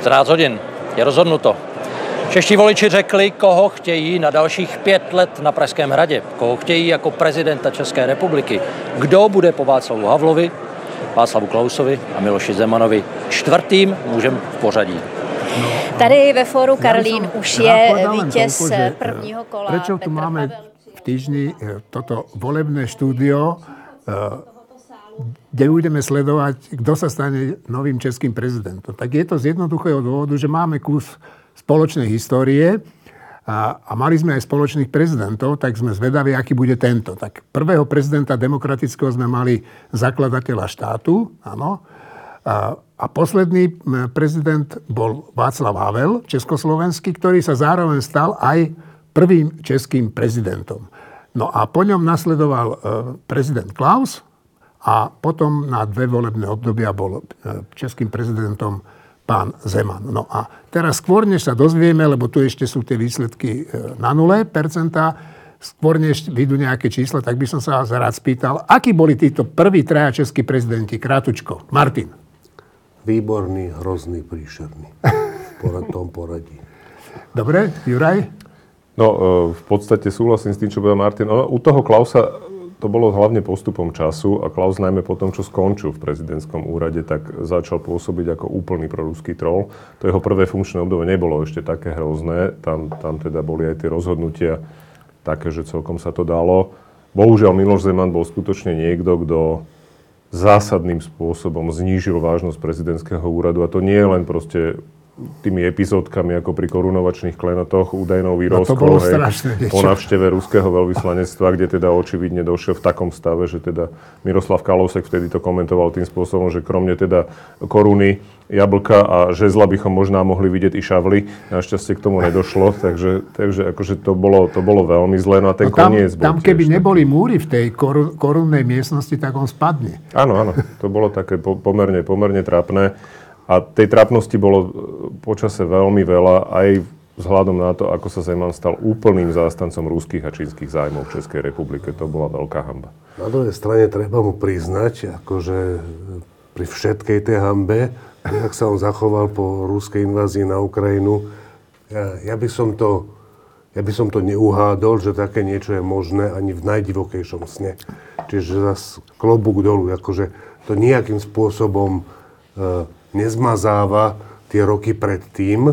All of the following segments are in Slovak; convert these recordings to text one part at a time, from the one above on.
14 hodin. Je rozhodnuto. Čeští voliči řekli, koho chtějí na dalších pět let na Pražském hradě, koho chtějí jako prezidenta České republiky, kdo bude po Václavu Havlovi, Václavu Klausovi a Miloši Zemanovi čtvrtým mužem v pořadí. Tady ve fóru Karlín už je vítěz prvního kola. Prečo tu máme v týždni eh, toto volebné štúdio, eh, kde budeme sledovať, kto sa stane novým českým prezidentom. Tak je to z jednoduchého dôvodu, že máme kus spoločnej histórie a, a mali sme aj spoločných prezidentov, tak sme zvedaví, aký bude tento. Tak prvého prezidenta demokratického sme mali zakladateľa štátu, áno. A, a posledný prezident bol Václav Havel, československý, ktorý sa zároveň stal aj prvým českým prezidentom. No a po ňom nasledoval e, prezident Klaus a potom na dve volebné obdobia bol e, českým prezidentom pán Zeman. No a teraz skôr, než sa dozvieme, lebo tu ešte sú tie výsledky e, na nule percentá, skôr než vyjdú nejaké čísla, tak by som sa vás rád spýtal, akí boli títo prví traja českí prezidenti? Krátučko. Martin. Výborný, hrozný, príšerný. Po tom poradí. Dobre, Juraj? No, e, v podstate súhlasím s tým, čo povedal Martin. U toho Klausa to bolo hlavne postupom času a Klaus najmä po tom, čo skončil v prezidentskom úrade, tak začal pôsobiť ako úplný proruský troll. To jeho prvé funkčné obdobie nebolo ešte také hrozné. Tam, tam teda boli aj tie rozhodnutia také, že celkom sa to dalo. Bohužiaľ Miloš Zeman bol skutočne niekto, kto zásadným spôsobom znížil vážnosť prezidentského úradu. A to nie je len proste tými epizódkami ako pri korunovačných klenotoch údajnou výrozkou no po navšteve ruského veľvyslanectva, kde teda očividne došiel v takom stave, že teda Miroslav Kalousek vtedy to komentoval tým spôsobom, že kromne teda koruny, jablka a žezla bychom možná mohli vidieť i šavly. Našťastie k tomu nedošlo, takže, takže akože to bolo, to bolo veľmi zlé. No a ten no tam, koniec Tam keby tiež, neboli múry v tej korun, korunnej miestnosti, tak on spadne. Áno, áno. To bolo také pomerne, pomerne trápne. A tej trapnosti bolo e, počase veľmi veľa, aj vzhľadom na to, ako sa Zeman stal úplným zástancom ruských a čínskych zájmov v Českej republike. To bola veľká hamba. Na druhej strane treba mu priznať, akože pri všetkej tej hambe, jak sa on zachoval po ruskej invázii na Ukrajinu, ja, ja by som to ja by som to neuhádol, že také niečo je možné ani v najdivokejšom sne. Čiže zase klobúk dolu, akože to nejakým spôsobom e, nezmazáva tie roky predtým,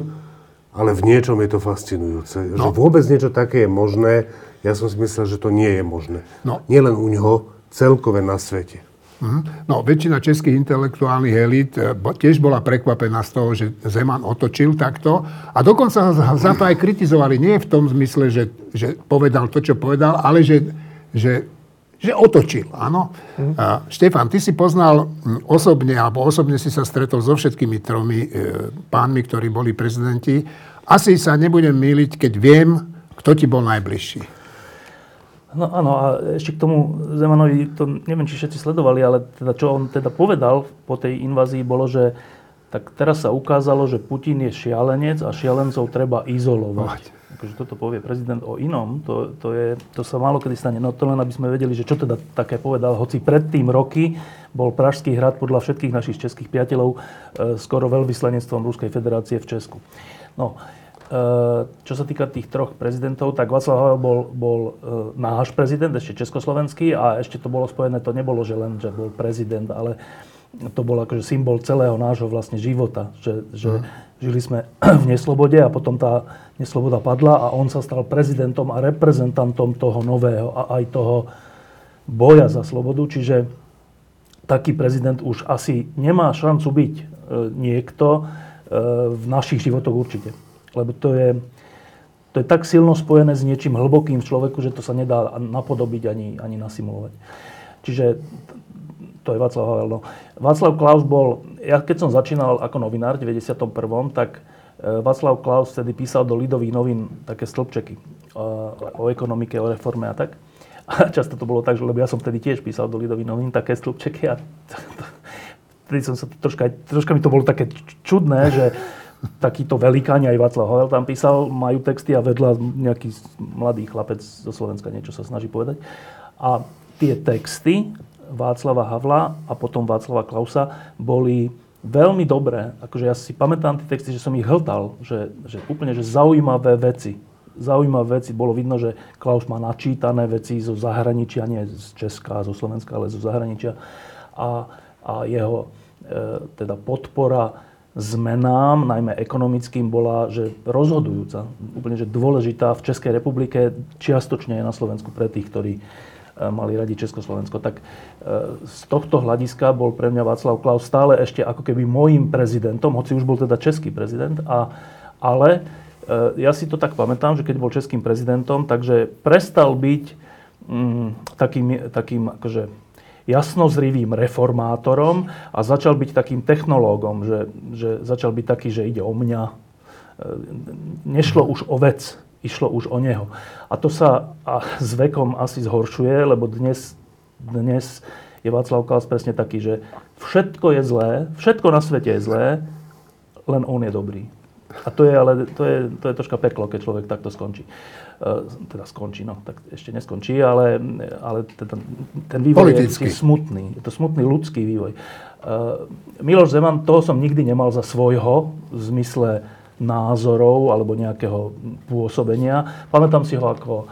ale v niečom je to fascinujúce. No. Že vôbec niečo také je možné, ja som si myslel, že to nie je možné. No. Nielen u ňoho, celkové na svete. Mhm. No, väčšina českých intelektuálnych elít eh, tiež bola prekvapená z toho, že Zeman otočil takto. A dokonca ho za to aj kritizovali. Nie v tom zmysle, že, že povedal to, čo povedal, ale že, že že otočil, áno. Mm. A Štefan, ty si poznal hm, osobne, alebo osobne si sa stretol so všetkými tromi e, pánmi, ktorí boli prezidenti. Asi sa nebudem míliť, keď viem, kto ti bol najbližší. No áno, a ešte k tomu Zemanovi, to neviem, či všetci sledovali, ale teda, čo on teda povedal po tej invázii, bolo, že tak teraz sa ukázalo, že Putin je šialenec a šialencov treba izolovať akože toto povie prezident o inom, to, to, je, to sa málo kedy stane. No to len, aby sme vedeli, že čo teda také povedal, hoci predtým roky bol Pražský hrad podľa všetkých našich českých priateľov e, skoro veľvyslanectvom Ruskej federácie v Česku. No, e, čo sa týka tých troch prezidentov, tak Václav Havel bol, bol e, náš prezident, ešte československý a ešte to bolo spojené, to nebolo, že len, že bol prezident, ale to bol akože symbol celého nášho vlastne života, že, že mm Žili sme v neslobode a potom tá nesloboda padla a on sa stal prezidentom a reprezentantom toho nového a aj toho boja za slobodu. Čiže taký prezident už asi nemá šancu byť e, niekto e, v našich životoch určite. Lebo to je, to je tak silno spojené s niečím hlbokým v človeku, že to sa nedá napodobiť ani, ani nasimulovať. Čiže to je Václav Havel. No. Václav Klaus bol, ja keď som začínal ako novinár v 91., tak e, Václav Klaus vtedy písal do Lidových novín také stĺpčeky o, e, o ekonomike, o reforme a tak. A často to bolo tak, že lebo ja som vtedy tiež písal do Lidových novín také stĺpčeky a vtedy som sa troška, troška mi to bolo také čudné, že takýto velikáň, aj Václav Havel tam písal, majú texty a vedľa nejaký mladý chlapec zo Slovenska niečo sa snaží povedať. A tie texty Václava Havla a potom Václava Klausa boli veľmi dobré. Akože ja si pamätám tie texty, že som ich hltal, že, že úplne že zaujímavé veci. Zaujímavé veci. Bolo vidno, že Klaus má načítané veci zo zahraničia, nie z Česka, zo Slovenska, ale zo zahraničia. A, a jeho e, teda podpora zmenám, najmä ekonomickým, bola že rozhodujúca, úplne že dôležitá v Českej republike, čiastočne aj na Slovensku pre tých, ktorí mali radi Československo. Tak e, z tohto hľadiska bol pre mňa Václav Klaus stále ešte ako keby môjim prezidentom, hoci už bol teda český prezident, a, ale e, ja si to tak pamätám, že keď bol českým prezidentom, takže prestal byť mm, takým, takým akože jasnozrivým reformátorom a začal byť takým technológom, že, že začal byť taký, že ide o mňa. E, nešlo už o vec, išlo už o neho. A to sa a s vekom asi zhoršuje, lebo dnes, dnes je Václav Klaus presne taký, že všetko je zlé, všetko na svete je zlé, len on je dobrý. A to je ale to je, to je troška peklo, keď človek takto skončí. E, teda skončí, no tak ešte neskončí, ale, ale teda, ten vývoj Politicky. je smutný. Je to smutný ľudský vývoj. E, Miloš Zeman, toho som nikdy nemal za svojho v zmysle názorov alebo nejakého pôsobenia. Pamätám si ho ako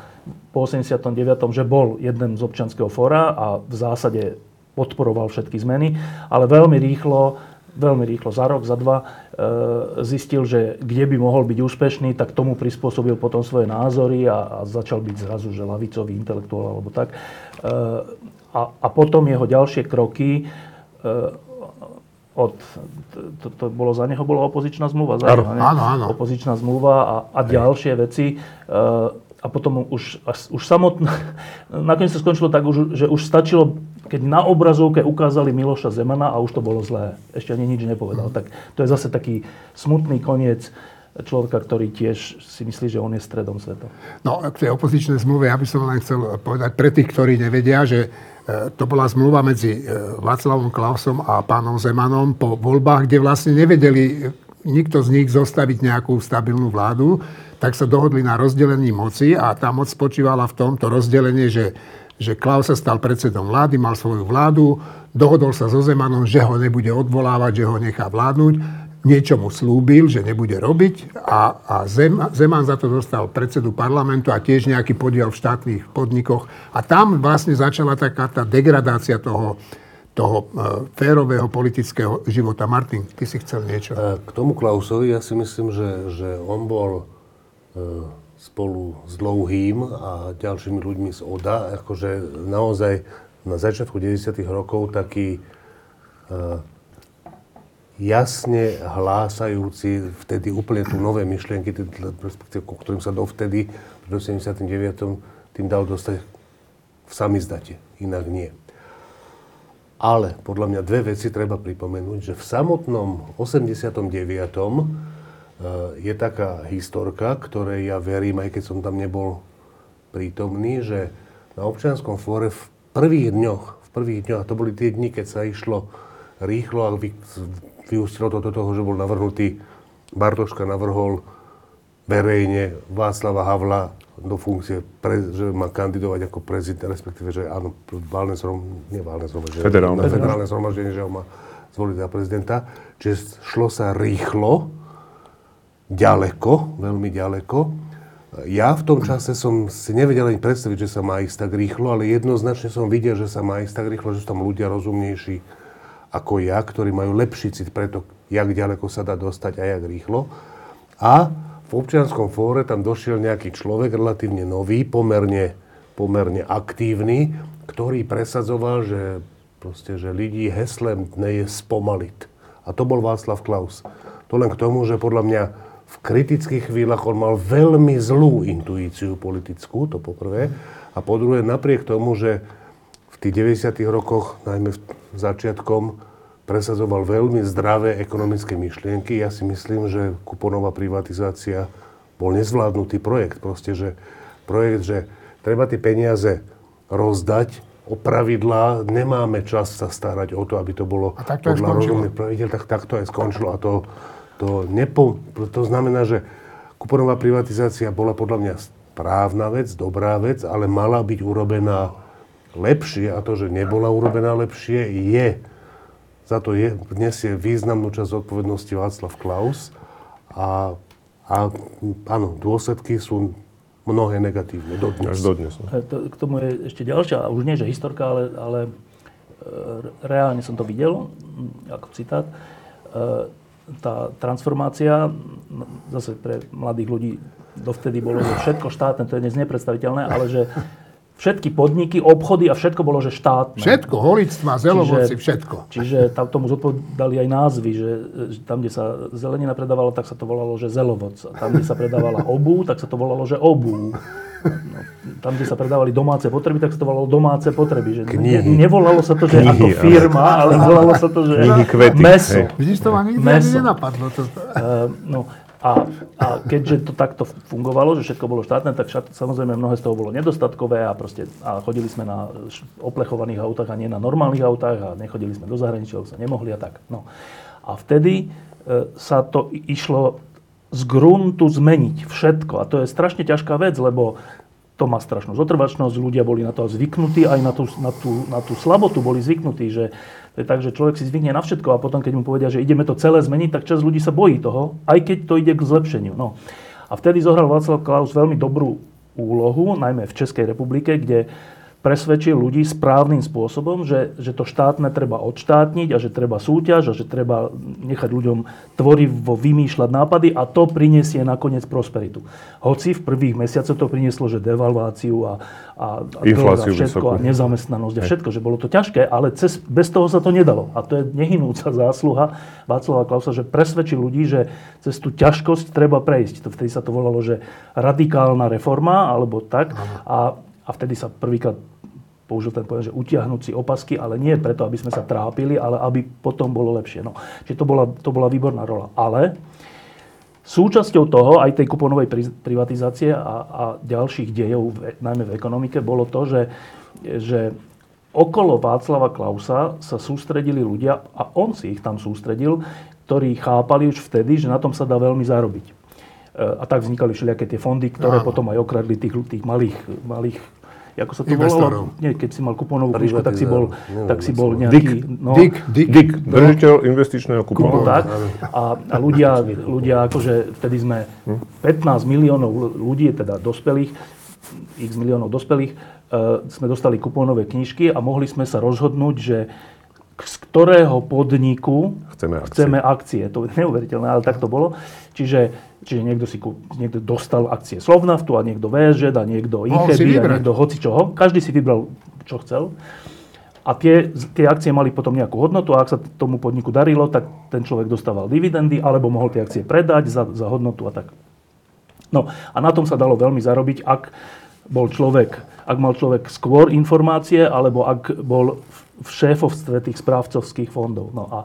po 89. že bol jeden z občanského fóra a v zásade podporoval všetky zmeny, ale veľmi rýchlo veľmi rýchlo, za rok, za dva, e, zistil, že kde by mohol byť úspešný, tak tomu prispôsobil potom svoje názory a, a začal byť zrazu, že lavicový intelektuál alebo tak. E, a, a potom jeho ďalšie kroky e, od, to, to bolo za neho bola opozičná zmluva, za neho, áno, áno. opozičná zmluva a, a ďalšie veci a potom už, už samotné, nakoniec sa skončilo tak, že už stačilo, keď na obrazovke ukázali Miloša Zemana a už to bolo zlé. Ešte ani nič nepovedal. Tak to je zase taký smutný koniec človeka, ktorý tiež si myslí, že on je stredom sveta. No, k tej opozičnej zmluve ja by som len chcel povedať pre tých, ktorí nevedia, že e, to bola zmluva medzi e, Václavom Klausom a pánom Zemanom po voľbách, kde vlastne nevedeli nikto z nich zostaviť nejakú stabilnú vládu tak sa dohodli na rozdelení moci a tá moc spočívala v tomto rozdelenie, že, že Klaus sa stal predsedom vlády, mal svoju vládu, dohodol sa so Zemanom, že ho nebude odvolávať, že ho nechá vládnuť, niečo mu slúbil, že nebude robiť a, a Zem, Zeman za to dostal predsedu parlamentu a tiež nejaký podiel v štátnych podnikoch. A tam vlastne začala taká tá degradácia toho, toho uh, férového politického života. Martin, ty si chcel niečo? K tomu Klausovi ja si myslím, že, že on bol E, spolu s Dlouhým a ďalšími ľuďmi z ODA, akože naozaj na začiatku 90. rokov taký jasne hlásajúci vtedy úplne tu nové myšlienky, respektíve ku ktorým sa dovtedy, v 79. tým dal dostať v samizdate, inak nie. Ale podľa mňa dve veci treba pripomenúť, že v samotnom 89 je taká historka, ktorej ja verím, aj keď som tam nebol prítomný, že na občianskom fóre v prvých dňoch, v prvých dňoch, a to boli tie dni, keď sa išlo rýchlo a vyústilo to do toho, že bol navrhnutý, Bartoška navrhol verejne Václava Havla do funkcie, pre, že má kandidovať ako prezident, respektíve, že áno, válne zhrom, nie válne zhromaždenie, federálne, federálne zhromaždenie, že ho má zvoliť za prezidenta. Čiže šlo sa rýchlo, ďaleko, veľmi ďaleko. Ja v tom čase som si nevedel ani predstaviť, že sa má ísť tak rýchlo, ale jednoznačne som videl, že sa má ísť tak rýchlo, že sú tam ľudia rozumnejší ako ja, ktorí majú lepší cit pre to, jak ďaleko sa dá dostať a jak rýchlo. A v občianskom fóre tam došiel nejaký človek, relatívne nový, pomerne, pomerne aktívny, ktorý presadzoval, že, proste, že ľudí heslem dne je spomaliť. A to bol Václav Klaus. To len k tomu, že podľa mňa v kritických chvíľach on mal veľmi zlú intuíciu politickú, to poprvé. A po druhé, napriek tomu, že v tých 90. rokoch, najmä začiatkom, presadzoval veľmi zdravé ekonomické myšlienky, ja si myslím, že kuponová privatizácia bol nezvládnutý projekt. Proste, že projekt, že treba tie peniaze rozdať, o pravidlá, nemáme čas sa starať o to, aby to bolo podľa rozumných pravidel, tak, tak to aj skončilo. A to, to, nepo, to znamená, že kuponová privatizácia bola podľa mňa správna vec, dobrá vec, ale mala byť urobená lepšie a to, že nebola urobená lepšie, je za to je, nesie významnú časť odpovednosti Václav Klaus a, a áno, dôsledky sú mnohé negatívne dodnes. Až dodnes. No. E, k tomu je ešte ďalšia, a už nie že historka, ale, ale e, reálne som to videl, ako citát. E, tá transformácia, zase pre mladých ľudí dovtedy bolo, že všetko štátne, to je dnes nepredstaviteľné, ale že všetky podniky, obchody a všetko bolo, že štátne. Všetko, holictva, zelovoci, všetko. Čiže tam tomu zodpovedali aj názvy, že, že tam, kde sa zelenina predávala, tak sa to volalo, že zelovoc. A tam, kde sa predávala obu, tak sa to volalo, že obu. No, tam, kde sa predávali domáce potreby, tak sa to volalo domáce potreby. Že ne, nevolalo sa to, že Knihy, ako firma, ale, volalo sa to, že Knihy, kvety, meso. Vidíš, to ma nikdy meso. nenapadlo. To... Uh, no, a, a keďže to takto fungovalo, že všetko bolo štátne, tak však, samozrejme mnohé z toho bolo nedostatkové a, proste, a chodili sme na oplechovaných autách a nie na normálnych autách a nechodili sme do zahraničia, sa nemohli a tak. No. A vtedy e, sa to išlo z gruntu zmeniť všetko. A to je strašne ťažká vec, lebo to má strašnú zotrvačnosť, ľudia boli na to zvyknutí, aj na tú, na tú, na tú slabotu boli zvyknutí, že to je tak, že človek si zvykne na všetko a potom, keď mu povedia, že ideme to celé zmeniť, tak časť ľudí sa bojí toho, aj keď to ide k zlepšeniu. No. A vtedy zohral Václav Klaus veľmi dobrú úlohu, najmä v Českej republike, kde presvedčil ľudí správnym spôsobom, že, že to štátne treba odštátniť a že treba súťaž a že treba nechať ľuďom tvorivo vymýšľať nápady a to prinesie nakoniec prosperitu. Hoci v prvých mesiacoch to prinieslo, že devalváciu a, a, a Infláciu a všetko vysokú. a nezamestnanosť a všetko, že bolo to ťažké, ale cez, bez toho sa to nedalo. A to je nehynúca zásluha Václava Klausa, že presvedčil ľudí, že cez tú ťažkosť treba prejsť. Vtedy sa to volalo, že radikálna reforma alebo tak. A, a vtedy sa prvýkrát použil ten pojem, že utiahnuť si opasky, ale nie preto, aby sme sa trápili, ale aby potom bolo lepšie. No. Čiže to bola, to bola výborná rola. Ale súčasťou toho, aj tej kuponovej privatizácie a, a ďalších dejov, najmä v ekonomike, bolo to, že, že okolo Václava Klausa sa sústredili ľudia, a on si ich tam sústredil, ktorí chápali už vtedy, že na tom sa dá veľmi zarobiť. E, a tak vznikali všelijaké tie fondy, ktoré Áno. potom aj okradli tých, tých malých, malých ako sa to volalo? Nie, keď si mal kuponovú knižku, tak si bol, tak si bol nejaký... Dick, no, Dick, Dick, Dick držiteľ investičného kupónu. Tak. A, a ľudia, ľudia, akože vtedy sme 15 miliónov ľudí, teda dospelých, x miliónov dospelých, uh, sme dostali kupónové knižky a mohli sme sa rozhodnúť, že z ktorého podniku chceme akcie. chceme akcie. To je neuveriteľné, ale tak to bolo. Čiže, čiže niekto, si, niekto dostal akcie Slovnaftu a niekto VŽ a niekto Incheby a niekto hoci čoho. Každý si vybral, čo chcel. A tie, tie akcie mali potom nejakú hodnotu a ak sa tomu podniku darilo, tak ten človek dostával dividendy alebo mohol tie akcie predať za, za hodnotu a tak. No a na tom sa dalo veľmi zarobiť, ak bol človek, ak mal človek skôr informácie, alebo ak bol v šéfovstve tých správcovských fondov. No a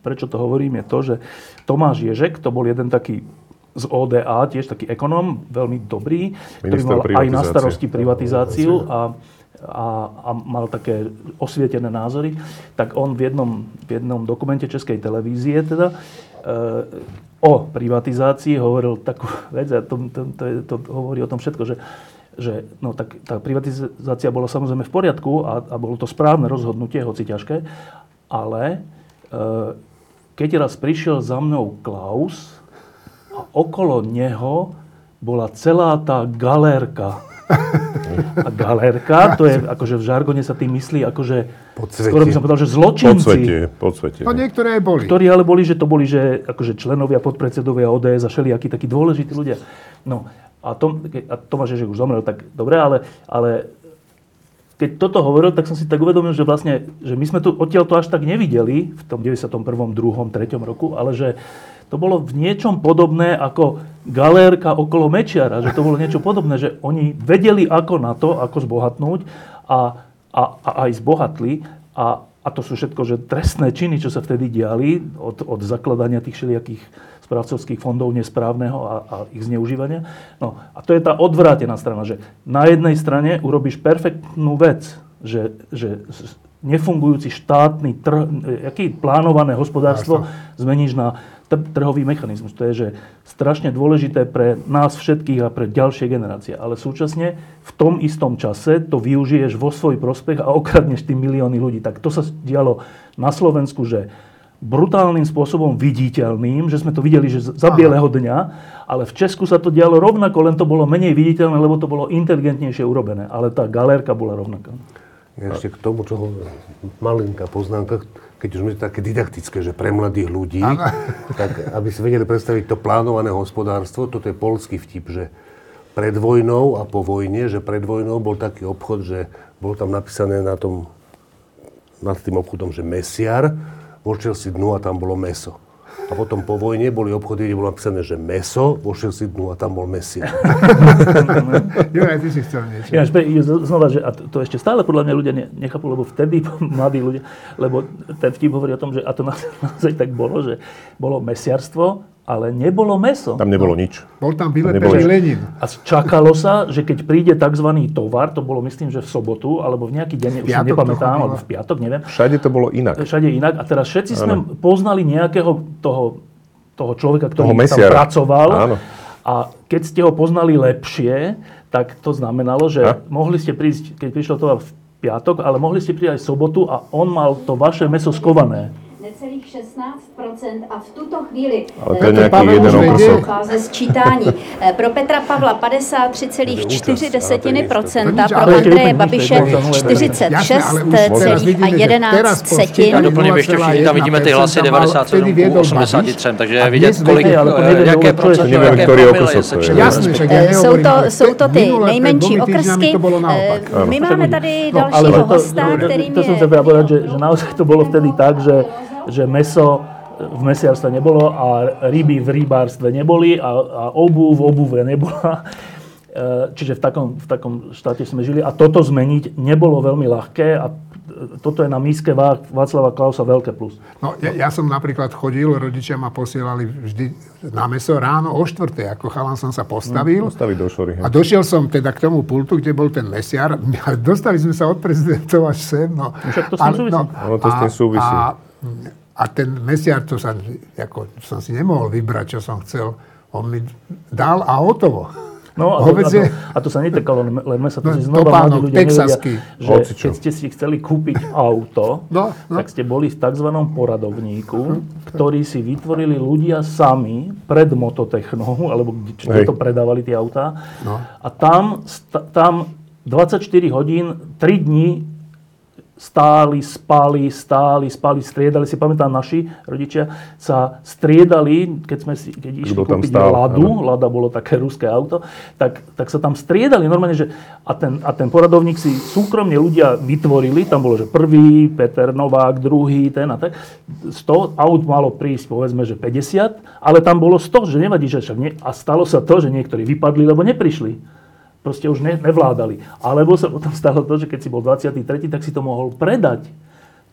prečo to hovorím je to, že Tomáš Ježek, to bol jeden taký z ODA, tiež taký ekonóm, veľmi dobrý, ktorý mal aj na starosti privatizáciu a, a, a mal také osvietené názory, tak on v jednom, v jednom dokumente Českej televízie teda e, o privatizácii hovoril takú vec, a to, to, to, to hovorí o tom všetko, že že no, tak, tá privatizácia bola samozrejme v poriadku a, a bolo to správne rozhodnutie, hoci ťažké, ale e, keď raz prišiel za mnou Klaus a okolo neho bola celá tá galérka. A galérka, to je, akože v žargone sa tým myslí, akože, skoro by som povedal, že zločinci. Podsvetie, podsvetie. No niektoré aj boli. Ktorí ale boli, že to boli, že akože členovia, podpredsedovia ODS a všelijakí takí dôležití ľudia. No a, Tom, a Tomáš Ježek už zomrel, tak dobre, ale, ale keď toto hovoril, tak som si tak uvedomil, že vlastne, že my sme tu odtiaľ to až tak nevideli v tom 91., 2., 3. roku, ale že to bolo v niečom podobné ako galérka okolo Mečiara, že to bolo niečo podobné, že oni vedeli ako na to, ako zbohatnúť a, a, a aj zbohatli a, a to sú všetko, že trestné činy, čo sa vtedy diali od, od zakladania tých všelijakých správcovských fondov nesprávneho a, a ich zneužívania. No a to je tá odvrátená strana, že na jednej strane urobíš perfektnú vec, že, že nefungujúci štátny trh, aký plánované hospodárstvo zmeníš na trhový mechanizmus. To je že strašne dôležité pre nás všetkých a pre ďalšie generácie. Ale súčasne v tom istom čase to využiješ vo svoj prospech a okradneš tým milióny ľudí. Tak to sa dialo na Slovensku, že brutálnym spôsobom viditeľným, že sme to videli že za bieleho dňa, ale v Česku sa to dialo rovnako, len to bolo menej viditeľné, lebo to bolo inteligentnejšie urobené. Ale tá galérka bola rovnaká. Ešte k tomu, čo malinká poznámka, keď už sme také didaktické, že pre mladých ľudí, tak aby si vedeli predstaviť to plánované hospodárstvo, toto je polský vtip, že pred vojnou a po vojne, že pred vojnou bol taký obchod, že bolo tam napísané na tom, nad tým obchodom, že mesiar, vošiel si dnu a tam bolo meso. A potom po vojne boli obchody, kde bolo napísané, že meso, vošiel si dnu a tam bol mesiar. Juraj, ty si chcel niečo. Ja, znova, že, a to, to ešte stále podľa mňa ľudia ne, nechápu, lebo vtedy mladí ľudia, lebo ten vtip hovorí o tom, že a to naozaj tak bolo, že bolo mesiarstvo, ale nebolo meso. Tam nebolo nič. Bol tam vylepený. Lenin. A čakalo sa, že keď príde tzv. tovar, to bolo myslím, že v sobotu, alebo v nejaký deň, už si nepamätám, alebo v piatok, neviem, Všade to bolo inak. všade inak. A teraz všetci sme poznali nejakého toho, toho človeka, ktorý Toho tam pracoval. Áno. A keď ste ho poznali lepšie, tak to znamenalo, že A? mohli ste prísť, keď prišlo to v piatok, ale mohli ste prísť aj v sobotu a on mal to vaše meso skované. Necelých 16% a v tuto chvíli Ale to je eh, jeden okusok. fáze sčítání. Eh, Pro Petra Pavla 53,4%, pro To Andreje to je Babiše úplne nič, to je Jasné, ale už teraz vidíme, že 46,11 teraz po setin. sčítaní Doplním ještě všichni, tam vidíme ty hlasy 97 ku 83, takže je vidět, kolik, to neviem, jaké procento, jaké promile se to Eh, Jsou to, jsou to ty nejmenší okrsky. to. Eh, My máme tady No, dalšího to, hosta, to, kterým to som je... chcel teda povedať, že, že naozaj to bolo vtedy tak, že, že meso v mesiarstve nebolo a ryby v rybárstve neboli a, a obu v obuve nebola. E, Čiže v takom, v takom štáte sme žili a toto zmeniť nebolo veľmi ľahké a toto je na míske Vá- Václava Klausa veľké plus. No, ja, ja som napríklad chodil, rodičia ma posielali vždy na meso ráno o štvrtej, ako chalan som sa postavil. Postaviť do šory. A došiel som teda k tomu pultu, kde bol ten mesiar. A Dostali sme sa od prezidentov až sem. No. však to s tým súvisí. Ono to s tým súvisí. A, a ten mesiar, to sa, ako, som si nemohol vybrať, čo som chcel. On mi dal a hotovo. No a to, a, to, a to sa netýkalo len len mesa, to No, si znova mladí ľudia texaský. nevedia, že Hocičo. keď ste si chceli kúpiť auto, No, no. tak ste boli v tzv. poradovníku, ktorý si vytvorili ľudia sami pred mototechnou, alebo čo Hej. to predávali tie autá. No. A tam, tam 24 hodín, 3 dní stáli, spali, stáli, spali, striedali si, pamätám, naši rodičia sa striedali, keď sme si, keď išli tam kúpiť stál, Ladu, áno. Lada bolo také ruské auto, tak, tak sa tam striedali normálne, že a ten, a ten poradovník si súkromne ľudia vytvorili, tam bolo, že prvý, Peter Novák, druhý, ten a tak. 100 aut malo prísť, povedzme, že 50, ale tam bolo 100, že nevadí, že však nie. A stalo sa to, že niektorí vypadli, lebo neprišli proste už ne, nevládali. Alebo sa potom stalo to, že keď si bol 23., tak si to mohol predať.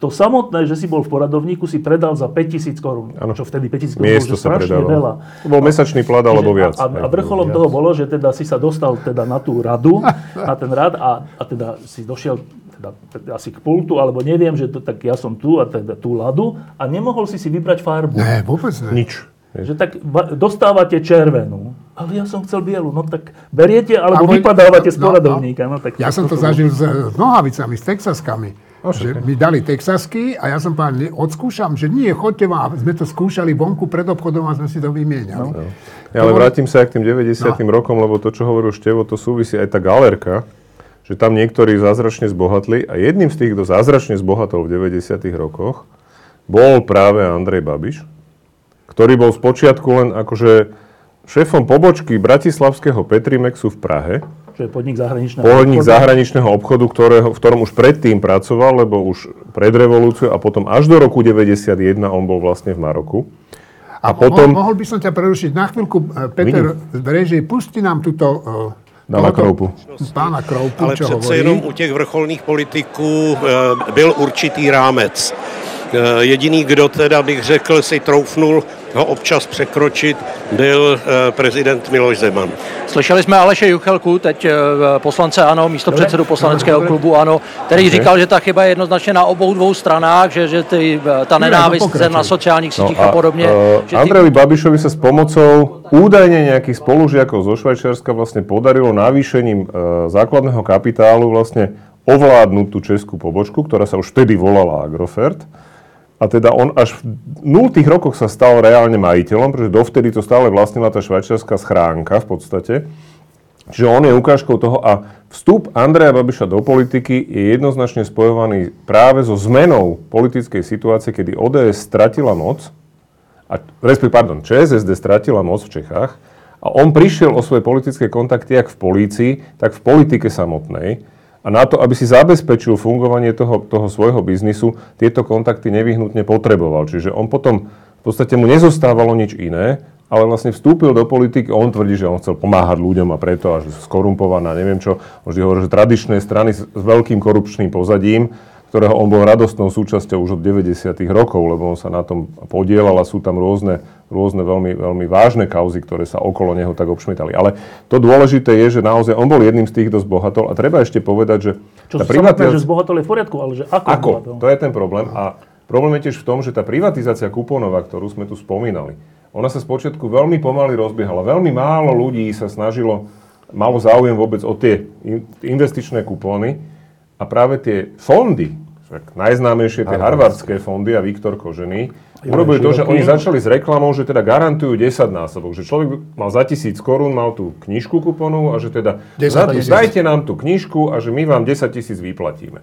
To samotné, že si bol v poradovníku, si predal za 5000 korún. Čo vtedy 5000 korún bolo strašne veľa. To bol mesačný plat alebo viac. A, a vrcholom toho bolo, že teda si sa dostal teda na tú radu, na ten rad a, a teda si došiel teda, teda asi k pultu, alebo neviem, že to, tak ja som tu a teda tú ladu a nemohol si si vybrať farbu. ne, vôbec ne. Nič. Že tak dostávate červenú, ale ja som chcel bielu. No tak beriete, alebo Alebo- vypadávate z no, poradovníka. No, tak Ja som to zažil s, s nohavicami, s texaskami. že mi dali texasky a ja som povedal, ne, odskúšam, že nie, choďte vám. A sme to skúšali vonku pred obchodom a sme si to vymieniali. No. Ja, ale vrátim sa aj k tým 90. rokom, lebo to, čo hovoril Števo, to súvisí aj tá galerka, že tam niektorí zázračne zbohatli a jedným z tých, kto zázračne zbohatol v 90. rokoch, bol práve Andrej Babiš, ktorý bol spočiatku len akože šéfom pobočky Bratislavského Petrimexu v Prahe, Čo je podnik zahraničného Pohodník obchodu. zahraničného obchodu, ktorého, v ktorom už predtým pracoval, lebo už pred revolúciou a potom až do roku 91 on bol vlastne v Maroku. A, potom- Mo- mohol by som ťa prerušiť na chvíľku. e, Peter z režie, pusti nám túto... e, tohoto- Kroupu. Pána Kroupu, Ale čo přece hovorí. jenom u těch vrcholných politiků eh, byl určitý rámec. Jediný, kdo teda bych řekl, si troufnul ho občas překročit, byl prezident Miloš Zeman. Slyšeli jsme Aleše Juchelku, teď poslance ANO, místo předsedu poslaneckého klubu ANO, který říkal, že ta chyba je jednoznačně na obou dvou stranách, že, že ty, ta nenávist na sociálních sítích no a, a podobně. Uh, Andrejovi ty... Babišovi sa s pomocou údajne nejakých spolužiakov zo Švajčiarska vlastne podarilo navýšením uh, základného kapitálu vlastne ovládnuť tú českú pobočku, ktorá sa už vtedy volala Agrofert. A teda on až v 0 rokoch sa stal reálne majiteľom, pretože dovtedy to stále vlastnila tá švajčiarská schránka v podstate. Čiže on je ukážkou toho a vstup Andreja Babiša do politiky je jednoznačne spojovaný práve so zmenou politickej situácie, kedy ODS stratila moc, a, respektíve, pardon, ČSSD stratila moc v Čechách a on prišiel o svoje politické kontakty jak v polícii, tak v politike samotnej. A na to, aby si zabezpečil fungovanie toho, toho svojho biznisu, tieto kontakty nevyhnutne potreboval. Čiže on potom v podstate mu nezostávalo nič iné, ale vlastne vstúpil do politiky, on tvrdí, že on chcel pomáhať ľuďom a preto až skorumpovaná, neviem čo. On vždy hovorí, že tradičné strany s, s veľkým korupčným pozadím, ktorého on bol radostnou súčasťou už od 90. rokov, lebo on sa na tom podielal a sú tam rôzne, rôzne veľmi, veľmi vážne kauzy, ktoré sa okolo neho tak obšmitali. Ale to dôležité je, že naozaj on bol jedným z tých, kto zbohatol a treba ešte povedať, že... Čo tá privatizácia... že zbohatol je v poriadku, ale že ako, ako? To je ten problém a problém je tiež v tom, že tá privatizácia kuponova, ktorú sme tu spomínali, ona sa spočiatku veľmi pomaly rozbiehala. Veľmi málo ľudí sa snažilo, malo záujem vôbec o tie investičné kupóny a práve tie fondy, však najznámejšie tie harvardské fondy a Viktor Kožený, urobili to, že oni začali s reklamou, že teda garantujú 10 násobok. Že človek mal za tisíc korún, mal tú knižku kuponov a že teda dajte nám tú knižku a že my vám 10 tisíc vyplatíme.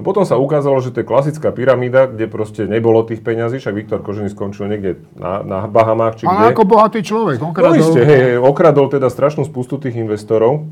No potom sa ukázalo, že to je klasická pyramída, kde proste nebolo tých peňazí, však Viktor Kožený skončil niekde na, na Bahamách či Ale kde. ako bohatý človek, okradol. No isté, hej, okradol teda strašnú spustu tých investorov.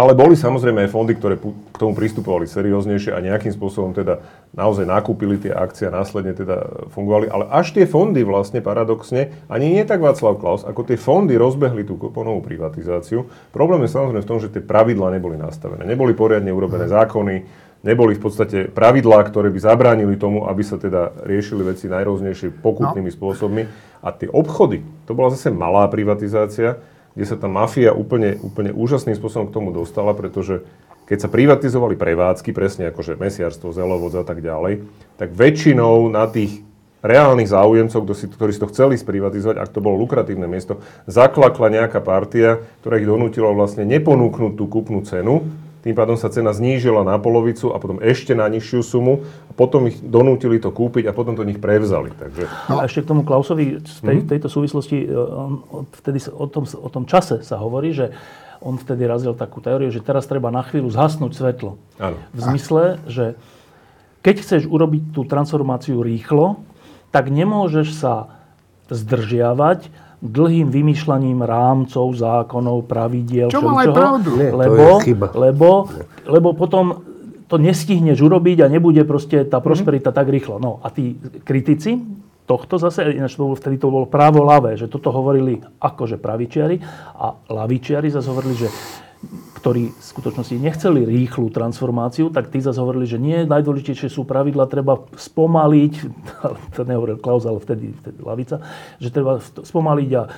Ale boli samozrejme aj fondy, ktoré k tomu pristupovali serióznejšie a nejakým spôsobom teda naozaj nakúpili tie akcie a následne teda fungovali. Ale až tie fondy vlastne paradoxne, ani nie tak Václav Klaus, ako tie fondy rozbehli tú kuponovú privatizáciu. Problém je samozrejme v tom, že tie pravidlá neboli nastavené. Neboli poriadne urobené zákony, neboli v podstate pravidlá, ktoré by zabránili tomu, aby sa teda riešili veci najrôznejšie pokutnými no. spôsobmi. A tie obchody, to bola zase malá privatizácia, kde sa tá mafia úplne, úplne úžasným spôsobom k tomu dostala, pretože keď sa privatizovali prevádzky, presne akože mesiarstvo, zelovod a tak ďalej, tak väčšinou na tých reálnych záujemcov, ktorí si to chceli sprivatizovať, ak to bolo lukratívne miesto, zaklakla nejaká partia, ktorá ich donútila vlastne neponúknuť tú kúpnu cenu, tým pádom sa cena znížila na polovicu a potom ešte na nižšiu sumu a potom ich donútili to kúpiť a potom to nich prevzali. Takže... No. A ešte k tomu Klausovi v tej, mhm. tejto súvislosti, e, vtedy o tom, o tom čase sa hovorí, že on vtedy razil takú teóriu, že teraz treba na chvíľu zhasnúť svetlo. Áno. V zmysle, že keď chceš urobiť tú transformáciu rýchlo, tak nemôžeš sa zdržiavať, dlhým vymýšľaním rámcov, zákonov, pravidiel, Čo mal aj pravdu. Nie, lebo, lebo, lebo potom to nestihneš urobiť a nebude proste tá mhm. prosperita mm. tak rýchlo. No a tí kritici tohto zase, ináč to bolo, vtedy to bolo právo ľavé, že toto hovorili akože pravičiari a lavičiari zase hovorili, že ktorí v skutočnosti nechceli rýchlu transformáciu, tak tí zase hovorili, že nie, najdôležitejšie sú pravidla, treba spomaliť, to nehovoril Klaus, ale vtedy, vtedy Lavica, že treba spomaliť a e,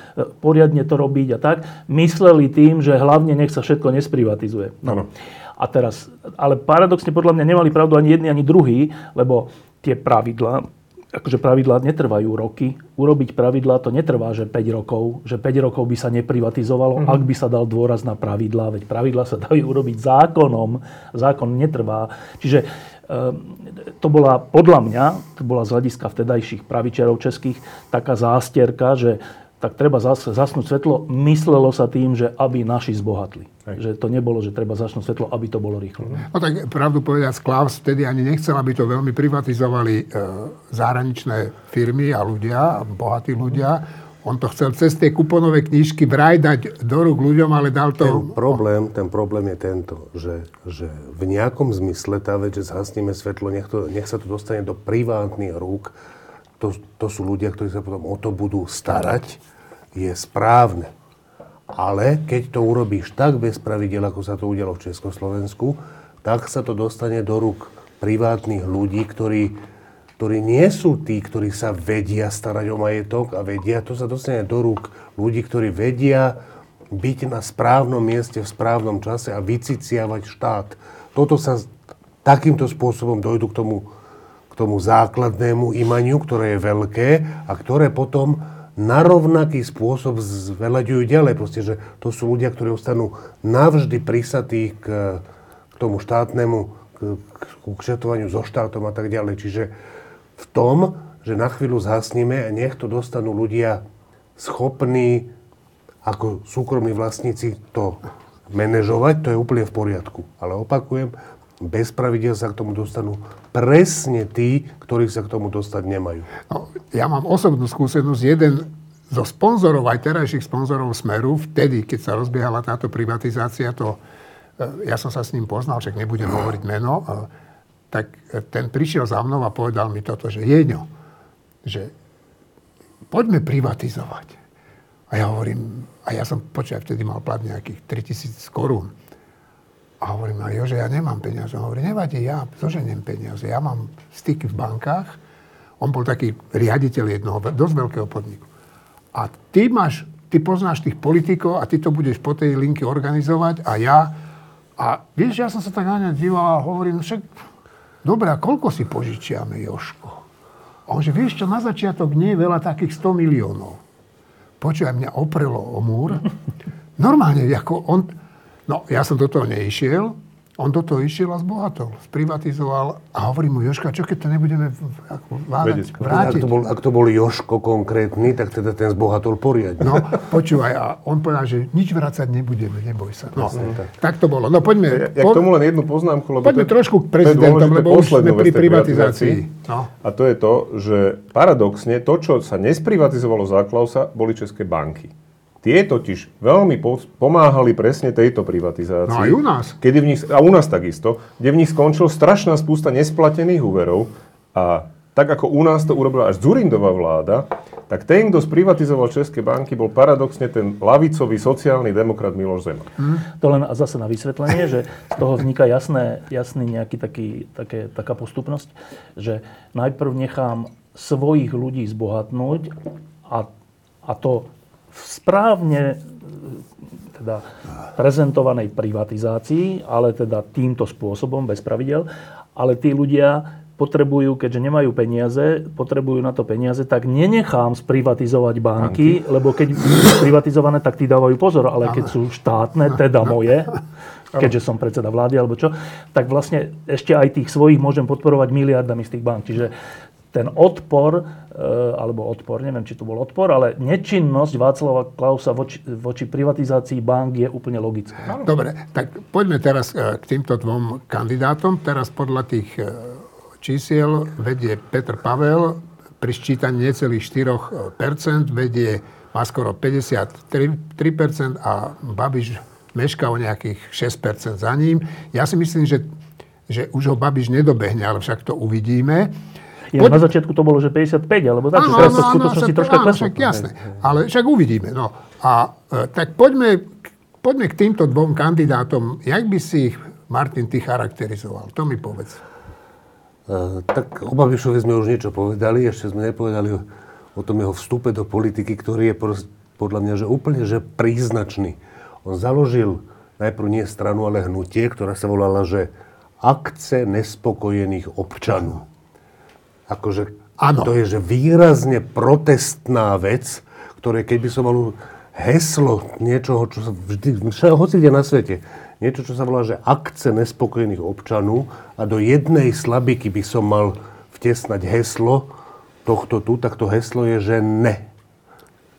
poriadne to robiť a tak. Mysleli tým, že hlavne nech sa všetko nesprivatizuje. No. A teraz, ale paradoxne podľa mňa nemali pravdu ani jedni, ani druhý, lebo tie pravidla, akože pravidlá netrvajú roky. Urobiť pravidlá to netrvá, že 5 rokov, že 5 rokov by sa neprivatizovalo, mm-hmm. ak by sa dal dôraz na pravidlá, veď pravidlá sa dajú urobiť zákonom, zákon netrvá. Čiže e, to bola podľa mňa, to bola z hľadiska vtedajších pravičiarov českých, taká zástierka, že tak treba zas, zasnúť svetlo. Myslelo sa tým, že aby naši zbohatli. Hej. Že to nebolo, že treba zasnúť svetlo, aby to bolo rýchlo. No tak pravdu povedať, Klaus vtedy ani nechcel, aby to veľmi privatizovali e, zahraničné firmy a ľudia, bohatí ľudia. On to chcel cez tie kuponové knižky vraj dať do rúk ľuďom, ale dal to... Ten problém, ten problém je tento, že, že v nejakom zmysle tá vec, že zhasníme svetlo, nech, to, nech sa to dostane do privátnych rúk, to, to sú ľudia, ktorí sa potom o to budú starať je správne. Ale keď to urobíš tak bez pravidel, ako sa to udialo v Československu, tak sa to dostane do rúk privátnych ľudí, ktorí ktorí nie sú tí, ktorí sa vedia starať o majetok a vedia, to sa dostane do rúk ľudí, ktorí vedia byť na správnom mieste v správnom čase a vyciciavať štát. Toto sa takýmto spôsobom dojdu k tomu, k tomu základnému imaniu, ktoré je veľké a ktoré potom na rovnaký spôsob zvelaďujú ďalej. Proste, že to sú ľudia, ktorí ostanú navždy prisatí k, k tomu štátnemu, k, k kšetovaniu so štátom a tak ďalej. Čiže v tom, že na chvíľu zhasníme a nech to dostanú ľudia schopní ako súkromní vlastníci to manažovať, to je úplne v poriadku. Ale opakujem, bez pravidel sa k tomu dostanú presne tí, ktorí sa k tomu dostať nemajú. No, ja mám osobnú skúsenosť. Jeden zo sponzorov, aj terajších sponzorov Smeru, vtedy, keď sa rozbiehala táto privatizácia, to, e, ja som sa s ním poznal, však nebudem hovoriť meno, e, tak ten prišiel za mnou a povedal mi toto, že Jeňo, že poďme privatizovať. A ja hovorím, a ja som, počkaj, vtedy mal plat nejakých 3000 korún. A hovorím, ale Jože, ja nemám peniaze. On hovorí, nevadí, ja zoženiem peniaze. Ja mám styky v bankách. On bol taký riaditeľ jednoho dosť veľkého podniku. A ty máš, ty poznáš tých politikov a ty to budeš po tej linke organizovať a ja. A vieš, ja som sa tak na ňa díval a hovorím, však, dobre, a koľko si požičiame, Joško? A on že, vieš čo, na začiatok nie je veľa takých 100 miliónov. Počúvaj, mňa oprelo o múr. Normálne, ako on, No, ja som do toho neišiel, on do toho išiel a zbohatol, sprivatizoval a hovorí mu, Joška, čo keď to nebudeme vládať, vrátiť? Ak to, bol, ak to bol Joško konkrétny, tak teda ten zbohatol poriadne. No, počúvaj, a on povedal, že nič vrácať nebudeme, neboj sa. No, tak. tak to bolo. No poďme. Ja, ja k tomu len jednu poznámku, lebo poďme to, trošku k prezidentom, lebo už sme pri privatizácii. No. A to je to, že paradoxne to, čo sa nesprivatizovalo za Klausa, boli české banky. Tie totiž veľmi pomáhali presne tejto privatizácii. No aj u nás. Kedy v nich, a u nás takisto, kde v nich skončil strašná spústa nesplatených úverov a tak ako u nás to urobila až Zurindová vláda, tak ten, kto sprivatizoval České banky, bol paradoxne ten lavicový sociálny demokrat Miloš Zeman. Hmm. To len zase na vysvetlenie, že z toho vzniká jasné, jasný nejaký taký, také, taká postupnosť, že najprv nechám svojich ľudí zbohatnúť a, a to v správne teda prezentovanej privatizácii, ale teda týmto spôsobom, bez pravidel, ale tí ľudia potrebujú, keďže nemajú peniaze, potrebujú na to peniaze, tak nenechám sprivatizovať banky, banky. lebo keď sú privatizované, tak tí dávajú pozor, ale keď sú štátne, teda moje, keďže som predseda vlády alebo čo, tak vlastne ešte aj tých svojich môžem podporovať miliardami z tých bank. Čiže ten odpor, e, alebo odpor, neviem, či to bol odpor, ale nečinnosť Václava Klausa voči, voči privatizácii bank je úplne logická. Dobre, tak poďme teraz e, k týmto dvom kandidátom. Teraz podľa tých e, čísiel vedie Petr Pavel pri ščítaní necelých 4%, vedie má skoro 53% a Babiš meška o nejakých 6% za ním. Ja si myslím, že, že už ho Babiš nedobehne, ale však to uvidíme. Ja, Poď... Na začiatku to bolo, že 55, alebo tak, áno, teraz to v skutočnosti troška kleslo. Však jasné, ale však uvidíme. No. A e, tak poďme, poďme k týmto dvom kandidátom. Jak by si ich, Martin, ty charakterizoval? To mi povedz. Uh, tak o Babišovi sme už niečo povedali, ešte sme nepovedali o, o tom jeho vstupe do politiky, ktorý je podľa mňa že úplne že príznačný. On založil najprv nie stranu, ale hnutie, ktorá sa volala, že akce nespokojených občanov akože ano. to je že výrazne protestná vec, ktoré keď by som mal heslo niečoho, čo sa vždy, hoci kde na svete, niečo, čo sa volá, že akce nespokojných občanov a do jednej slabiky by som mal vtesnať heslo tohto tu, tak to heslo je, že ne.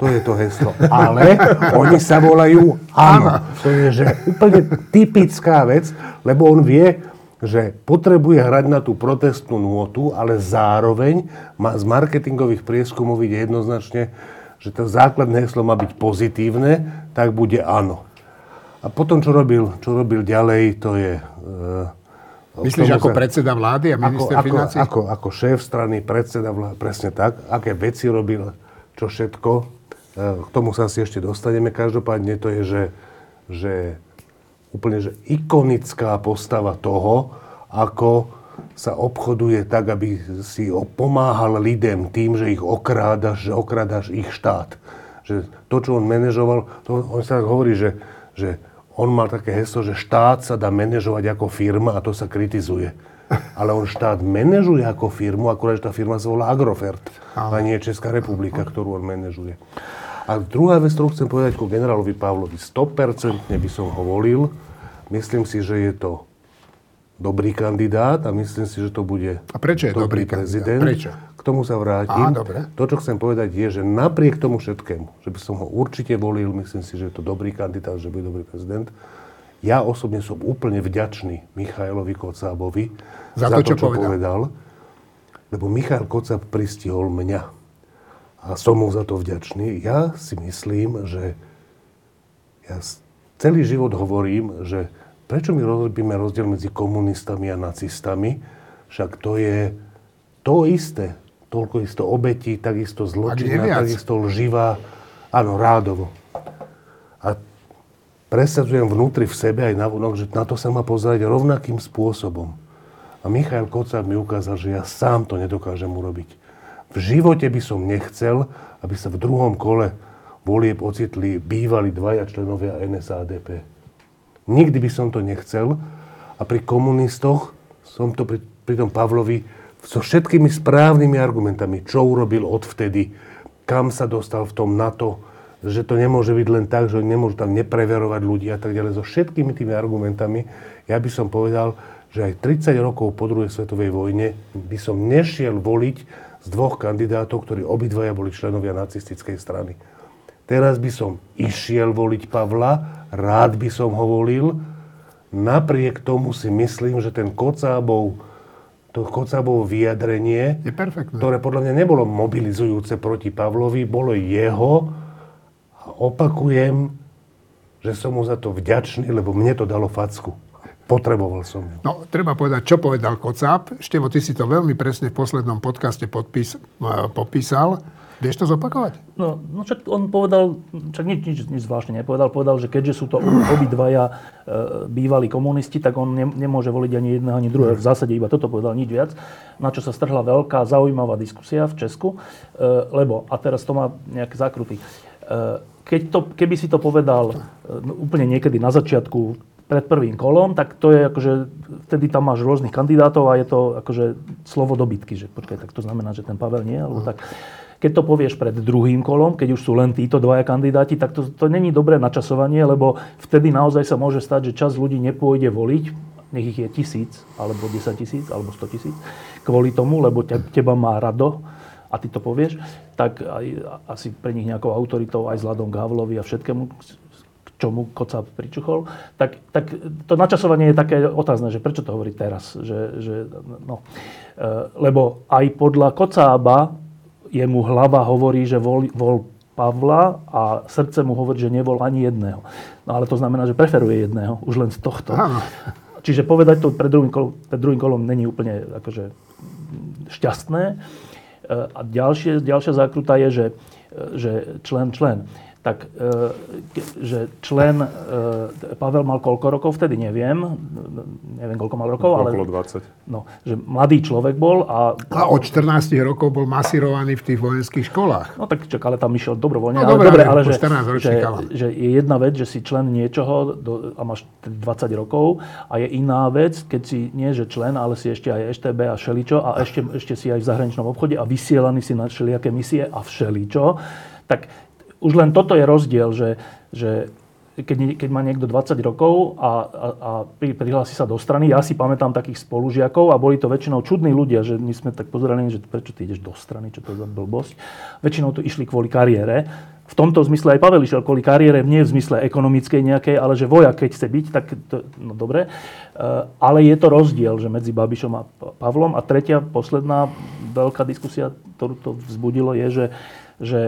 To je to heslo. Ale oni sa volajú áno. To je že úplne typická vec, lebo on vie, že potrebuje hrať na tú protestnú nôtu, ale zároveň má z marketingových prieskumov ide jednoznačne, že to základné heslo má byť pozitívne, tak bude áno. A potom, čo robil, čo robil ďalej, to je... E, Myslíš ako sa, predseda vlády a minister ako, financí? Ako, ako, ako šéf strany, predseda vlády, presne tak. Aké veci robil, čo všetko. E, k tomu sa si ešte dostaneme. Každopádne to je, že, že úplne že ikonická postava toho, ako sa obchoduje tak, aby si pomáhal lidem tým, že ich okrádaš, že okrádaš ich štát. Že to, čo on manažoval, to, on sa hovorí, že, že on mal také heslo, že štát sa dá manažovať ako firma a to sa kritizuje. Ale on štát manažuje ako firmu, akurát, že tá firma sa volá Agrofert a nie Česká republika, ktorú on manažuje. A druhá vec, ktorú chcem povedať ku generálovi Pavlovi, 100% by som ho volil. Myslím si, že je to dobrý kandidát a myslím si, že to bude a prečo je dobrý, dobrý prezident. Prečo? K tomu sa vrátim. Á, dobre. To, čo chcem povedať, je, že napriek tomu všetkému, že by som ho určite volil, myslím si, že je to dobrý kandidát, že bude dobrý prezident, ja osobne som úplne vďačný Michailovi Kocábovi za, za to, čo, čo povedal. povedal. Lebo Michail Kocáb pristihol mňa a som mu za to vďačný. Ja si myslím, že ja celý život hovorím, že prečo my robíme rozdiel medzi komunistami a nacistami, však to je to isté. Toľko isto obetí, takisto zločina, takisto lživá. Áno, rádovo. A presadzujem vnútri v sebe aj vonok, že na to sa má pozerať rovnakým spôsobom. A Michail Kocáb mi ukázal, že ja sám to nedokážem urobiť. V živote by som nechcel, aby sa v druhom kole volieb ocitli bývali dvaja členovia NSADP. Nikdy by som to nechcel. A pri komunistoch som to pri, pri tom Pavlovi so všetkými správnymi argumentami, čo urobil odvtedy, kam sa dostal v tom NATO, že to nemôže byť len tak, že nemôžu tam nepreverovať ľudí a tak ďalej. So všetkými tými argumentami, ja by som povedal, že aj 30 rokov po druhej svetovej vojne by som nešiel voliť z dvoch kandidátov, ktorí obidvaja boli členovia nacistickej strany. Teraz by som išiel voliť Pavla, rád by som ho volil, napriek tomu si myslím, že ten Kocábov, to Kocábov vyjadrenie, je perfektné. ktoré podľa mňa nebolo mobilizujúce proti Pavlovi, bolo jeho a opakujem, že som mu za to vďačný, lebo mne to dalo facku. Potreboval som ju. No, treba povedať, čo povedal Kocáb. Števo, ty si to veľmi presne v poslednom podcaste podpís, popísal. Vieš to zopakovať? No, no čak on povedal, čak nič, nič, nič zvláštne nepovedal, povedal, že keďže sú to obidvaja e, bývalí komunisti, tak on ne, nemôže voliť ani jedného, ani druhého. V zásade iba toto povedal, nič viac. Na čo sa strhla veľká, zaujímavá diskusia v Česku, e, lebo, a teraz to má nejaké zákruty, e, keď to, keby si to povedal e, úplne niekedy na začiatku pred prvým kolom, tak to je akože, vtedy tam máš rôznych kandidátov a je to akože slovo dobytky, že počkaj, tak to znamená, že ten Pavel nie, alebo tak. Keď to povieš pred druhým kolom, keď už sú len títo dvaja kandidáti, tak to, to není dobré načasovanie, lebo vtedy naozaj sa môže stať, že čas ľudí nepôjde voliť, nech ich je tisíc, alebo 10 tisíc, alebo 100 tisíc, kvôli tomu, lebo te, teba má rado a ty to povieš, tak aj, asi pre nich nejakou autoritou aj s Ladom Gavlovi a všetkému čomu Kocáb pričuchol, tak, tak to načasovanie je také otázne, že prečo to hovorí teraz. Že, že, no. E, lebo aj podľa Kocába jemu hlava hovorí, že vol, vol Pavla a srdce mu hovorí, že nevol ani jedného. No ale to znamená, že preferuje jedného, už len z tohto. Áno. Čiže povedať to pred druhým, kolom, pred druhým kolom není úplne akože šťastné. E, a ďalšie, ďalšia zákruta je, že, že člen, člen tak e, že člen, e, Pavel mal koľko rokov vtedy, neviem, neviem koľko mal rokov, ale... Okolo 20. No, že mladý človek bol a... A od 14 rokov bol masírovaný v tých vojenských školách. No tak čak, ale tam išiel dobrovoľne. No, ale, dobre, ale, že, že, že, je jedna vec, že si člen niečoho do, a máš 20 rokov a je iná vec, keď si nie že člen, ale si ešte aj EŠTB a všeličo a ešte, ešte si aj v zahraničnom obchode a vysielaný si na všelijaké misie a všeličo, tak už len toto je rozdiel, že, že keď, keď má niekto 20 rokov a, a, a prihlási sa do strany, ja si pamätám takých spolužiakov a boli to väčšinou čudní ľudia, že my sme tak pozerali, že prečo ty ideš do strany, čo to je za blbosť. Väčšinou to išli kvôli kariére. V tomto zmysle aj Pavel išiel kvôli kariére, nie v zmysle ekonomickej nejakej, ale že vojak, keď chce byť, tak to, no dobre. E, ale je to rozdiel, že medzi Babišom a Pavlom. A tretia, posledná veľká diskusia, ktorú to vzbudilo, je, že, že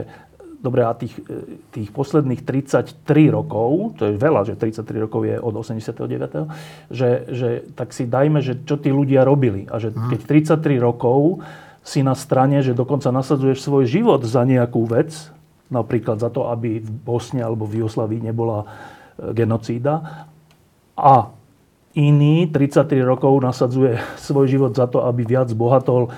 Dobre, a tých, e, tých posledných 33 rokov, to je veľa, že 33 rokov je od 89., že, že tak si dajme, že čo tí ľudia robili. A že mhm. keď 33 rokov si na strane, že dokonca nasadzuješ svoj život za nejakú vec, napríklad za to, aby v Bosne alebo v Jugoslavii nebola e, genocída, a iný 33 rokov nasadzuje svoj život za to, aby viac bohatol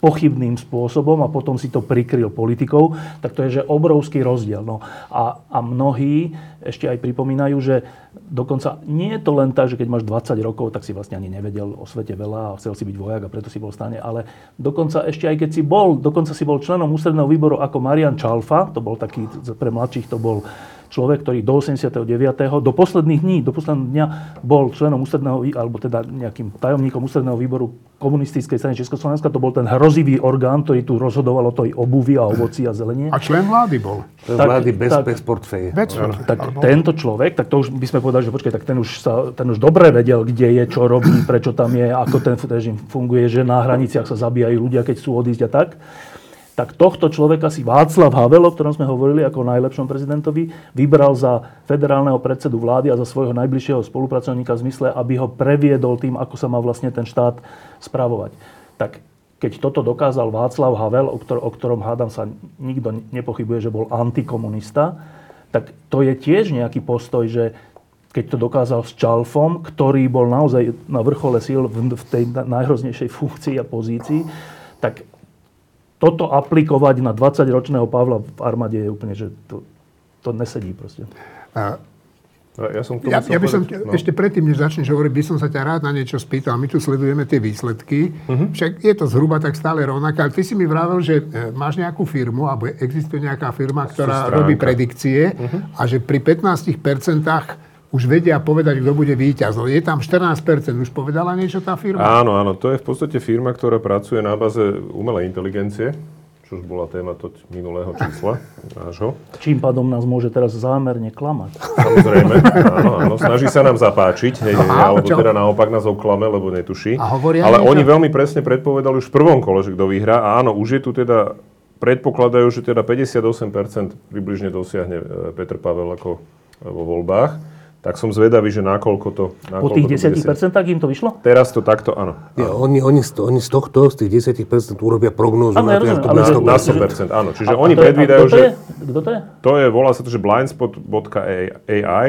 pochybným spôsobom a potom si to prikryl politikou, tak to je že obrovský rozdiel. No a, a mnohí ešte aj pripomínajú, že dokonca nie je to len tak, že keď máš 20 rokov, tak si vlastne ani nevedel o svete veľa a chcel si byť vojak a preto si bol v stane, ale dokonca ešte aj keď si bol, dokonca si bol členom ústredného výboru ako Marian Čalfa, to bol taký, pre mladších to bol človek, ktorý do 89. do posledných dní, do posledného dňa bol členom ústredného, alebo teda nejakým tajomníkom ústredného výboru komunistickej strany Československa. To bol ten hrozivý orgán, ktorý tu rozhodoval o tej obuvi a ovoci a zelenie. A člen vlády bol. Tak, vlády bez, tak, bez portfeje. Bez tak alebo... tento človek, tak to už by sme povedali, že počkaj, tak ten už, sa, ten už dobre vedel, kde je, čo robí, prečo tam je, ako ten režim funguje, že na hraniciach sa zabíjajú ľudia, keď chcú odísť a tak tak tohto človeka si Václav Havel, o ktorom sme hovorili ako o najlepšom prezidentovi, vybral za federálneho predsedu vlády a za svojho najbližšieho spolupracovníka v zmysle, aby ho previedol tým, ako sa má vlastne ten štát spravovať. Tak keď toto dokázal Václav Havel, o, ktor- o ktorom hádam sa nikto nepochybuje, že bol antikomunista, tak to je tiež nejaký postoj, že keď to dokázal s Čalfom, ktorý bol naozaj na vrchole síl v, tej najhroznejšej funkcii a pozícii, tak toto aplikovať na 20-ročného Pavla v armáde je úplne, že to, to nesedí proste. A, ja, som ja, ja by som, no. ešte predtým, než začneš hovoriť, by som sa ťa rád na niečo spýtal. My tu sledujeme tie výsledky, uh-huh. však je to zhruba tak stále rovnaké, ale ty si mi vravel, že e, máš nejakú firmu, alebo existuje nejaká firma, ktorá robí predikcie uh-huh. a že pri 15% už vedia povedať, kto bude víťaz. No, je tam 14%. Už povedala niečo tá firma? Áno, áno. To je v podstate firma, ktorá pracuje na baze umelej inteligencie, čo už bola téma to minulého čísla nášho. Čím pádom nás môže teraz zámerne klamať. Samozrejme, áno, áno. Snaží sa nám zapáčiť, hej, Aha, alebo čo? teda naopak nás oklame, lebo netuší. A hovoria Ale niečo? oni veľmi presne predpovedali už v prvom kole, že kto vyhrá. A áno, už je tu teda predpokladajú, že teda 58% približne dosiahne e, Petr Pavel ako e, vo voľbách. Tak som zvedavý, že nakoľko to... Nakoľko po tých 10% im to vyšlo? Teraz to takto, áno. Ja, oni, oni, z, oni z tohto, z tých 10% urobia prognózu na to, ja to na 100%. Na 100%, áno. Čiže a, oni a predvídajú, že... Kto to je? To je, volá sa to, že blindspot.ai,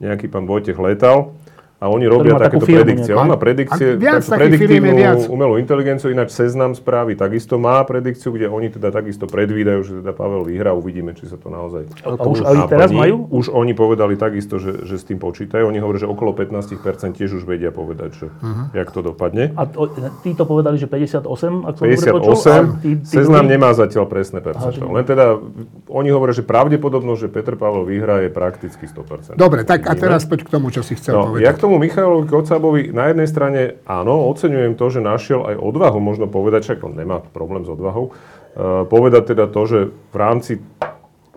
nejaký pán Vojtech Letal a oni robia takéto predikcie. On má predikcie, prediktívnu umelú inteligenciu, ináč Seznam správy takisto má predikciu, kde oni teda takisto predvídajú, že teda Pavel vyhrá, uvidíme, či sa to naozaj A, už oni teraz majú? Už oni povedali takisto, že, že s tým počítajú. Oni hovoria, že okolo 15% tiež už vedia povedať, že uh-huh. jak to dopadne. A to povedali, že 58, ak som 58, počul, tí, tí Seznam nemá zatiaľ presné percento. Len teda oni hovoria, že pravdepodobnosť, že Peter Pavel vyhrá je prakticky 100%. Dobre, tak a teraz poď k tomu, čo si chcel no, povedať. Ja k tomu tomu Michalovi Kocabovi na jednej strane áno, oceňujem to, že našiel aj odvahu, možno povedať, však on nemá problém s odvahou, uh, povedať teda to, že v rámci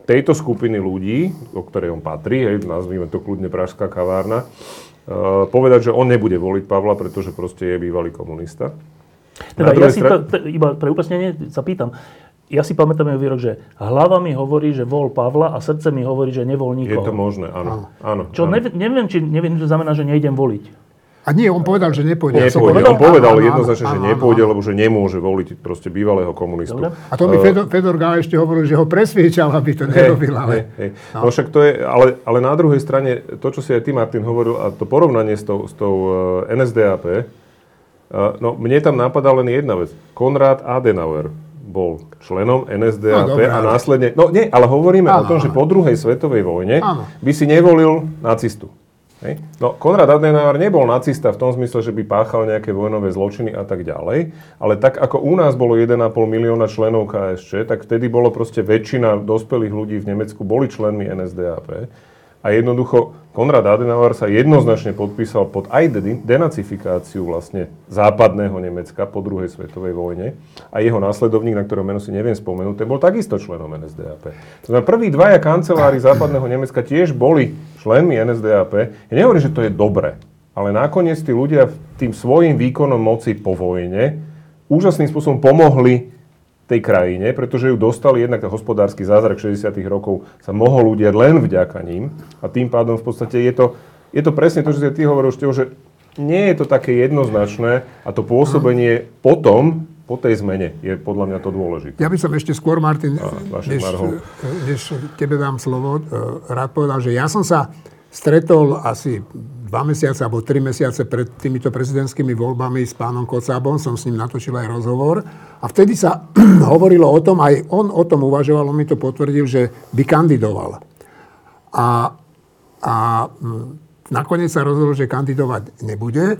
tejto skupiny ľudí, o ktorej on patrí, hej, nazvime to kľudne Pražská kavárna, uh, povedať, že on nebude voliť Pavla, pretože proste je bývalý komunista. Teda ja si stra... to, iba pre upresnenie sa pýtam, ja si pamätám jeho výrok, že hlava mi hovorí, že vol Pavla a srdce mi hovorí, že nevol nikoho. Je to možné, áno. áno. Čo áno. neviem, či neviem, čo znamená, že nejdem voliť. A nie, on povedal, že nepôjde. Nepôjde. Povedal? On povedal áno, jednoznačne, áno, že nepôjde, áno. lebo že nemôže voliť proste bývalého komunistu. Dobre. A to mi Fedor, Fedor Gál ešte hovoril, že ho presviečal, aby to nerobil. Ale... Hey, hey. No. no však to je, ale, ale na druhej strane, to, čo si aj ty, Martin, hovoril, a to porovnanie s tou, s tou eh, NSDAP, eh, no mne tam napadá len jedna vec. Konrad Adenauer bol členom NSDAP no, a následne... No nie, ale hovoríme áno, o tom, áno. že po druhej svetovej vojne áno. by si nevolil nacistu. Hej. No, Konrad Adenauer nebol nacista v tom zmysle, že by páchal nejaké vojnové zločiny a tak ďalej, ale tak ako u nás bolo 1,5 milióna členov KSČ, tak vtedy bolo proste väčšina dospelých ľudí v Nemecku boli členmi NSDAP. A jednoducho Konrad Adenauer sa jednoznačne podpísal pod aj denacifikáciu vlastne západného Nemecka po druhej svetovej vojne a jeho následovník, na ktorého meno si neviem spomenúť, ten bol takisto členom NSDAP. To znamená, prví dvaja kancelári západného Nemecka tiež boli členmi NSDAP. Ja nehovorím, že to je dobre, ale nakoniec tí ľudia tým svojim výkonom moci po vojne úžasným spôsobom pomohli tej krajine, pretože ju dostali jednak ten hospodársky zázrak 60. rokov sa mohol udiať len vďaka ním a tým pádom v podstate je to, je to presne to, čo si ty hovoril, že nie je to také jednoznačné a to pôsobenie potom, po tej zmene je podľa mňa to dôležité. Ja by som ešte skôr, Martin, a, než, než tebe dám slovo, e, rád povedal, že ja som sa stretol asi dva mesiace alebo tri mesiace pred týmito prezidentskými voľbami s pánom Kocábom, som s ním natočil aj rozhovor. A vtedy sa hovorilo o tom, aj on o tom uvažoval, on mi to potvrdil, že by kandidoval. A, a mm, nakoniec sa rozhodol, že kandidovať nebude.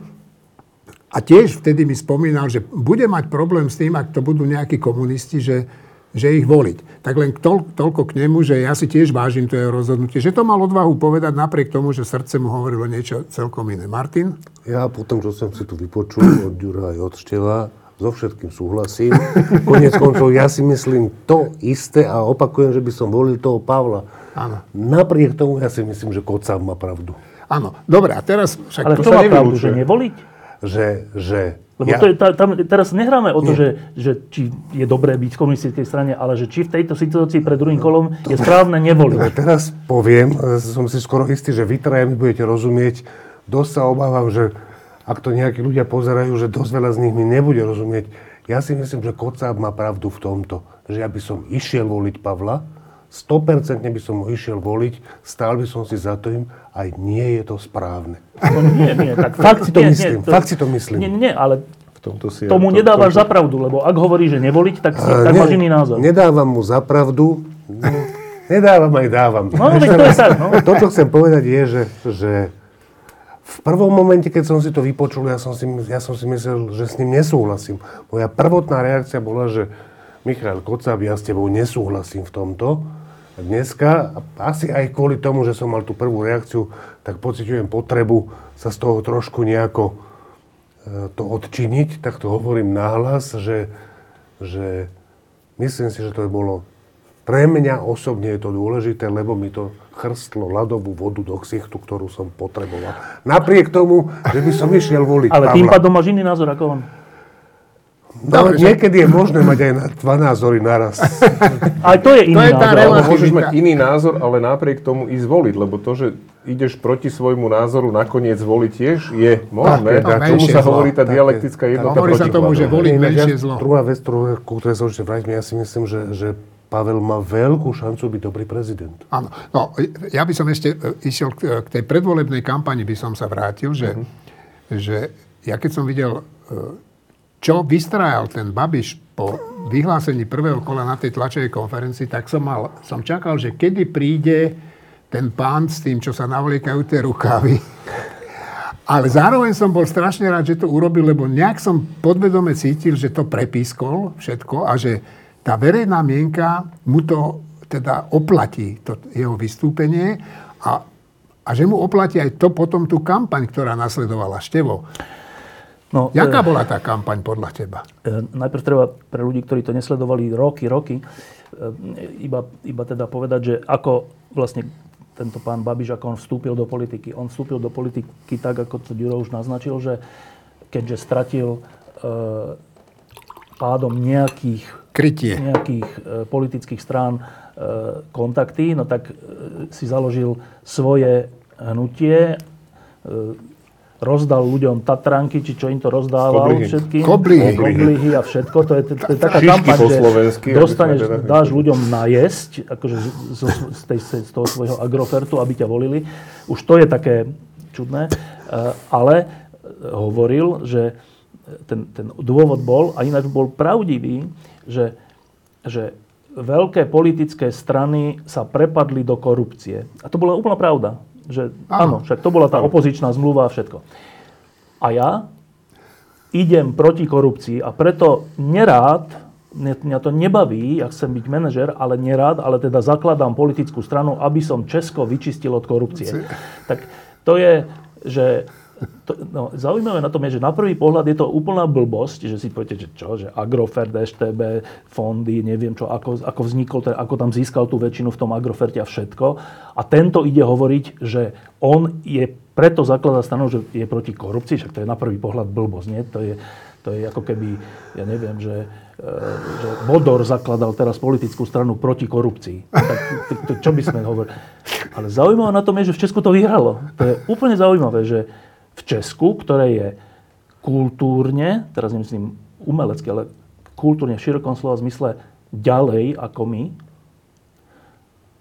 A tiež vtedy mi spomínal, že bude mať problém s tým, ak to budú nejakí komunisti, že, že ich voliť. Tak len tol, toľko k nemu, že ja si tiež vážim to jeho rozhodnutie. Že to mal odvahu povedať napriek tomu, že srdce mu hovorilo niečo celkom iné. Martin? Ja potom, čo som si tu vypočul od Ďura aj od Števa, so všetkým súhlasím. Konec koncov, ja si myslím to isté a opakujem, že by som volil toho Pavla. Áno. Napriek tomu ja si myslím, že Kocáb má pravdu. Áno. Dobre, a teraz však... Ale to sa má pravdu, že nevoliť? Že, že Lebo to je, tam, teraz nehráme o to, že, že či je dobré byť v komunistickej strane, ale že či v tejto situácii pred druhým kolom je správne nevoliť. teraz poviem, e, som si skoro istý, že vy traja mi budete rozumieť. Dosť sa obávam, že ak to nejakí ľudia pozerajú, že dosť veľa z nich mi nebude rozumieť. Ja si myslím, že Kocáb má pravdu v tomto, že ja by som išiel voliť Pavla, 100% by som ho išiel voliť, stál by som si za tým, aj nie je to správne. No, nie, nie, tak Fakt si to nie, myslím, nie, fakt si to myslím. Nie, nie, ale V tomto si tomu ja, to- nedávaš to- za pravdu, lebo ak hovorí, že nevoliť, tak, si, tak ne- máš iný názor. Nedávam mu za pravdu. No, nedávam aj dávam. No, Ešte veď to je raz, tak, no. To, čo chcem povedať, je, že, že v prvom momente, keď som si to vypočul, ja som si, ja som si myslel, že s ním nesúhlasím. Moja prvotná reakcia bola, že Michal Kocáb, ja s tebou nesúhlasím v tomto. Dneska, asi aj kvôli tomu, že som mal tú prvú reakciu, tak pociťujem potrebu sa z toho trošku nejako e, to odčiniť, tak to hovorím nahlas, že, že myslím si, že to by bolo pre mňa osobne je to dôležité, lebo mi to chrstlo ľadovú vodu do ksichtu, ktorú som potreboval. Napriek tomu, že by som išiel voliť Ale Pavla. tým pádom máš iný názor ako on. No, niekedy je možné mať aj na dva názory naraz. Aj to je iný je tá názor. Ale môžeš mať iný názor, ale napriek tomu ísť voliť, lebo to, že ideš proti svojmu názoru, nakoniec voliť tiež je možné. Tak, je to Tomu sa zlo. hovorí tá Tak je. dialektická jednota Hovorí sa tomu, že voliť menšie zlo. Druhá vec, ktorú, ku ktorej sa určite vrátim, ja si myslím, že, že Pavel má veľkú šancu byť dobrý prezident. Áno. No, ja by som ešte e, išiel k, k tej predvolebnej kampani, by som sa vrátil, že, že ja keď som videl, e, čo vystrajal ten Babiš po vyhlásení prvého kola na tej tlačovej konferencii, tak som, mal, som čakal, že kedy príde ten pán s tým, čo sa navliekajú tie rukávy. Ale zároveň som bol strašne rád, že to urobil, lebo nejak som podvedome cítil, že to prepískol všetko a že tá verejná mienka mu to teda oplatí, to jeho vystúpenie a, a že mu oplatí aj to potom tú kampaň, ktorá nasledovala. Števo, No, jaká e, bola tá kampaň podľa teba? e, najprv treba pre ľudí, ktorí to nesledovali roky, roky, e, iba, iba teda povedať, že ako vlastne tento pán Babiš, ako on vstúpil do politiky. On vstúpil do politiky tak, ako to Ďuro už naznačil, že keďže stratil e, pádom nejakých Krytie. nejakých e, politických strán e, kontakty, no tak e, si založil svoje hnutie, e, rozdal ľuďom Tatranky, či čo im to rozdával Koblihy. všetkým. Koblihy. Koblihy a všetko. To je, to, to je taká kampaň, že dostaneš, teda- dáš ľuďom najesť, akože z, z, z, tej, z toho svojho agrofertu, aby ťa volili. Už to je také čudné. E, Ale e, hovoril, že ten, ten dôvod bol, a ináč bol pravdivý, že, že veľké politické strany sa prepadli do korupcie. A to bola úplná pravda. Že, áno, však to bola tá opozičná zmluva a všetko. A ja idem proti korupcii a preto nerád, mňa to nebaví, ja chcem byť manažer, ale nerád, ale teda zakladám politickú stranu, aby som Česko vyčistil od korupcie. Tak to je, že to, no, zaujímavé na tom je, že na prvý pohľad je to úplná blbosť, že si poviete, že čo, že Agrofert, STB, fondy, neviem čo, ako, ako vznikol, ten, ako tam získal tú väčšinu v tom Agroferte a všetko. A tento ide hovoriť, že on je preto zakladá stranu, že je proti korupcii, však to je na prvý pohľad blbosť, nie? To je, to je ako keby, ja neviem, že, e, že Bodor zakladal teraz politickú stranu proti korupcii. Tak to, to, čo by sme hovorili? Ale zaujímavé na tom je, že v Česku to vyhralo. To je úplne zaujímavé, že v Česku, ktoré je kultúrne, teraz nemyslím umelecky, ale kultúrne v širokom slova zmysle ďalej ako my,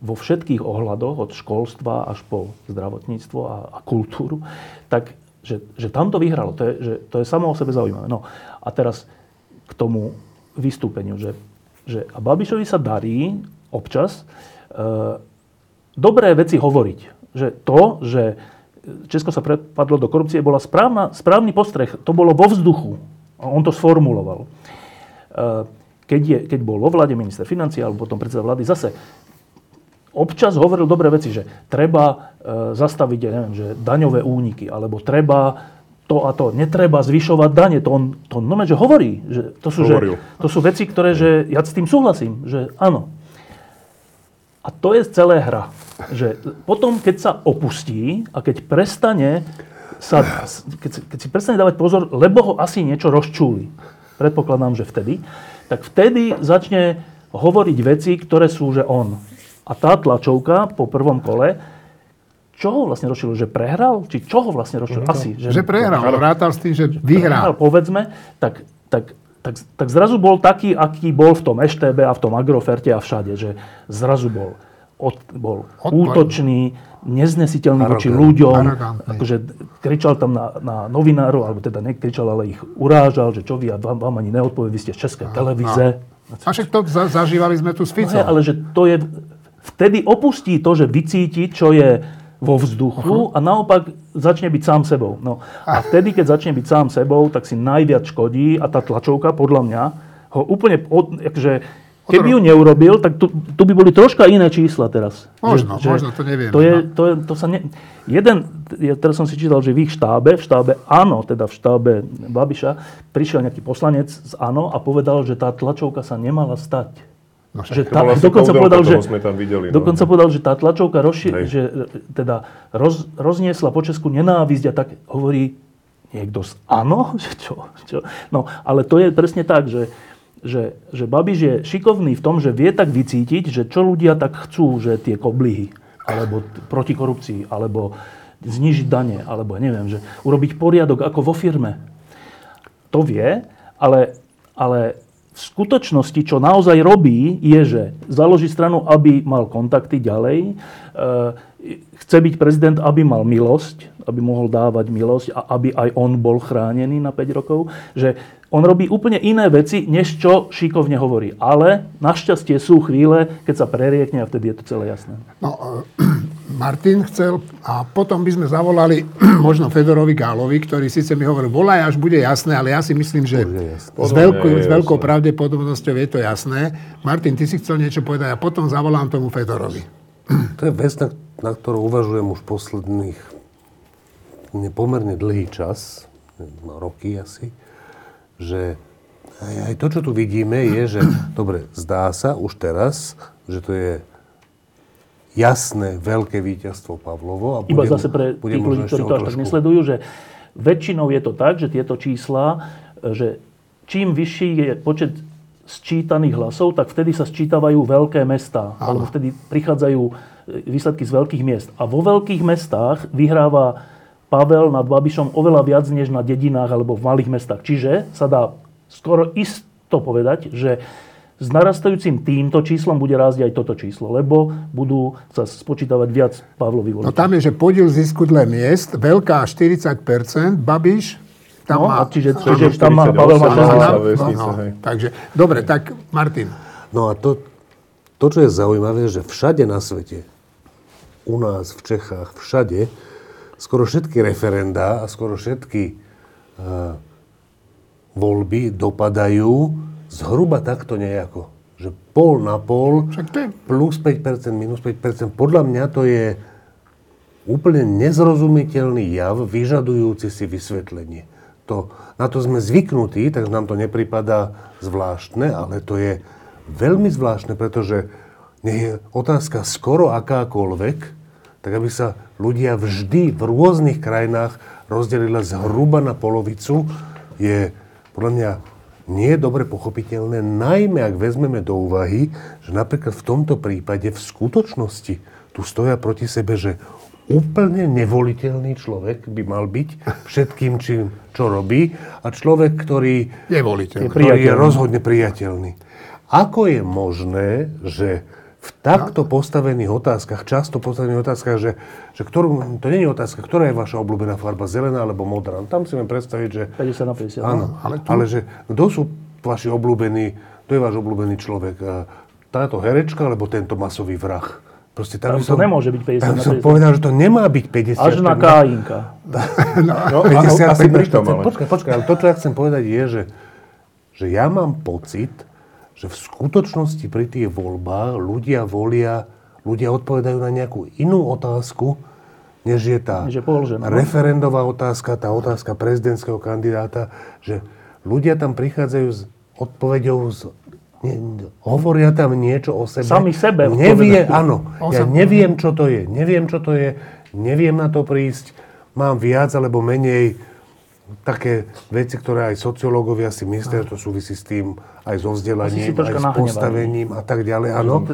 vo všetkých ohľadoch, od školstva až po zdravotníctvo a, a kultúru, tak že, že tam to vyhralo. To je, že, to je samo o sebe zaujímavé. No a teraz k tomu vystúpeniu, že, že a Babišovi sa darí občas e, dobré veci hovoriť. Že to, že Česko sa prepadlo do korupcie, bola správna, správny postreh. To bolo vo vzduchu. On to sformuloval. E, keď, je, keď bol vo vláde minister financí alebo potom predseda vlády, zase občas hovoril dobré veci, že treba e, zastaviť, ja neviem, že daňové úniky, alebo treba to a to, netreba zvyšovať dane. To on, to on že hovorí. Že to, sú, že, to sú veci, ktoré, že ja s tým súhlasím, že áno. A to je celé hra. Že potom, keď sa opustí a keď prestane sa, keď, keď si prestane dávať pozor, lebo ho asi niečo rozčúli, predpokladám, že vtedy, tak vtedy začne hovoriť veci, ktoré sú, že on. A tá tlačovka po prvom kole, čo ho vlastne rozšilo? Že prehral? Či čo ho vlastne rozšilo? Asi. Že, že prehral. Rátal s tým, že vyhral. Prehral, povedzme. Tak, tak, tak, tak zrazu bol taký, aký bol v tom EŠTB a v tom Agroferte a všade. Že zrazu bol, od, bol útočný, neznesiteľný voči ľuďom. Akože kričal tam na, na novinárov, alebo teda nekričal, ale ich urážal, že čo vy, a vám, vám ani neodpovie, vy ste z Českej televíze. A však to zažívali sme tu s Ficom. No, ale že to je vtedy opustí to, že vycíti, čo je vo vzduchu uh-huh. a naopak začne byť sám sebou. No. A vtedy, keď začne byť sám sebou, tak si najviac škodí a tá tlačovka, podľa mňa, ho úplne, od, akože, keby ju neurobil, tak tu, tu by boli troška iné čísla teraz. Možno, že, možno, to neviem. To, je, no. to, je, to sa ne... Jeden, ja teraz som si čítal, že v ich štábe, v štábe áno, teda v štábe Babiša, prišiel nejaký poslanec z áno a povedal, že tá tlačovka sa nemala stať. No, že tá, dokonca povedal, že, sme tam videli, no. dokonca povedal, že tá tlačovka rozši- že, teda roz, rozniesla po Česku nenávisť a tak hovorí niekto z áno? Že čo, čo? No, ale to je presne tak, že, že, že Babiš je šikovný v tom, že vie tak vycítiť, že čo ľudia tak chcú, že tie koblihy, alebo proti korupcii, alebo znižiť dane, alebo neviem, že urobiť poriadok ako vo firme. To vie, ale, ale v skutočnosti, čo naozaj robí, je, že založí stranu, aby mal kontakty ďalej, e, chce byť prezident, aby mal milosť, aby mohol dávať milosť a aby aj on bol chránený na 5 rokov, že on robí úplne iné veci, než čo šikovne hovorí. Ale našťastie sú chvíle, keď sa preriekne a vtedy je to celé jasné. No, Martin chcel a potom by sme zavolali možno Fedorovi Gálovi, ktorý síce mi hovoril, volaj, až bude jasné, ale ja si myslím, že s, veľkou, s veľkou pravdepodobnosťou je to jasné. Martin, ty si chcel niečo povedať a potom zavolám tomu Fedorovi. To je vec, na, na ktorú uvažujem už posledných pomerne dlhý čas, roky asi, že aj, aj to, čo tu vidíme, je, že dobre, zdá sa už teraz, že to je jasné veľké víťazstvo Pavlovo. A bude, Iba zase pre tých ľudí, ktorí to až tak nesledujú, že väčšinou je to tak, že tieto čísla, že čím vyšší je počet sčítaných hlasov, tak vtedy sa sčítavajú veľké mestá. Áno. Alebo vtedy prichádzajú e, výsledky z veľkých miest. A vo veľkých mestách vyhráva Pavel nad Babišom oveľa viac než na dedinách alebo v malých mestách. Čiže sa dá skoro isto povedať, že s narastajúcim týmto číslom bude rásť aj toto číslo, lebo budú sa spočítavať viac Pavlovi voličov. No tam je, že podiel zisku dle miest, veľká 40%, Babiš, tam no, má... Čiže, čiže tam má Pavel má 60. No, no, takže, dobre, tak Martin. No a to, to, čo je zaujímavé, že všade na svete, u nás v Čechách, všade, skoro všetky referendá a skoro všetky uh, voľby dopadajú zhruba takto nejako. Že pol na pol, plus 5%, minus 5%. Podľa mňa to je úplne nezrozumiteľný jav, vyžadujúci si vysvetlenie. To, na to sme zvyknutí, tak nám to nepripadá zvláštne, ale to je veľmi zvláštne, pretože nech je otázka skoro akákoľvek, tak aby sa ľudia vždy v rôznych krajinách rozdelila zhruba na polovicu, je podľa mňa nie je dobre pochopiteľné, najmä ak vezmeme do úvahy, že napríklad v tomto prípade v skutočnosti tu stoja proti sebe, že úplne nevoliteľný človek by mal byť všetkým, čím, čo robí a človek, ktorý je, ktorý je rozhodne priateľný. Ako je možné, že v takto postavených otázkach, často postavených otázkach, že, že ktorú, to nie je otázka, ktorá je vaša obľúbená farba, zelená alebo modrá. Tam si viem predstaviť, že... 50 na 50. Áno, ale, tu... ale že kto sú vaši obľúbení, kto je váš obľúbený človek? Táto herečka alebo tento masový vrah? Proste tam, tam som, to nemôže byť 50 tam na 50. som povedal, že to nemá byť 50. Až na Kájinka. no, no, 50 asi pritom, ale... Počkaj, počkaj, ale to, čo ja chcem povedať je, že, že ja mám pocit, že v skutočnosti pri tých voľbách ľudia volia, ľudia odpovedajú na nejakú inú otázku, než je tá než je položená. referendová otázka, tá otázka prezidentského kandidáta, že ľudia tam prichádzajú s odpovedou z ne, hovoria tam niečo o sebe. Sami sebe. Nevie, áno. Ja neviem, čo to je. Neviem, čo to je. Neviem na to prísť. Mám viac alebo menej také veci, ktoré aj sociológovia si myslia, že to súvisí s tým, aj so vzdelaním, aj s postavením a tak ďalej. Áno.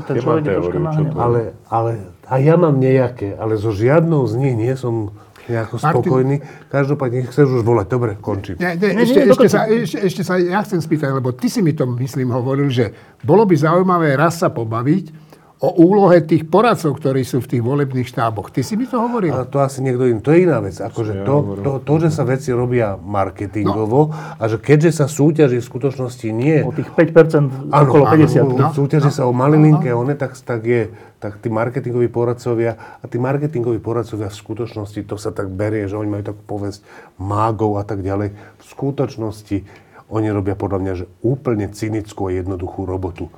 Ale, ale a ja mám nejaké, ale so žiadnou z nich nie som nejako Martin, spokojný. Každopádne chceš už volať. Dobre, končím. Nie, nie, ešte, ešte, sa, ešte, ešte sa ja chcem spýtať, lebo ty si mi to, myslím, hovoril, že bolo by zaujímavé raz sa pobaviť, o úlohe tých poradcov, ktorí sú v tých volebných štáboch. Ty si mi to hovoril? Ale to asi niekto iný. To je iná vec. Akože to, to, to, že sa veci robia marketingovo no. a že keďže sa súťaží v skutočnosti nie... O tých 5% áno, okolo 50. Áno, no, súťaží no, sa o malilinké, one, tak, tak je tak tí marketingoví poradcovia a tí marketingoví poradcovia v skutočnosti, to sa tak berie, že oni majú takú povesť mágov a tak ďalej. V skutočnosti oni robia podľa mňa, že úplne cynickú a jednoduchú robotu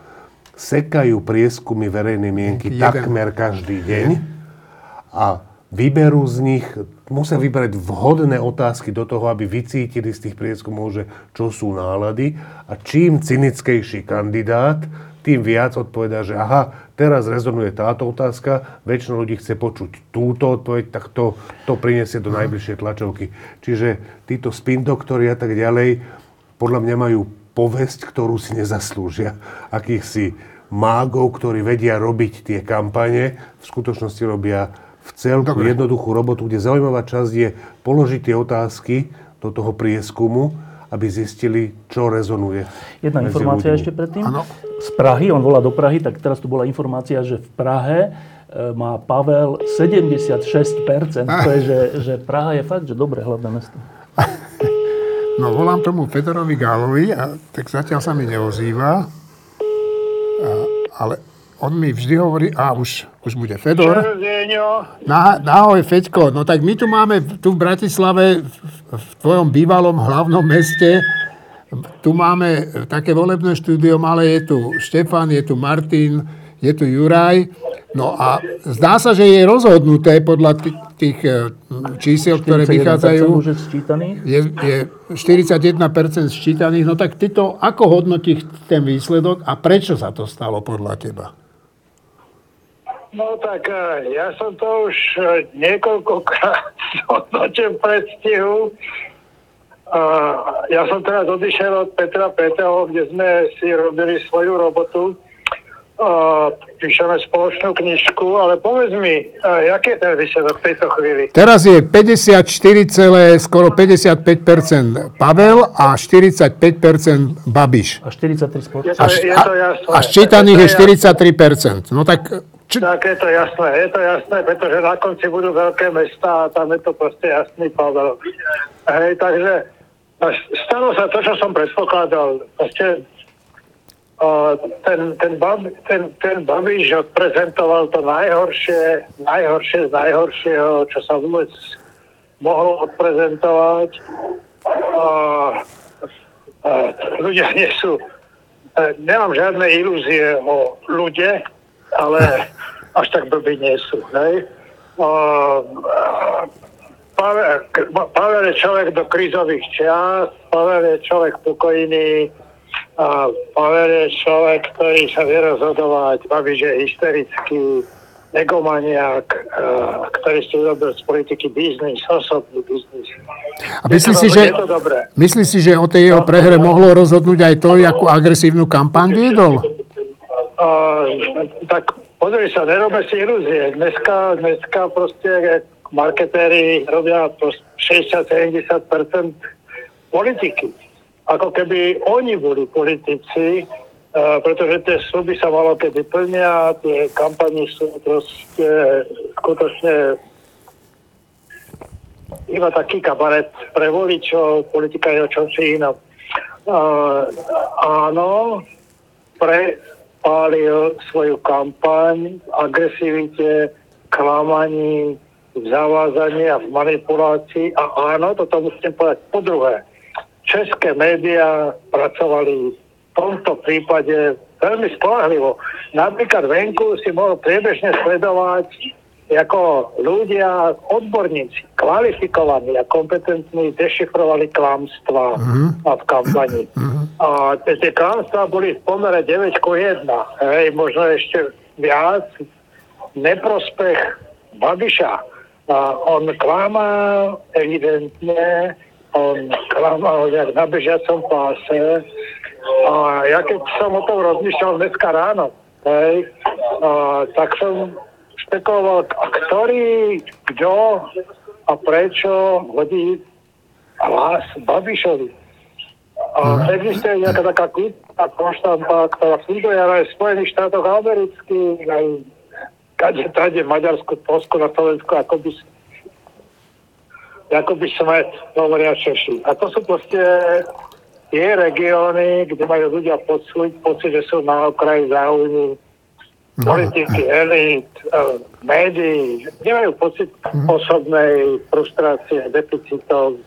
sekajú prieskumy verejnej mienky Jeden. takmer každý deň a vyberú z nich, musia vybrať vhodné otázky do toho, aby vycítili z tých prieskumov, že čo sú nálady a čím cynickejší kandidát, tým viac odpovedá, že aha, teraz rezonuje táto otázka, väčšina ľudí chce počuť túto odpoveď, tak to, to prinesie do najbližšej tlačovky. Čiže títo spin doktori a tak ďalej, podľa mňa majú povesť, ktorú si nezaslúžia. Akýchsi mágov, ktorí vedia robiť tie kampane, v skutočnosti robia v celku Dobre. jednoduchú robotu, kde zaujímavá časť je položiť tie otázky do toho prieskumu, aby zistili, čo rezonuje. Jedna informácia ľuďmi. ešte predtým. Ano. Z Prahy, on volá do Prahy, tak teraz tu bola informácia, že v Prahe e, má Pavel 76%. Ah. To je, že, že Praha je fakt, že dobré hlavné mesto. No volám tomu Fedorovi Gálovi a tak zatiaľ sa mi neozýva. Ale on mi vždy hovorí, a už, už bude Fedor. Na, ahoj, Feďko. No tak my tu máme tu v Bratislave, v, v tvojom bývalom hlavnom meste, tu máme také volebné štúdio, ale je tu Štefan, je tu Martin, je tu Juraj. No a zdá sa, že je rozhodnuté podľa tých e, čísiel, ktoré vychádzajú. Je, je 41% sčítaných. No tak ty to, ako hodnotíš ten výsledok a prečo sa to stalo podľa teba? No tak e, ja som to už e, niekoľkokrát hodnotil predstihu. Ja som teraz odišiel od Petra Peteho, kde sme si robili svoju robotu píšeme spoločnú knižku, ale povedz mi, aký je ten výsledok v tejto chvíli? Teraz je 54, skoro 55% Pavel a 45% Babiš. A 43 spoločných. Je to, je to jasné. A ščítaných je 43%. No tak... Či... Tak je to jasné, je to jasné, pretože na konci budú veľké mesta a tam je to proste jasný Pavel. Hej, takže stalo sa to, čo som predpokladal. Proste ten, ten, Bab, ten, ten Babiš odprezentoval to najhoršie, najhoršie z najhoršieho, čo sa vôbec mohlo odprezentovať. A, a ľudia nie sú... E, nemám žiadne ilúzie o ľude, ale až tak blbí nie sú. Hej? Pavel, Pavel je človek do krízových čias, Pavel je človek pokojný, a Pavel je človek, ktorý sa vie rozhodovať, baví, že hysterický, egomaniak, ktorý si urobil z politiky biznis, osobný biznis. A myslí si, že, myslí si, že o tej jeho prehre mohlo rozhodnúť aj to, akú agresívnu kampaň viedol? Uh, tak pozri sa, nerobme si ilúzie. Dneska, dneska proste marketéri robia 60-70% politiky ako keby oni boli politici pretože tie sluby sa malo keď plnia, tie kampani sú proste skutočne iba taký kabaret pre voličov, politika je o čom inom. Uh, áno, prepálil svoju kampaň v agresivite, klamaní, v zavázaní a v manipulácii. A áno, toto musím povedať po druhé. České médiá pracovali v tomto prípade veľmi spolahlivo. Napríklad venku si mohol priebežne sledovať ako ľudia, odborníci, kvalifikovaní a kompetentní dešifrovali klamstvá uh-huh. v kampani. Uh-huh. A tie klamstvá boli v pomere 9 ku 1. Hej, možno ešte viac. Neprospech Babiša. A on klamal evidentne, on klamal na bežiacom páse a ja keď som o tom rozmýšľal dneska ráno, hej, a, tak som špekuloval, ktorý, kto a prečo hodí hlas Babišovi. A mm. existuje nejaká taká kultúra konštanta, ktorá funguje aj v Spojených štátoch amerických, aj kade, tade, Maďarsku, Polsku, na Slovensku, ako by, ako by sme hovoria Češi. A to sú proste tie regióny, kde majú ľudia pocit, pocit že sú na okraji záujmu no. politiky, elít, uh, médií, nemajú pocit mm. osobnej frustrácie, deficitov,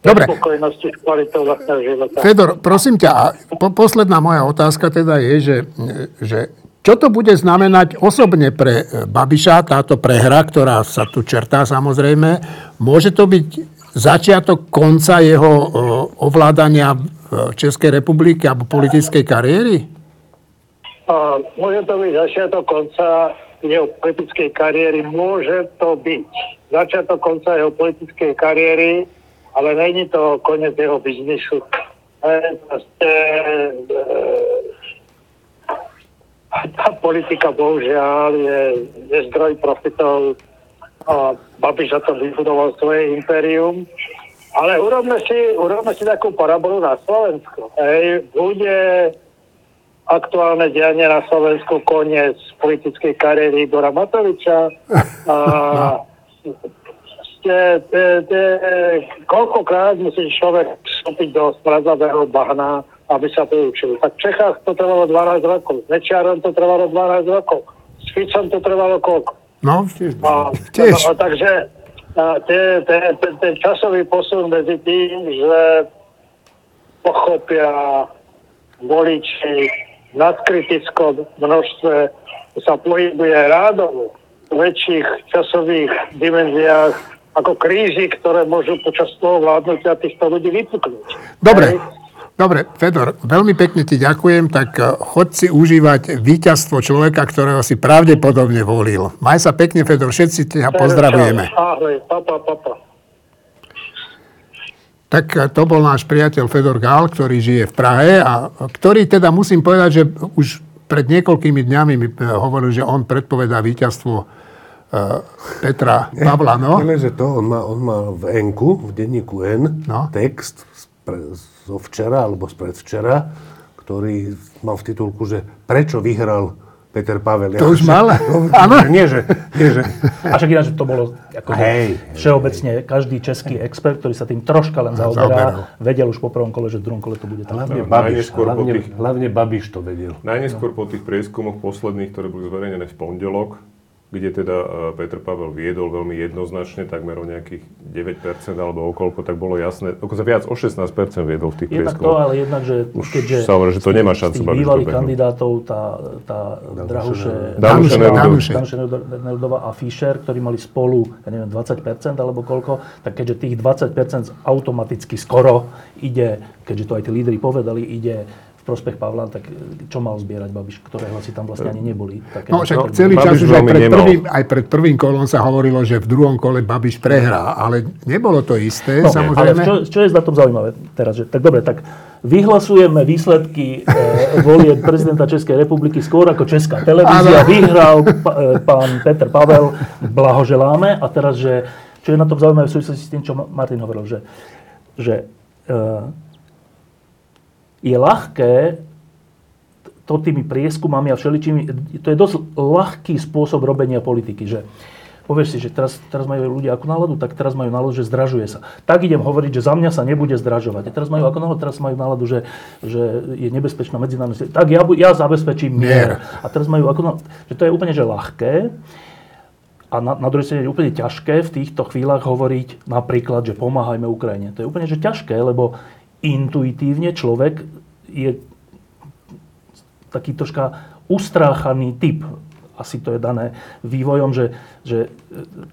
Dobre. spokojnosti s kvalitou vlastného života. Fedor, prosím ťa, po, posledná moja otázka teda je, že, že čo to bude znamenať osobne pre Babiša, táto prehra, ktorá sa tu čertá samozrejme? Môže to byť začiatok konca jeho ovládania v Českej republiky alebo politickej kariéry? Môže to byť začiatok konca jeho politickej kariéry. Môže to byť začiatok konca jeho politickej kariéry, ale není to koniec jeho biznisu. Proste, e, tá politika bohužiaľ je, je zdroj profitov a Babiš za to vybudoval svoje impérium. Ale urobme si, urobme si takú parabolu na Slovensku. Hej, bude aktuálne dianie na Slovensku koniec politickej kariéry Igora Matoviča. A ste, te, te, koľkokrát musí človek vstúpiť do smrazavého bahna, aby sa poučil. Tak v Čechách to trvalo 12 rokov, s Mečiarom to trvalo 12 rokov, s Ficom to trvalo koľko? No, tiež. A, tiež. A, takže a, te, te, te, ten časový posun medzi tým, že pochopia voliči v nadkritickom množstve sa pohybuje rádovo v väčších časových dimenziách ako krízy, ktoré môžu počas toho vládnutia týchto ľudí vypuknúť. Dobre. Hej. Dobre, Fedor, veľmi pekne ti ďakujem, tak eh, choď si užívať víťazstvo človeka, ktorého si pravdepodobne volil. Maj sa pekne, Fedor, všetci ťa pozdravujeme. Ahoj, papa, papa. Tak eh, to bol náš priateľ Fedor Gál, ktorý žije v Prahe a ktorý teda musím povedať, že už pred niekoľkými dňami mi eh, hovoril, že on predpovedá víťazstvo Petra Pavla, no? Nie, že to, on má, on má v N-ku, v denníku N, no? text zo včera alebo z predvčera, ktorý mal v titulku, že prečo vyhral Peter Pavel. To ja, už mal? Áno. nie, že, nie, že... A však ináč to bolo ako hej, všeobecne, každý český expert, ktorý sa tým troška len zaoberá, vedel už po prvom kole, že v druhom kole to bude tak. Hlavne, Babiš, hlavne, tých, hlavne Babiš to vedel. Najneskôr po tých prieskumoch posledných, ktoré boli zverejnené v pondelok, kde teda e, Petr Pavel viedol veľmi jednoznačne, takmer o nejakých 9% alebo okolko, tak bolo jasné, dokonca viac o 16% viedol v tých jednak prieskumoch. to, ale jednak, že Už keďže samozrejme, že to nemá šancu tých bývalých kandidátov, tá, tá Drahuše, Danuše Neldová a Fischer, ktorí mali spolu, ja neviem, 20% alebo koľko, tak keďže tých 20% automaticky skoro ide, keďže to aj tí lídry povedali, ide prospech Pavla, tak čo mal zbierať Babiš, ktoré hlasy tam vlastne ani neboli. Také no však celý čas už aj pred, prvým, aj pred prvým kolom sa hovorilo, že v druhom kole Babiš prehrá, ale nebolo to isté, no, samozrejme. Ale čo, čo je na tom zaujímavé teraz? Že, tak dobre, tak vyhlasujeme výsledky e, volie prezidenta Českej republiky skôr ako Česká televízia. Vyhral pa, e, pán Peter Pavel, blahoželáme. A teraz, že, čo je na tom zaujímavé v súvislosti s tým, čo Martin hovoril, že, že e, je ľahké to tými prieskumami a všeličími, to je dosť ľahký spôsob robenia politiky, že povieš si, že teraz, teraz majú ľudia ako náladu, tak teraz majú náladu, že zdražuje sa. Tak idem hovoriť, že za mňa sa nebude zdražovať. A teraz majú ako náladu, teraz majú náladu, že, že je nebezpečná medzinárodná Tak ja, ja zabezpečím mier. A teraz majú ako náladu, že to je úplne že ľahké. A na, na druhej strane je úplne ťažké v týchto chvíľach hovoriť napríklad, že pomáhajme Ukrajine. To je úplne že ťažké, lebo intuitívne človek je taký troška ustráchaný typ. Asi to je dané vývojom, že, že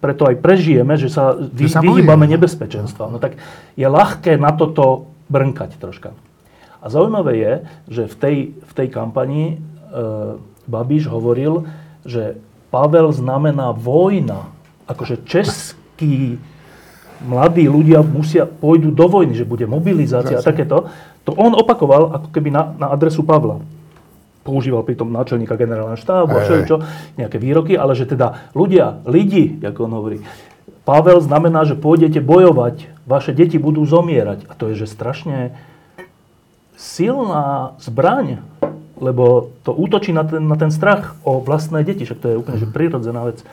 preto aj prežijeme, že sa, vy, sa vyhýbame nebezpečenstva. No tak je ľahké na toto brnkať troška. A zaujímavé je, že v tej, v tej kampani e, Babiš hovoril, že Pavel znamená vojna. Akože českí mladí ľudia musia, pôjdu do vojny, že bude mobilizácia a takéto. To on opakoval ako keby na, na adresu Pavla používal pritom náčelníka generálneho štábu a čo, nejaké výroky, ale že teda ľudia, lidi, ako on hovorí, Pavel znamená, že pôjdete bojovať, vaše deti budú zomierať. A to je, že strašne silná zbraň, lebo to útočí na ten, na ten strach o vlastné deti, však to je úplne že prirodzená vec.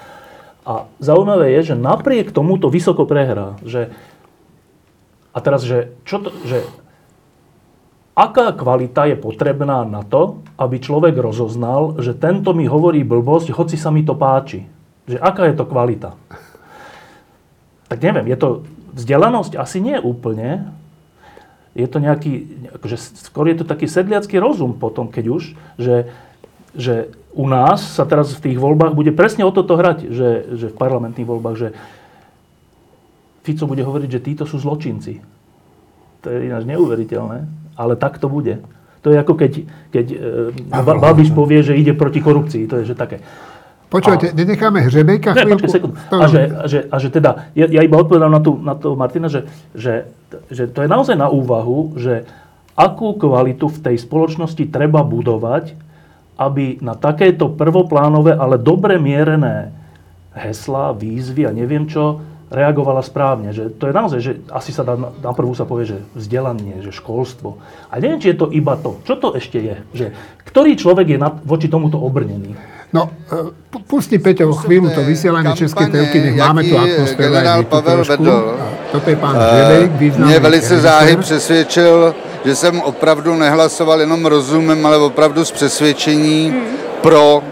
A zaujímavé je, že napriek tomu to vysoko prehrá. Že, a teraz, že, čo to, že aká kvalita je potrebná na to, aby človek rozoznal, že tento mi hovorí blbosť, hoci sa mi to páči. Že aká je to kvalita? Tak neviem, je to vzdelanosť? Asi nie úplne. Je to nejaký, akože skôr je to taký sedliacký rozum potom, keď už, že, že u nás sa teraz v tých voľbách bude presne o toto hrať, že, že v parlamentných voľbách, že Fico bude hovoriť, že títo sú zločinci. To je ináč neuveriteľné ale tak to bude. To je ako keď, keď e, Babiš povie, že ide proti korupcii. To je že také. Počujete, a... nenecháme hřebejka ne, počkej, sekundu. A že, a, že, a že teda, ja, ja iba odpovedám na, tú, na Martina, že, že, že to je naozaj na úvahu, že akú kvalitu v tej spoločnosti treba budovať, aby na takéto prvoplánové, ale dobre mierené hesla, výzvy a neviem čo, reagovala správne. Že to je naozaj, že asi sa dá, na prvú sa povie, že vzdelanie, že školstvo. A neviem, či je to iba to. Čo to ešte je? Že, ktorý človek je na, voči tomuto obrnený? No, e, pusti Peťo chvíľu to vysielanie Českej telky, nech máme tu atmosféru. Generál Pavel vedl. Toto je pán e, významný. Mě velice záhy přesvědčil, že jsem opravdu nehlasoval jenom rozumem, ale opravdu z přesvědčení pro,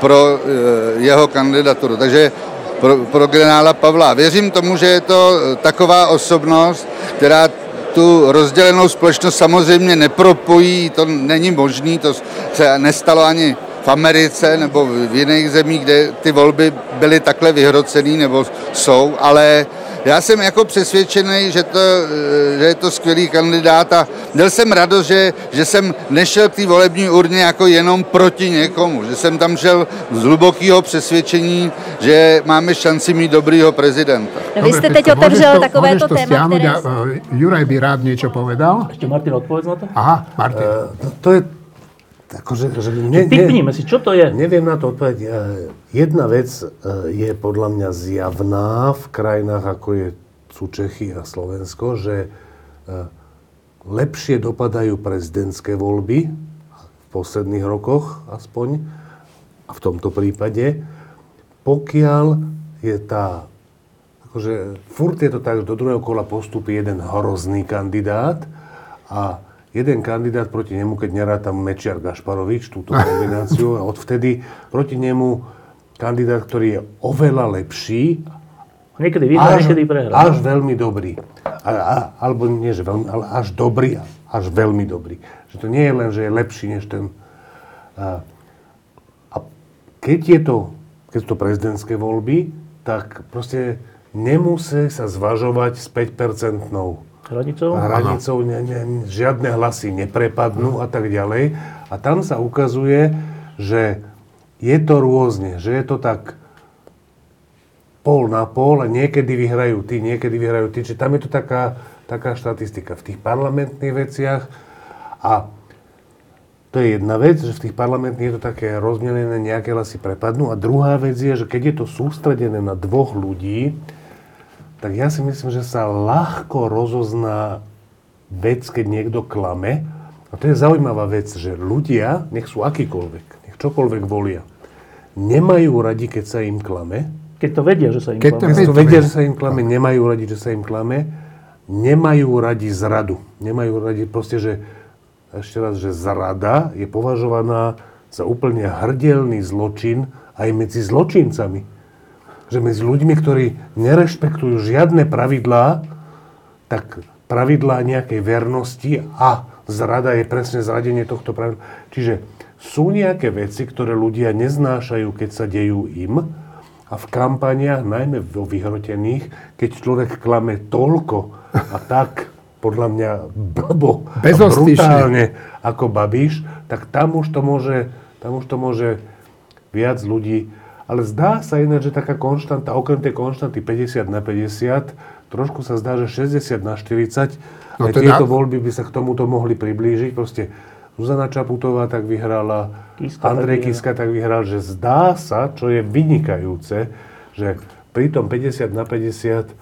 pro e, jeho kandidaturu. Takže pro, pro generála Pavla. Věřím tomu, že je to eh, taková osobnost, která tu rozdělenou společnost samozřejmě nepropojí, to není možné, to se nestalo ani v Americe nebo v jiných zemích, kde ty volby byly takhle vyhrocený nebo jsou, ale já jsem jako přesvědčený, že, to, že je to skvělý kandidát a měl jsem radost, že, že jsem nešel k té volební urně jako jenom proti někomu, že jsem tam šel z hlubokého přesvědčení, že máme šanci mít dobrýho prezidenta. No, vy jste teď otevřel takové to téma, které... Juraj by rád něco povedal. Ještě Martin, odpověď na to? Aha, Martin. Uh, to je Akože, že ne, Typníme si, čo to je? Neviem na to odpovedať. Jedna vec e, je podľa mňa zjavná v krajinách, ako je, sú Čechy a Slovensko, že e, lepšie dopadajú prezidentské voľby v posledných rokoch aspoň, a v tomto prípade, pokiaľ je tá akože furt je to tak, že do druhého kola postupí jeden hrozný kandidát a jeden kandidát proti nemu, keď nerátam Mečiar Gašparovič, túto kombináciu, a odvtedy proti nemu kandidát, ktorý je oveľa lepší. Niekedy vyhrá, niekedy prehrá. Až veľmi dobrý. A, a, alebo nie, že veľmi, ale až dobrý, až veľmi dobrý. Že to nie je len, že je lepší než ten... A, a keď je to, keď sú to prezidentské voľby, tak proste nemusí sa zvažovať s 5-percentnou hranicou? Hranicou ne, ne, žiadne hlasy neprepadnú a tak ďalej. A tam sa ukazuje, že je to rôzne, že je to tak pol na pol a niekedy vyhrajú tí, niekedy vyhrajú tí. Čiže tam je to taká, taká štatistika v tých parlamentných veciach. A to je jedna vec, že v tých parlamentných je to také rozmielené, nejaké hlasy prepadnú. A druhá vec je, že keď je to sústredené na dvoch ľudí, tak ja si myslím, že sa ľahko rozozná vec, keď niekto klame A to je zaujímavá vec, že ľudia, nech sú akýkoľvek, nech čokoľvek volia, nemajú radi, keď sa im klame. Keď to vedia, že sa im Keď to klame. Keď to vedia, že sa im klame, nemajú radi, že sa im klame. Nemajú radi zradu. Nemajú radi proste, že ešte raz, že zrada je považovaná za úplne hrdelný zločin aj medzi zločincami. Že medzi ľuďmi, ktorí nerešpektujú žiadne pravidlá, tak pravidlá nejakej vernosti a zrada je presne zradenie tohto pravidla. Čiže sú nejaké veci, ktoré ľudia neznášajú, keď sa dejú im a v kampaniach, najmä vo vyhrotených, keď človek klame toľko a tak, podľa mňa blbo brutálne ako Babiš, tak tam už to môže, tam už to môže viac ľudí. Ale zdá sa ináč, že taká konštanta, okrem tej konštanty 50 na 50, trošku sa zdá, že 60 na 40, No aj teda- tieto voľby by sa k tomuto mohli priblížiť. Proste Zuzana Čaputová tak vyhrala, Kiska Andrej tak Kiska tak vyhral, že zdá sa, čo je vynikajúce, že pri tom 50 na 50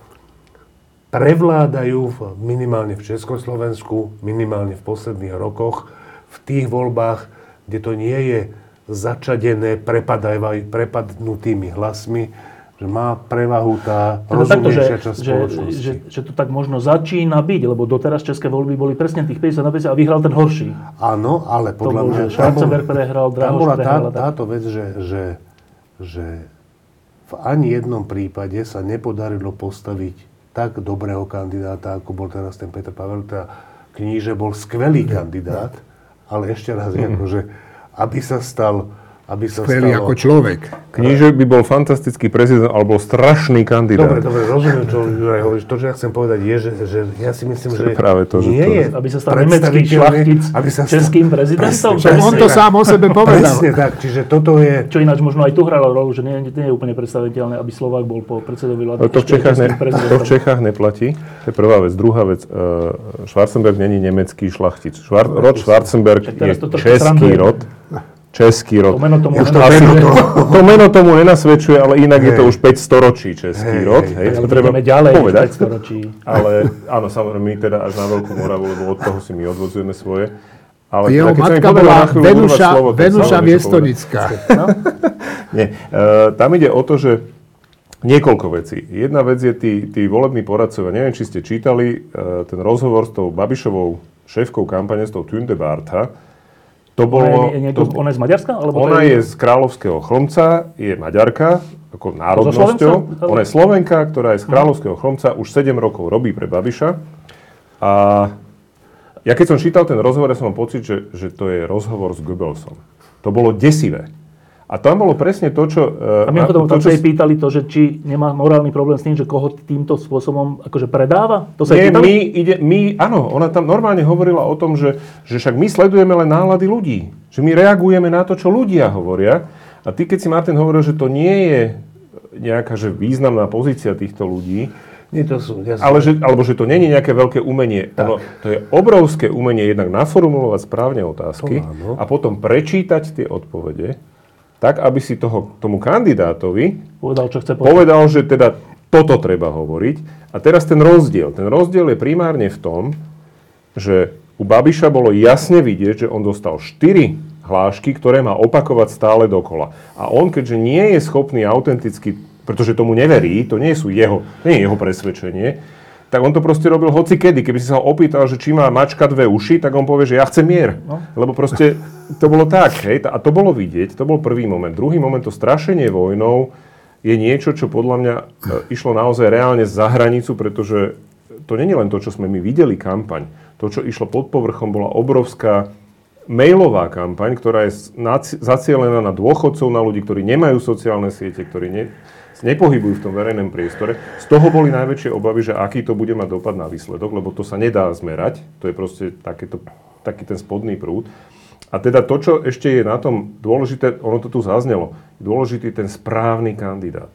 prevládajú v, minimálne v Československu, minimálne v posledných rokoch, v tých voľbách, kde to nie je začadené prepadnutými hlasmi, že má prevahu tá Teda takto, že, rozumnejšia časť že, spoločnosti. že, že, to tak možno začína byť, lebo doteraz české voľby boli presne tých 50 na 50 a vyhral ten horší. Áno, ale podľa mňa... Schwarzenberg prehral, Drahoš bola tá, prehral. tak. táto vec, že, že, že v ani jednom prípade sa nepodarilo postaviť tak dobrého kandidáta, ako bol teraz ten Petr Pavel. Teda kníže bol skvelý kandidát, ale ešte raz, Mhm. akože, aby sa stal aby sa Skvelý stalo... ako človek. Kníže by bol fantastický prezident, alebo strašný kandidát. Dobre, dobre, rozumiem, čo Juraj hovoríš. To, čo ja chcem povedať, je, že, že ja si myslím, že práve to, že nie to- je Aby sa stal nemecký šlachtic aby sa stal- českým prezidentom. Však on to sám o sebe povedal. Presne tak, čiže toto je... Čo ináč možno aj tu hralo rolu, že nie, nie je úplne predstaviteľné, aby Slovák bol po predsedovi vlády. To v, Čechách ne, to v. Čechách neplatí. To je prvá vec. Druhá vec. Uh, Schwarzenberg není nemecký šlachtic. Švar, rod Schwarzenberg je český rod. Český rod. To meno tomu Už nenasvedčuje. asi ne- to meno tomu nenasvedčuje, ale inak je to už 5 storočí český Hej, rod. hej, Hej, Ale to treba ďalej, povedať. 5 storočí. Ale áno, samozrejme, my teda až na Veľkú Moravu, lebo od toho si my odvodzujeme svoje. Ale Jeho teda, matka bola Venuša, slovo, Venuša. Viestonická. Nie, e, tam ide o to, že niekoľko vecí. Jedna vec je tí, tí volební poradcovia. Neviem, či ste čítali e, ten rozhovor s tou Babišovou šéfkou kampane, s tou Tunde Bartha. To Ona bolo... je, je niekto, to, ona je z Maďarska? Alebo to ona je z Kráľovského Chlomca, je Maďarka, ako národnosťou. Slovenska? Ona je Slovenka, ktorá je z Kráľovského Chlomca, už 7 rokov robí pre Babiša. A ja keď som čítal ten rozhovor, ja som mal pocit, že, že to je rozhovor s Goebbelsom. To bolo desivé. A tam bolo presne to, čo... A e, mimochodom, to, tam sa jej pýtali to, že či nemá morálny problém s tým, že koho týmto spôsobom akože predáva? To sa Nie, my, ide, my, áno, ona tam normálne hovorila o tom, že, že však my sledujeme len nálady ľudí. Že my reagujeme na to, čo ľudia hovoria. A ty, keď si Martin hovoril, že to nie je nejaká že významná pozícia týchto ľudí, Nie, to sú, ja ale že, alebo že to nie je nejaké veľké umenie. Ono, to je obrovské umenie jednak naformulovať správne otázky a potom prečítať tie odpovede, tak, aby si toho, tomu kandidátovi Povedal, čo chce povedal, že teda toto treba hovoriť. A teraz ten rozdiel. Ten rozdiel je primárne v tom, že u Babiša bolo jasne vidieť, že on dostal 4 hlášky, ktoré má opakovať stále dokola. A on, keďže nie je schopný autenticky, pretože tomu neverí, to nie sú jeho, nie je jeho presvedčenie, tak on to proste robil hoci kedy. Keby si sa ho opýtal, že či má mačka dve uši, tak on povie, že ja chcem mier. No. Lebo proste to bolo tak, hej, a to bolo vidieť, to bol prvý moment. Druhý moment, to strašenie vojnou je niečo, čo podľa mňa e, išlo naozaj reálne za hranicu, pretože to nie je len to, čo sme my videli kampaň. To, čo išlo pod povrchom, bola obrovská mailová kampaň, ktorá je zacielená na dôchodcov, na ľudí, ktorí nemajú sociálne siete, ktorí ne, nepohybujú v tom verejnom priestore. Z toho boli najväčšie obavy, že aký to bude mať dopad na výsledok, lebo to sa nedá zmerať. To je proste takéto, taký ten spodný prúd. A teda to, čo ešte je na tom dôležité, ono to tu zaznelo, dôležitý ten správny kandidát.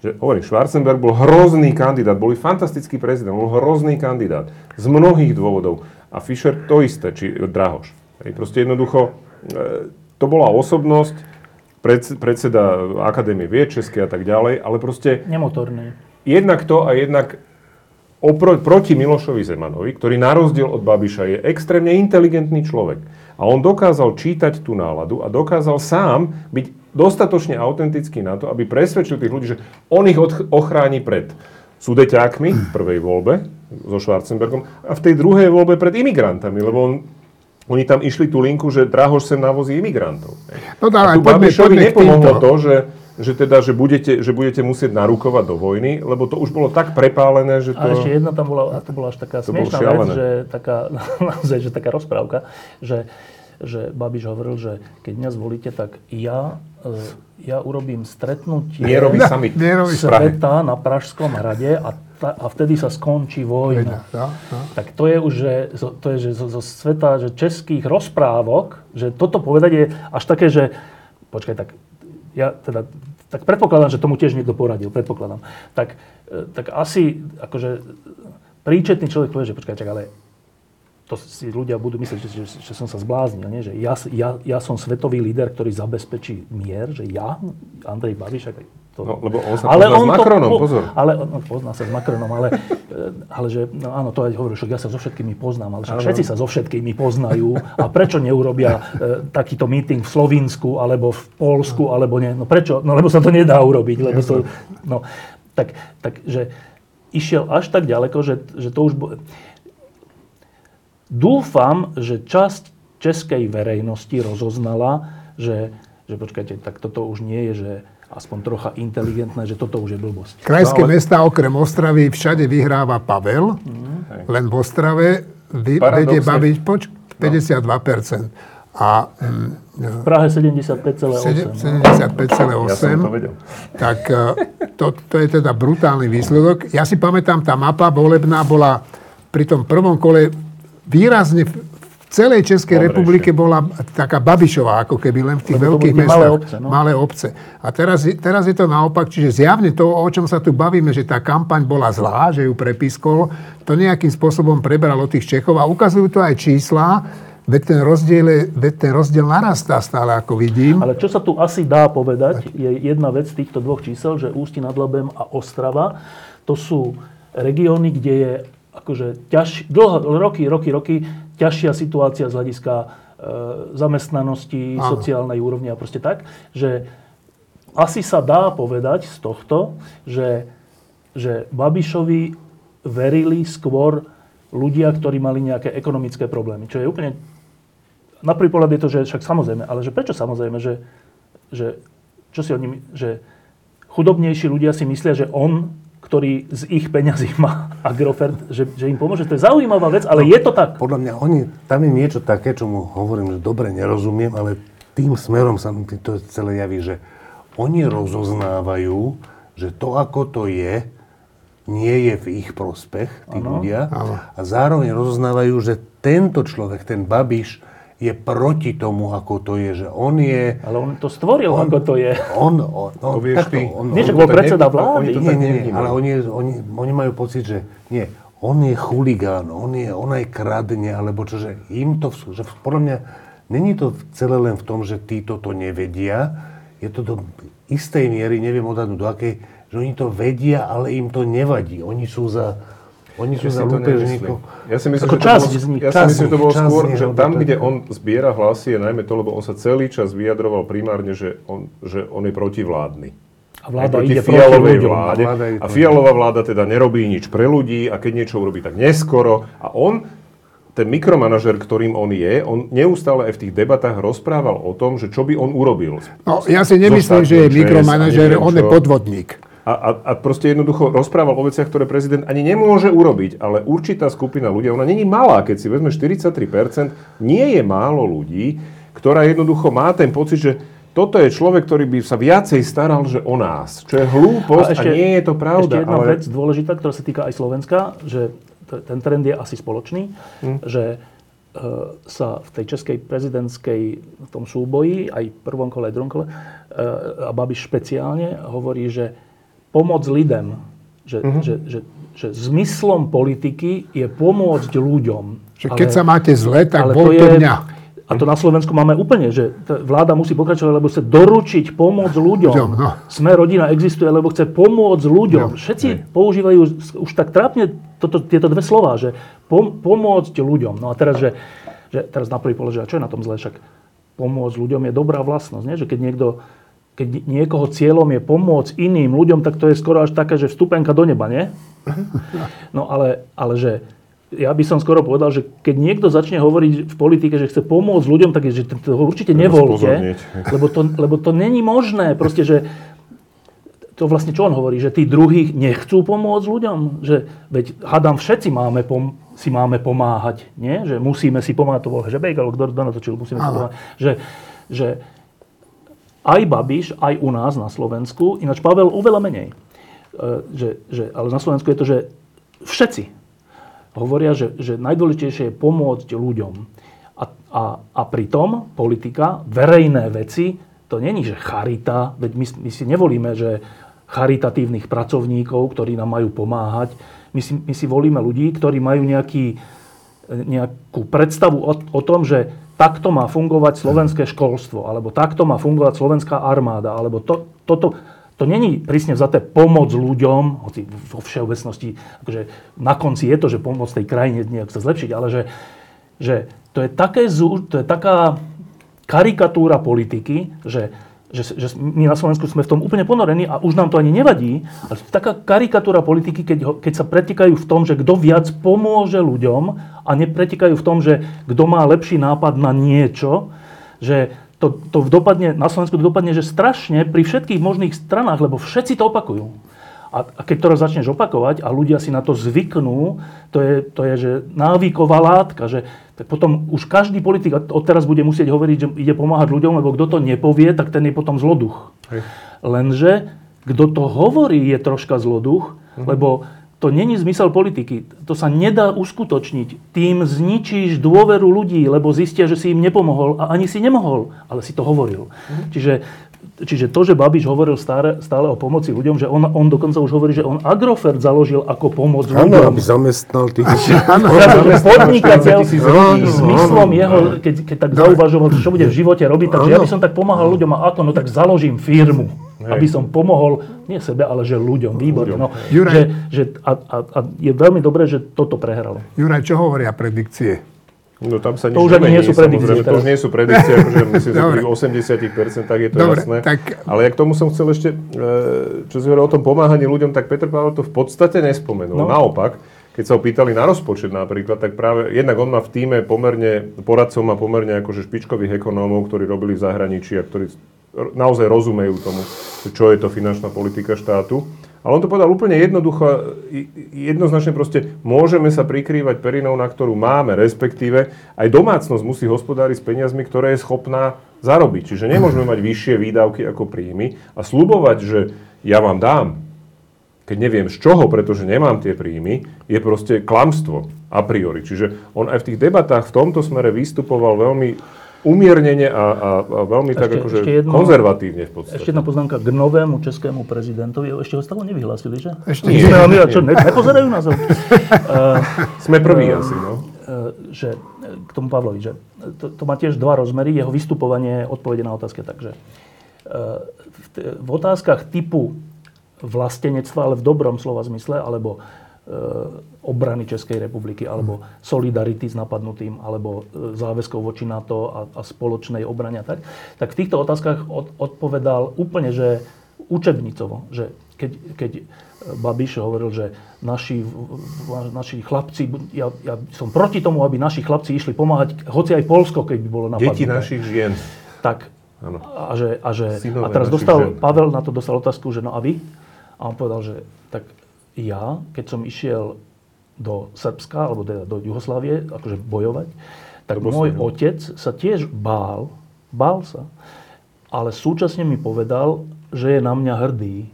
Že, hovorím, Schwarzenberg bol hrozný kandidát, bol fantastický prezident, bol hrozný kandidát. Z mnohých dôvodov. A Fischer to isté, či Drahoš. Hej, proste jednoducho, e, to bola osobnosť, predseda Akadémie vied Českej a tak ďalej, ale proste Nemotorný. jednak to a jednak opro, proti Milošovi Zemanovi, ktorý na rozdiel od Babiša je extrémne inteligentný človek. A on dokázal čítať tú náladu a dokázal sám byť dostatočne autentický na to, aby presvedčil tých ľudí, že on ich ochráni pred súdeťákmi v prvej voľbe so Schwarzenbergom a v tej druhej voľbe pred imigrantami, lebo on oni tam išli tú linku, že Drahoš sem navozí imigrantov. No dá, a tu poďme, Babišovi poďme nepomohlo to, že, že, teda, že, budete, že budete musieť narukovať do vojny, lebo to už bolo tak prepálené, že to... A ešte jedna tam bola, a to bola až taká smiešná vec, že taká, naozaj, že taká rozprávka, že, že Babiš hovoril, že keď mňa zvolíte, tak ja, e, ja urobím stretnutie Mierový summit sveta na Pražskom hrade a a vtedy sa skončí vojna. No, no. Tak to je už že, to je, že zo, zo sveta že českých rozprávok, že toto povedať je až také, že počkaj, tak ja teda tak predpokladám, že tomu tiež niekto poradil, predpokladám. Tak, e, tak asi akože príčetný človek povie, že počkaj, čak, ale to si ľudia budú myslieť, že, že, že som sa zbláznil, nie? že ja, ja, ja som svetový líder, ktorý zabezpečí mier, že ja, Andrej Babiš, to... No, lebo on sa ale pozná on s Macronom, to, pozor. Ale, no, pozná sa s Macronom, ale, eh, ale že, no áno, to aj hovorí, že ja sa so všetkými poznám, ale však všetci sa so všetkými poznajú a prečo neurobia e, takýto meeting v Slovinsku, alebo v Polsku, alebo nie, no prečo? No lebo sa to nedá urobiť, lebo to, no, tak, tak, že išiel až tak ďaleko, že, že to už... Bo... Dúfam, že časť českej verejnosti rozoznala, že, že počkajte, tak toto už nie je, že aspoň trocha inteligentné, že toto už je blbosť. Krajské no, ale... mesta okrem Ostravy všade vyhráva Pavel, mm. len v Ostrave vy, vedie baviť poč, 52%. A, v Prahe 75,8. 75,8. Ja som to vedel. Tak e, to, to je teda brutálny výsledok. Ja si pamätám, tá mapa volebná bola pri tom prvom kole výrazne celej Českej Dobre, republike ešte. bola taká Babišová, ako keby len v tých Lebo veľkých mestách. Malé obce, no? malé obce. A teraz, teraz je to naopak, čiže zjavne to, o čom sa tu bavíme, že tá kampaň bola zlá, že ju prepiskol, to nejakým spôsobom prebral od tých Čechov a ukazujú to aj čísla, Veď ten, rozdiel, veď ten rozdiel narastá stále, ako vidím. Ale čo sa tu asi dá povedať, je jedna vec z týchto dvoch čísel, že Ústi nad Labem a Ostrava, to sú regióny, kde je akože ťaž, dlho, roky, roky, roky ťažšia situácia z hľadiska e, zamestnanosti, Áno. sociálnej úrovne a proste tak, že asi sa dá povedať z tohto, že, že Babišovi verili skôr ľudia, ktorí mali nejaké ekonomické problémy. Čo je úplne... Na prvý pohľad je to, že však samozrejme, ale že prečo samozrejme, že, že čo si oni, že chudobnejší ľudia si myslia, že on ktorý z ich peňazí má Agrofert, že, že im pomôže. To je zaujímavá vec, ale no, je to tak. Podľa mňa oni, tam je niečo také, čo mu hovorím, že dobre nerozumiem, ale tým smerom sa mi to celé javí, že oni rozoznávajú, že to, ako to je, nie je v ich prospech, tí ano. ľudia. Ano. A zároveň rozoznávajú, že tento človek, ten Babiš, je proti tomu, ako to je, že on je... Ale on to stvoril, on, ako to je. On, on, on to vieš ty. On, nie, že bol predseda vlády. Nie, nie, nie, ale oni, oni, oni majú pocit, že nie, on je chuligán, on, je, on aj kradne, alebo čo, že im to, že podľa mňa, není to celé len v tom, že títo to nevedia, je to do istej miery, neviem odhadnúť do akej, že oni to vedia, ale im to nevadí. Oni sú za oni sú za lúpežníkov. Ja si myslím, že to bolo, ja si myslím, že to bolo skôr, že tam, kde on zbiera hlasy, je najmä to, lebo on sa celý čas vyjadroval primárne, že on, že on je protivládny. A vláda ide fialovej vláde. Vláda a fialová vláda teda nerobí nič pre ľudí a keď niečo urobí, tak neskoro. A on, ten mikromanažer, ktorým on je, on neustále aj v tých debatách rozprával o tom, že čo by on urobil. No, ja si nemyslím, že je mikromanažer, on je podvodník a, a, a proste jednoducho rozprával o veciach, ktoré prezident ani nemôže urobiť, ale určitá skupina ľudí, ona není malá, keď si vezme 43%, nie je málo ľudí, ktorá jednoducho má ten pocit, že toto je človek, ktorý by sa viacej staral že o nás. Čo je hlúposť a, ešte, a nie je to pravda. Ešte jedna ale... vec dôležitá, ktorá sa týka aj Slovenska, že ten trend je asi spoločný, hm. že uh, sa v tej českej prezidentskej v tom súboji, aj prvom kole, aj druhom kole, uh, a Babiš špeciálne hovorí, že pomoc lidem. Že, uh-huh. že, že, že zmyslom politiky je pomôcť ľuďom. Že keď ale, sa máte zle, tak voľte mňa. a to na Slovensku máme úplne, že vláda musí pokračovať, lebo chce doručiť pomoc ľuďom. Ľuďom, no. Sme rodina existuje, lebo chce pomôcť ľuďom. Všetci používajú s- už tak trápne toto, tieto dve slova, že pom- pomôcť ľuďom. No a teraz, že, že teraz na prvý pohľad, že a čo je na tom zle, však pomôcť ľuďom je dobrá vlastnosť, nie? že keď niekto keď niekoho cieľom je pomôcť iným ľuďom, tak to je skoro až také, že vstupenka do neba, nie? No ale, ale že ja by som skoro povedal, že keď niekto začne hovoriť v politike, že chce pomôcť ľuďom, tak je, že to určite nevolte, lebo to, lebo to není možné. Proste, že to vlastne čo on hovorí, že tí druhých nechcú pomôcť ľuďom? Že, veď hádam, všetci máme pom- si máme pomáhať, nie? Že musíme si pomáhať, to bol Žebejk, alebo kto to natočil, musíme si Áno. pomáhať. Že, že aj Babiš, aj u nás na Slovensku, ináč Pavel oveľa menej. E, Že, že, ale na Slovensku je to, že všetci hovoria, že, že najdôležitejšie je pomôcť ľuďom. A, a, a pritom politika, verejné veci, to není, že charita, veď my, my si nevolíme, že charitatívnych pracovníkov, ktorí nám majú pomáhať. My si, my si volíme ľudí, ktorí majú nejaký, nejakú predstavu o, o tom, že takto má fungovať slovenské školstvo, alebo takto má fungovať slovenská armáda, alebo to, toto, to není prísne vzaté pomoc ľuďom, hoci vo všeobecnosti, akože na konci je to, že pomoc tej krajine nejak sa zlepšiť, ale že, že to, je také, to je taká karikatúra politiky, že, že, že my na Slovensku sme v tom úplne ponorení a už nám to ani nevadí, ale taká karikatúra politiky, keď, ho, keď sa pretikajú v tom, že kto viac pomôže ľuďom a nepretikajú v tom, že kto má lepší nápad na niečo, že to, to dopadne, na Slovensku to dopadne, že strašne pri všetkých možných stranách, lebo všetci to opakujú. A, a keď to začneš opakovať a ľudia si na to zvyknú, to je, to je že návyková látka, že tak potom už každý politik od teraz bude musieť hovoriť, že ide pomáhať ľuďom, lebo kto to nepovie, tak ten je potom zloduch. Hej. Lenže kto to hovorí, je troška zloduch, lebo to není zmysel politiky. To sa nedá uskutočniť. Tým zničíš dôveru ľudí, lebo zistia, že si im nepomohol a ani si nemohol, ale si to hovoril. Čiže, čiže to, že Babiš hovoril stále, stále o pomoci ľuďom, že on, on dokonca už hovorí, že on Agrofert založil ako pomoc Áno, ľuďom. aby zamestnal tých... Podnikateľ si Áno, zmyslom áno. jeho, keď, keď tak zauvažoval, čo bude v živote robiť, takže ja by som tak pomáhal ľuďom a ako, no tak založím firmu. Aby som pomohol, nie sebe, ale že ľuďom, výborne. No, Juraj. že, že, a, a, a je veľmi dobré, že toto prehralo. Juraj, čo hovoria predikcie? No tam sa nič To už nemení, nie sú predikcie To už nie sú predikcie, akože myslím, že pri 80% je to Dobre, jasné. tak- Ale ja k tomu som chcel ešte, e, čo si hovoril o tom pomáhaní ľuďom, tak Peter Pavel to v podstate nespomenul. No. Naopak, keď sa ho pýtali na rozpočet napríklad, tak práve jednak on má v týme pomerne, poradcov má pomerne akože špičkových ekonómov, ktorí robili v zahraničí a ktorí naozaj rozumejú tomu, čo je to finančná politika štátu. Ale on to povedal úplne jednoducho, jednoznačne proste, môžeme sa prikrývať perinou, na ktorú máme, respektíve aj domácnosť musí hospodáriť s peniazmi, ktoré je schopná zarobiť. Čiže nemôžeme mať vyššie výdavky ako príjmy a slubovať, že ja vám dám, keď neviem z čoho, pretože nemám tie príjmy, je proste klamstvo a priori. Čiže on aj v tých debatách v tomto smere vystupoval veľmi umiernene a, a, a veľmi tak Ešte- akože ešte jedno- konzervatívne v podstate. Ešte jedna poznámka k novému českému prezidentovi. Ešte ho stále nevyhlásili, že? Ešte nie. sme rád, čo, ne, nepozerajú nás? Uh, Sme prví asi, no. e, že k tomu Pavlovi, že to, to má tiež dva rozmery, jeho vystupovanie, odpovede na otázky. Takže e, v, t- v otázkach typu vlastenectva, ale v dobrom slova zmysle, alebo obrany Českej republiky, alebo solidarity s napadnutým, alebo e, záväzkov voči NATO a, a spoločnej obrane a tak, tak v týchto otázkach od, odpovedal úplne, že učebnicovo, že keď, keď Babiš hovoril, že naši, naši chlapci, ja, ja som proti tomu, aby naši chlapci išli pomáhať, hoci aj Polsko, keď by bolo napadnuté. Deti našich žien. Tak, Áno. a, že, a, že, Synové a teraz dostal, žien. Pavel na to dostal otázku, že no a vy? A on povedal, že tak ja, keď som išiel do Srbska, alebo teda do Jugoslávie, akože bojovať, tak Do Bosny, môj no. otec sa tiež bál, bál sa, ale súčasne mi povedal, že je na mňa hrdý.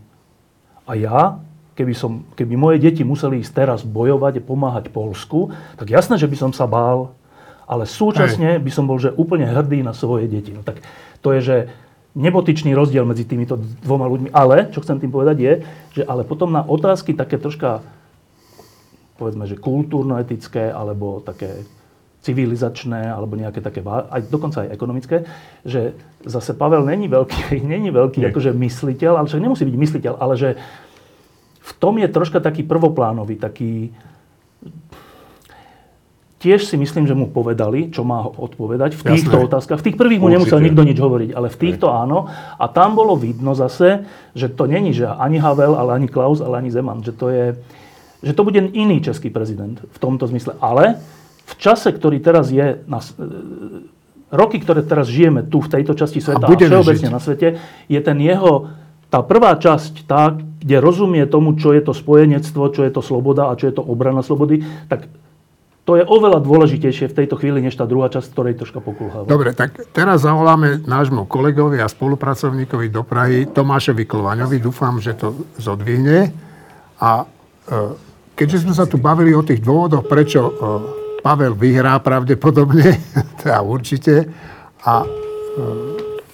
A ja, keby, som, keby moje deti museli ísť teraz bojovať a pomáhať Polsku, tak jasné, že by som sa bál, ale súčasne by som bol že úplne hrdý na svoje deti. No tak to je, že nebotičný rozdiel medzi týmito dvoma ľuďmi. Ale, čo chcem tým povedať je, že ale potom na otázky také troška, povedzme, že kultúrno-etické, alebo také civilizačné alebo nejaké také, aj dokonca aj ekonomické, že zase Pavel není veľký, není veľký Nie. akože mysliteľ, ale však nemusí byť mysliteľ, ale že v tom je troška taký prvoplánový, taký... Tiež si myslím, že mu povedali, čo má odpovedať v týchto Jasné. otázkach. V tých prvých mu Určite. nemusel nikto nič hovoriť, ale v týchto Nie. áno. A tam bolo vidno zase, že to není, že ani Havel, ale ani Klaus, ale ani Zeman. Že to je, že to bude iný český prezident v tomto zmysle. Ale v čase, ktorý teraz je, na, e, roky, ktoré teraz žijeme tu v tejto časti sveta a, a všeobecne žiť. na svete, je ten jeho, tá prvá časť, tá, kde rozumie tomu, čo je to spojenectvo, čo je to sloboda a čo je to obrana slobody, tak to je oveľa dôležitejšie v tejto chvíli, než tá druhá časť, ktorej troška pokulháva. Dobre, tak teraz zavoláme nášmu kolegovi a spolupracovníkovi do Prahy, Tomášovi Klovaňovi. Dúfam, že to zodvihne. A e, keďže sme sa tu bavili o tých dôvodoch, prečo e, Pavel vyhrá pravdepodobne, teda určite, a e,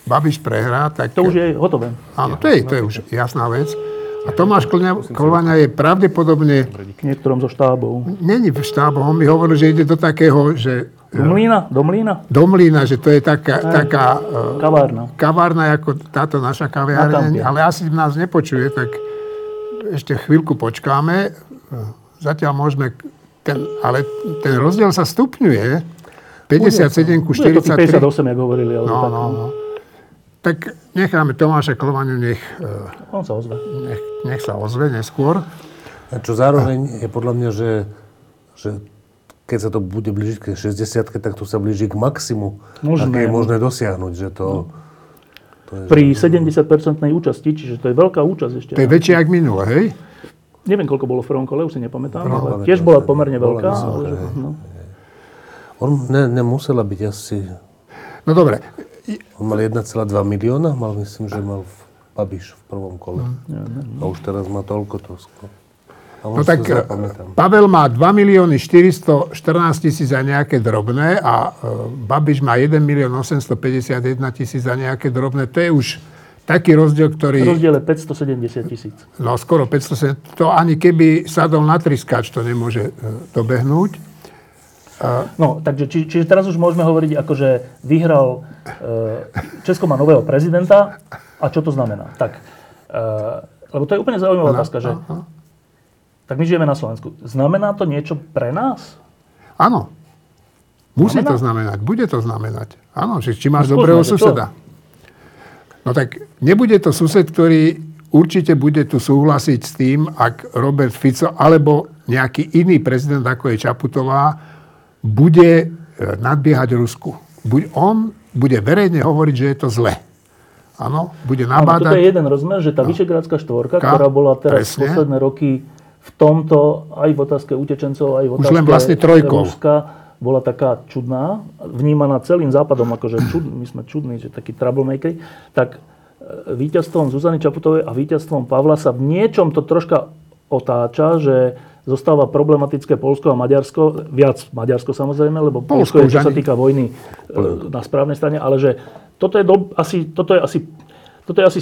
Babiš prehrá, tak... To už je hotové. Áno, to je, to je už jasná vec. A Tomáš Kolvania je pravdepodobne... Niektorom zo štábov. Není v štábov, on mi hovoril, že ide do takého, že... Do Mlína? Do Mlína? Do Mlína, že to je taká... Aj, taká e, kavárna. Kavárna, ako táto naša kaviareň, ale asi nás nepočuje, tak ešte chvíľku počkáme. Zatiaľ môžeme ten, ale ten rozdiel sa stupňuje. 57 ku 43. 58, ako hovorili. Ale no, tak, no, no. Tak necháme Tomáša Klovaniu, nech, eh, On sa ozve. Nech, nech sa ozve neskôr. A čo zároveň je podľa mňa, že, že keď sa to bude blížiť k 60 tak to sa blíži k maximu, možné. aké je možné dosiahnuť. Že to, no. to je, Pri 70-percentnej účasti, čiže to je veľká účasť ešte. To je väčšie ako minule, hej? Neviem, koľko bolo v prvom kole, už si nepamätám, no, ale tiež bola pomerne veľká. Ale, že, no. On ne, nemusela byť asi... No dobre. On mal 1,2 milióna, mal myslím, že mal v Babiš v prvom kole. Mm. A už teraz má toľko to skoro. No tak Pavel má 2 milióny 414 tisíc za nejaké drobné a uh, Babiš má 1 milión 851 tisíc za nejaké drobné. To je už taký rozdiel, ktorý... Rozdiel je 570 tisíc. No skoro 570. To ani keby sadol na triskač, to nemôže e, dobehnúť. A... No, takže či, čiže teraz už môžeme hovoriť, akože vyhral, e, Česko má nového prezidenta a čo to znamená? Tak, e, lebo to je úplne zaujímavá otázka, že aha. tak my žijeme na Slovensku. Znamená to niečo pre nás? Áno. Musí znamená? to znamenať. Bude to znamenať. Áno, že či máš no, dobrého suseda. To? No tak nebude to sused, ktorý určite bude tu súhlasiť s tým, ak Robert Fico alebo nejaký iný prezident, ako je Čaputová, bude e, nadbiehať Rusku. Buď on bude verejne hovoriť, že je to zle. Áno, bude nabádať... Toto je jeden rozmer, že tá no. Vyšegrádska štvorka, Ka, ktorá bola teraz presne. posledné roky v tomto, aj v otázke utečencov, aj v otázke Už len vlastne trojkou. Ruska, bola taká čudná, vnímaná celým západom, akože čud, my sme čudní, že takí troublemakery, tak e, víťazstvom Zuzany Čaputovej a víťazstvom Pavla sa v niečom to troška otáča, že zostáva problematické Polsko a Maďarsko, viac Maďarsko samozrejme, lebo Polsko, je, čo sa týka vojny e, na správnej strane, ale že toto je, do, asi, toto je asi toto je asi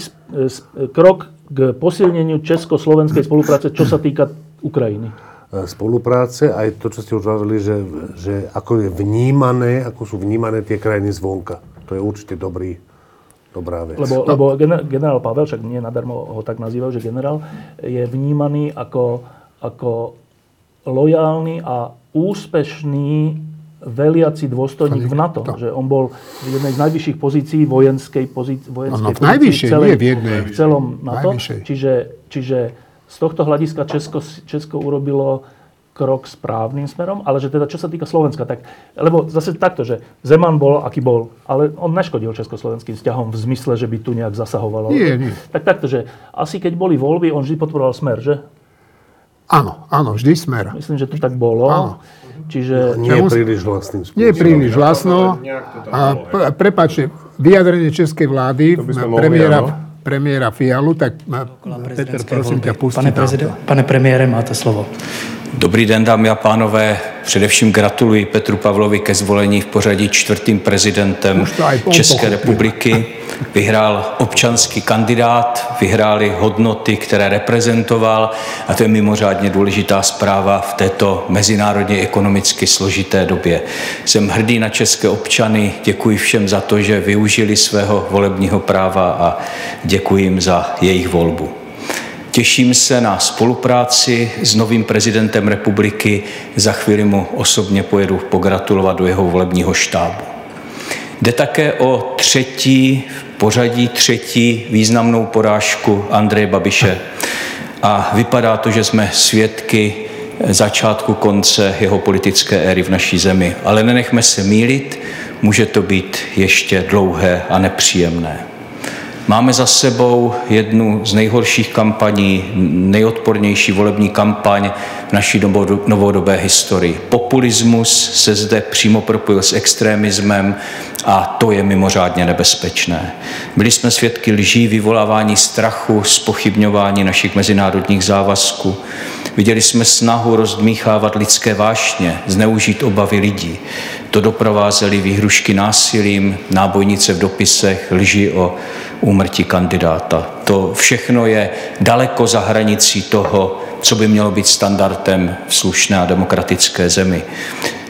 krok k posilneniu česko-slovenskej spolupráce, čo sa týka Ukrajiny. E, spolupráce, aj to, čo ste už hovorili, že, že ako je vnímané, ako sú vnímané tie krajiny zvonka. To je určite dobrý, dobrá vec. Lebo, no. lebo generál Pavel, však nie nadarmo ho tak nazývajú, že generál, je vnímaný ako, ako lojálny a úspešný veliaci dôstojník v NATO. To. Že on bol v jednej z najvyšších pozícií vojenskej, pozícii, vojenskej no, no, v najvyššej, celej, nie v jednej. V celom NATO. Čiže, čiže z tohto hľadiska Česko, Česko urobilo krok správnym smerom, ale že teda čo sa týka Slovenska, tak, lebo zase takto, že Zeman bol, aký bol, ale on neškodil československým vzťahom v zmysle, že by tu nejak zasahoval. Nie, nie. Tak takto, že asi keď boli voľby, on vždy podporoval smer, že? Áno, áno, vždy smer. Myslím, že to tak bolo. Áno. Čiže... Nie je príliš vlastným spôsobom. Nie je príliš vlastno. A prepáčte, vyjadrenie českej vlády, premiéra, no? premiéra Fialu, tak Peter, prosím ťa, pusti pane, prezident, pane premiére, máte slovo. Dobrý den, dámy a pánové. Především gratuluji Petru Pavlovi ke zvolení v pořadí čtvrtým prezidentem České republiky. Vyhrál občanský kandidát, vyhráli hodnoty, které reprezentoval a to je mimořádně důležitá zpráva v této mezinárodně ekonomicky složité době. Jsem hrdý na české občany, děkuji všem za to, že využili svého volebního práva a děkuji jim za jejich volbu. Těším se na spolupráci s novým prezidentem republiky. Za chvíli mu osobně pojedu pogratulovat do jeho volebního štábu. Jde také o třetí, v pořadí třetí významnou porážku Andreje Babiše. A vypadá to, že jsme svědky začátku konce jeho politické éry v naší zemi. Ale nenechme se mílit, může to být ještě dlouhé a nepříjemné. Máme za sebou jednu z nejhorších kampaní, nejodpornější volební kampaň v naší novodobé historii. Populismus se zde přímo propojil s extremismem a to je mimořádně nebezpečné. Byli jsme svědky lží, vyvolávání strachu, spochybňování našich mezinárodních závazků. Viděli jsme snahu rozdmíchávat lidské vášně, zneužít obavy lidí. To doprovázely výhrušky násilím, nábojnice v dopisech, lži o úmrtí kandidáta. To všechno je daleko za hranicí toho, co by mělo být standardem v slušné a demokratické zemi.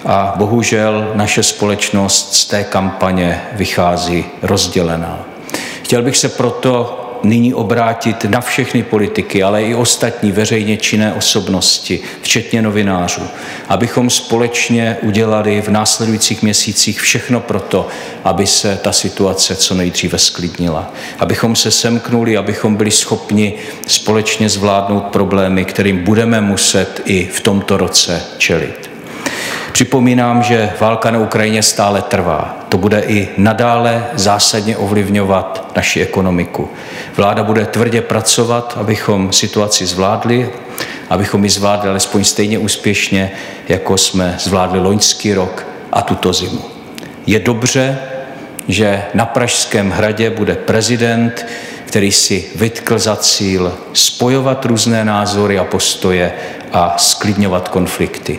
A bohužel naše společnost z té kampaně vychází rozdělená. Chtěl bych se proto nyní obrátit na všechny politiky, ale i ostatní veřejně činné osobnosti, včetně novinářů, abychom společně udělali v následujících měsících všechno proto, aby se ta situace co nejdříve sklidnila. Abychom se semknuli, abychom byli schopni společně zvládnout problémy, kterým budeme muset i v tomto roce čelit. Připomínám, že válka na Ukrajině stále trvá. To bude i nadále zásadně ovlivňovat naši ekonomiku. Vláda bude tvrdě pracovat, abychom situaci zvládli, abychom ji zvládli alespoň stejně úspěšně, jako jsme zvládli loňský rok a tuto zimu. Je dobře, že na Pražském hradě bude prezident, který si vytkl za cíl spojovat různé názory a postoje a sklidňovat konflikty.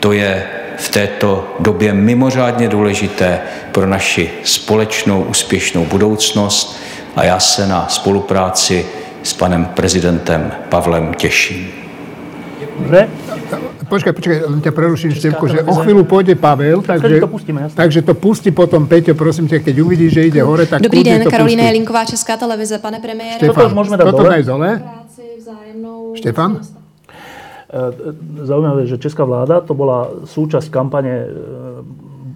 To je v této době mimořádně důležité pro naši společnou úspěšnou budoucnost a já se na spolupráci s panem prezidentem Pavlem těším. Počkaj, počkaj, len ťa preruším, Števko, že o chvíľu pôjde Pavel, takže, to pustíme, takže to pustí potom Peťo, prosím ťa, keď uvidí, že ide hore, tak Dobrý den, Karolina. Jelinková, Česká televize, pane premiére. Štefan, Toto môžeme dať toto dole? dole. Štefan? E, Zaujímavé, že česká vláda, to bola súčasť kampane e,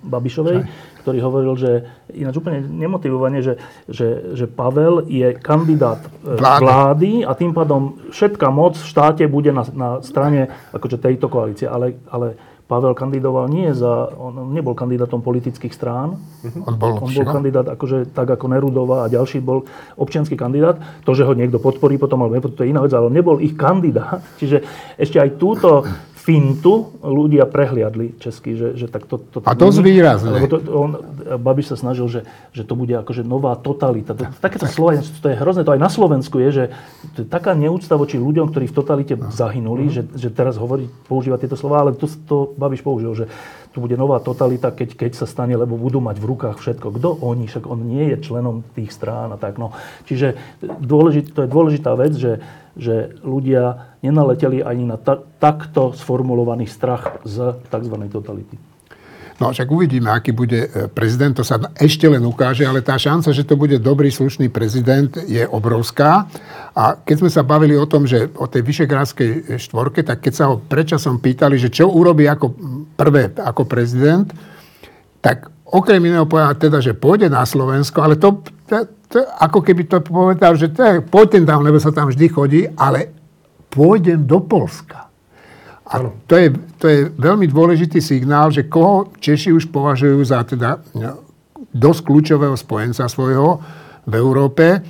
Babišovej, ktorý hovoril, že ináč úplne nemotivovane, že, že, že Pavel je kandidát e, Vlády. vlády a tým pádom všetká moc v štáte bude na, na strane akože tejto koalície. Ale, ale Pavel kandidoval nie za, on nebol kandidátom politických strán, On bol, on bol kandidát akože, tak ako Nerudová a ďalší bol občianský kandidát. To, že ho niekto podporí potom, alebo to je iná vec, ale on nebol ich kandidát. Čiže ešte aj túto fintu ľudia prehliadli česky, že, že tak to, to, A dosť výrazne. Lebo to, on, Babiš sa snažil, že, že to bude akože nová totalita. To, takéto slovo, to je hrozné, to aj na Slovensku je, že to je taká neúcta voči ľuďom, ktorí v totalite zahynuli, že, že teraz hovorí, používa tieto slova, ale to, to Babiš použil, že tu bude nová totalita, keď, keď sa stane, lebo budú mať v rukách všetko. Kto oni? Však on nie je členom tých strán a tak. No. Čiže dôležit, to je dôležitá vec, že, že ľudia nenaleteli ani na ta, takto sformulovaný strach z tzv. totality. No však uvidíme, aký bude e, prezident, to sa ešte len ukáže, ale tá šanca, že to bude dobrý, slušný prezident je obrovská. A keď sme sa bavili o tom, že o tej Vyšegrádskej štvorke, tak keď sa ho predčasom pýtali, že čo urobí ako prvé ako prezident, tak okrem iného povedal teda, že pôjde na Slovensko, ale to, to, to ako keby to povedal, že to, pôjdem tam, lebo sa tam vždy chodí, ale pôjdem do Polska. A to je, to je veľmi dôležitý signál, že koho Češi už považujú za teda dosť kľúčového spojenca svojho v Európe.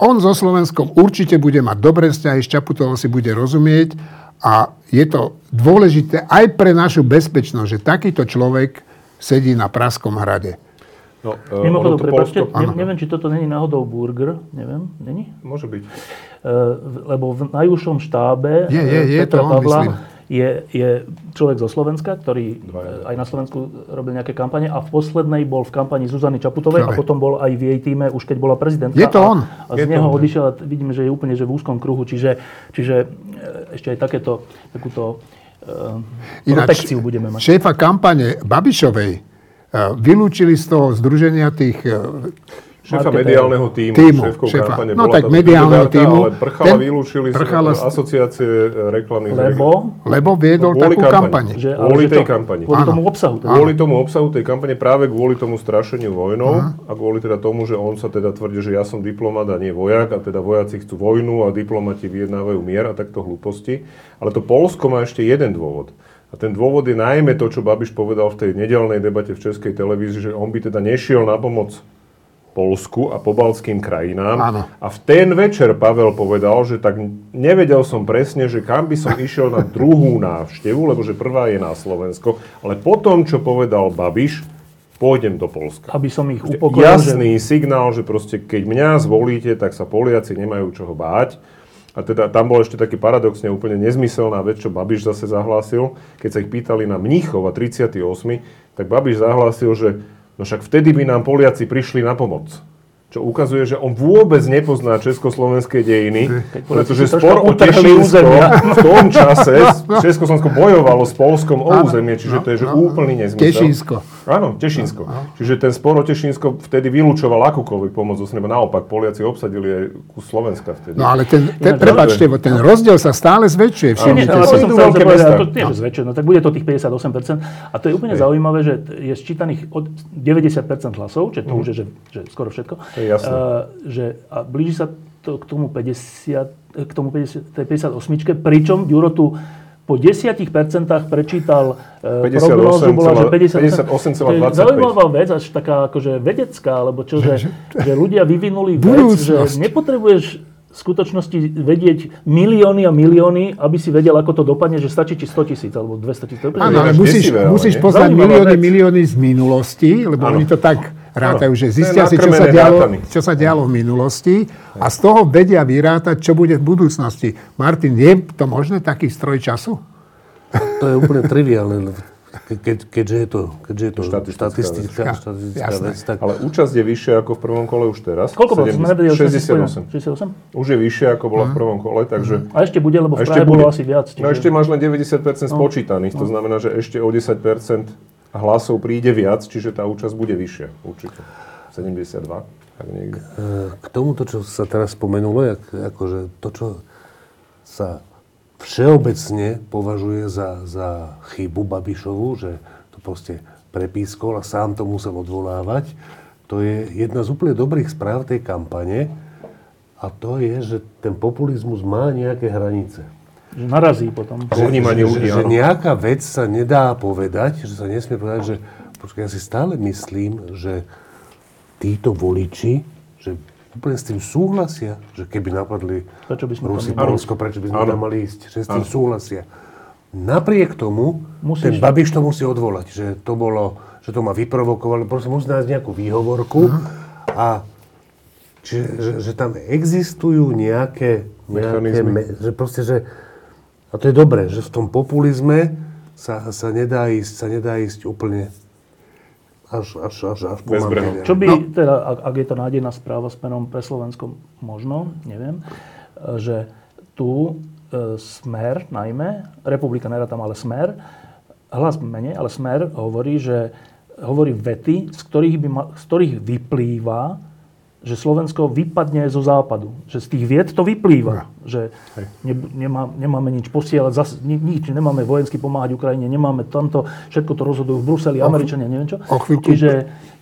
On so Slovenskom určite bude mať dobré vzťahy, s Čaputovou si bude rozumieť a je to dôležité aj pre našu bezpečnosť, že takýto človek sedí na Praskom hrade. No, Mimochodom, ono to prepáčte, ne, neviem, či toto není náhodou burger, neviem, není? Môže byť. Lebo v najúžšom štábe je, je, je Petra to on, Pavla myslím. je, je človek zo Slovenska, ktorý Dvaja. aj na Slovensku robil nejaké kampane a v poslednej bol v kampani Zuzany Čaputovej Čave. a potom bol aj v jej týme, už keď bola prezidentka. Je to a, on. A z Je to neho on. odišiel a vidíme, že je úplne že v úzkom kruhu, čiže, čiže e, ešte aj takéto, takúto uh, protekciu budeme mať. šéfa kampane Babišovej eh, vylúčili z toho združenia tých eh, Šéfa mediálneho tímu, Tímu, šéfkou šéfa. kampane No bola tak mediálneho tímu. Ale Prchala Ten- vylúčili Prchala z asociácie reklamných Lebo? Lebo viedol Kvôli takú kampaň. Že, Kvôli tej kampani. Kvôli tomu obsahu. Teda. Kvôli tomu obsahu tej kampane, práve kvôli tomu strašeniu vojnou a kvôli teda tomu, že on sa teda tvrdí, že ja som diplomat a nie vojak a teda vojaci chcú vojnu a diplomati vyjednávajú mier a takto hlúposti. Ale to Polsko má ešte jeden dôvod. A ten dôvod je najmä to, čo Babiš povedal v tej nedelnej debate v Českej televízii, že on by teda nešiel na pomoc Polsku a pobalským krajinám. Áno. A v ten večer Pavel povedal, že tak nevedel som presne, že kam by som išiel na druhú návštevu, lebo že prvá je na Slovensko, ale potom, čo povedal Babiš, pôjdem do Polska. Aby som ich upokojil, Jasný signál, že proste keď mňa zvolíte, tak sa Poliaci nemajú čoho báť. A teda tam bol ešte taký paradoxne úplne nezmyselná vec, čo Babiš zase zahlásil. Keď sa ich pýtali na Mníchov a 38., tak Babiš zahlásil, že no však vtedy by nám Poliaci prišli na pomoc. Čo ukazuje, že on vôbec nepozná československé dejiny, pretože spor o Tešinsko v tom čase Československo bojovalo s Polskom o územie, čiže to je že úplný nezmysel. Tešinsko. Áno, Tešinsko. Čiže ten spor o Tešinsko vtedy vylúčoval akúkoľvek pomoc zo nebo naopak Poliaci obsadili aj kus Slovenska vtedy. No ale ten, ten, prepačte, ten rozdiel sa stále zväčšuje. Všimnite ale si. to som idú chcel veľké povedať, mestá. to nie, že zväčšuje, no tak bude to tých 58%. A to je úplne zaujímavé, že je sčítaných od 90% hlasov, čo to už je že, že skoro všetko. Mhm. To je jasné. Uh, že, a blíži sa to k tomu 50, k tomu 50, tej 58, pričom Ďuro tu po 10% prečítal 58,- prognózu, bola, že 50, 58,25. To je zaujímavá vec, až taká akože vedecká, alebo čo, že, že ľudia vyvinuli vec, že nepotrebuješ v skutočnosti vedieť milióny a milióny, aby si vedel, ako to dopadne, že stačí ti 100 tisíc alebo 200 tisíc. Áno, musíš, musíš poznať milióny, vec. milióny z minulosti, lebo Áno. oni to tak rátajú, že zistia si, čo sa, dialo, čo sa dialo v minulosti a z toho vedia vyrátať, čo bude v budúcnosti. Martin, je to možné taký stroj času? To je úplne triviálne. Keď, keďže je to, keďže je to Štatistická štatistická, vec. štatistická Jasné. vec, tak Ale účasť je vyššia ako v prvom kole už teraz. Koľko bolo? Sme nevedeli, čo si spomínal. 68. 68? Už je vyššia ako bola v prvom kole, takže... A ešte bude, lebo v Prahe bolo asi viac. No ešte máš len 90% spočítaných, to znamená, že ešte o 10% hlasov príde viac, čiže tá účasť bude vyššia, určite. 72, tak niekde. e, k tomuto, čo sa teraz spomenulo, akože to, čo sa všeobecne považuje za, za chybu Babišovu, že to proste prepískol a sám to musel odvolávať, to je jedna z úplne dobrých správ tej kampane a to je, že ten populizmus má nejaké hranice. Že narazí potom. Že, ľudí, že, že nejaká vec sa nedá povedať, že sa nesmie povedať, že počkaj, ja si stále myslím, že títo voliči, že úplne s tým súhlasia, že keby napadli Prečo by sme tam Rusi? Polsko, prečo by sme tam mali ísť, že s tým Áno. súhlasia. Napriek tomu, Musíš- ten Babiš to musí odvolať, že to bolo, že to ma vyprovokovalo, proste musí nájsť nejakú výhovorku a čiže, že, že tam existujú nejaké, nejaké Mechanizmy. me, že proste, že a to je dobré, že v tom populizme sa, sa nedá ísť, sa nedá ísť úplne až, až, až, až po. Čo by, teda, ak, ak je to nádejná správa smerom pre Slovensko, možno, neviem, že tu e, Smer najmä, Republika nerátam, ale Smer, hlas menej, ale Smer hovorí, že hovorí vety, z ktorých, by ma, z ktorých vyplýva, že Slovensko vypadne zo západu. Že z tých vied to vyplýva. Že ne, nemá, nemáme nič posielať, zas, ni, nič, nemáme vojensky pomáhať Ukrajine, nemáme tamto, všetko to rozhodujú v Bruseli, Američania, neviem čo. o chvíľku- Čiže,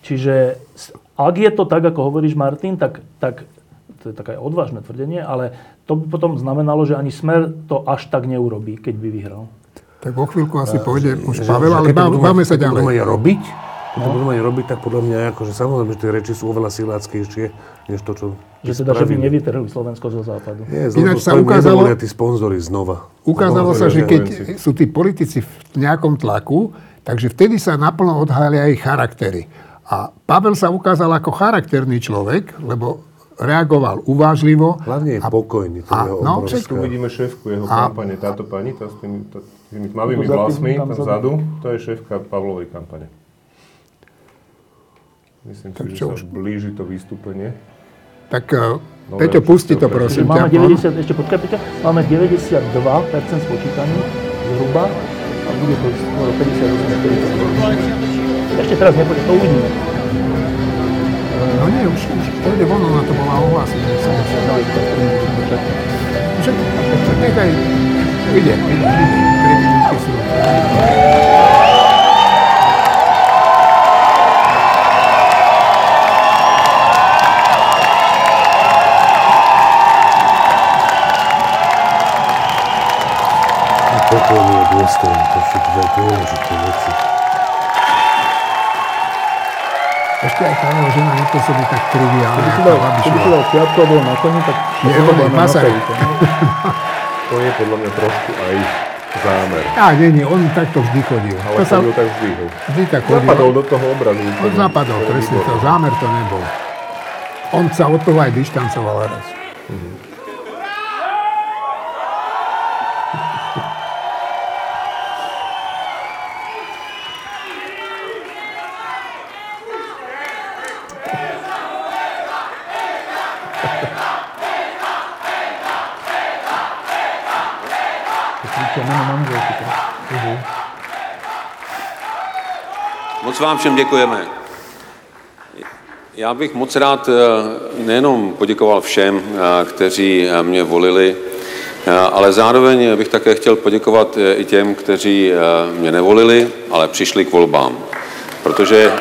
čiže ak je to tak, ako hovoríš, Martin, tak, tak to je také odvážne tvrdenie, ale to by potom znamenalo, že ani Smer to až tak neurobí, keď by vyhral. Tak o chvíľku asi pôjde už Pavel, ale bá- báme sa ďalej. robiť, keď to budú mať robiť, tak podľa mňa akože samozrejme, že tie reči sú oveľa siláckejšie, než to, čo Že teda, že by nevytrhli Slovensko zo západu. Nie, Ináč sa ukázalo- tí sponzory znova. Ukázalo sa, že keď sú tí politici v nejakom tlaku, takže vtedy sa naplno odhalia ich charaktery. A Pavel sa ukázal ako charakterný človek, lebo reagoval uvážlivo. Hlavne je pokojný. To a, je no, Tu vidíme šéfku jeho A- kampane. Táto pani, tá s tými, tá, tými tmavými vlasmi, tam tam vzadu, to je šéfka Pavlovej kampane. Myslím si, že čo sa už? blíži to vystúpenie. Tak Dobre, Peťo, pusti to prosím Čiže máme ťa. 90, ešte počkaj, Peťo, máme 92% spočítaných zhruba a bude to skoro 58 Ešte teraz nepoďme, to uvidíme. No nie, už, už pôjde von, ona to bola ohlásená. Že, nechaj, ide, ide, tri minútky sú. Je dôstojný, to všetko je dôležité veci. Ešte aj tá jeho žena nepôsobí tak triviálne. Keby si ako dal, Babišová. keby si dal Fiatko a bol na koni, tak Nie, to on je Masaryk. To je podľa mňa trošku aj zámer. Á, nie, nie, on takto vždy chodil. Ale To sa, chodil tak vždy. hej. vždy tak chodil. Zapadol do toho obrazu. On To je presne to. Zámer to nebol. On sa od toho aj dištancoval raz. Kričia vám všem děkujeme. Já bych moc rád eh, nejenom poděkoval všem, eh, kteří eh, mě volili, ale zároveň bych také chtěl poděkovat i těm, kteří mě nevolili, ale přišli k volbám. Protože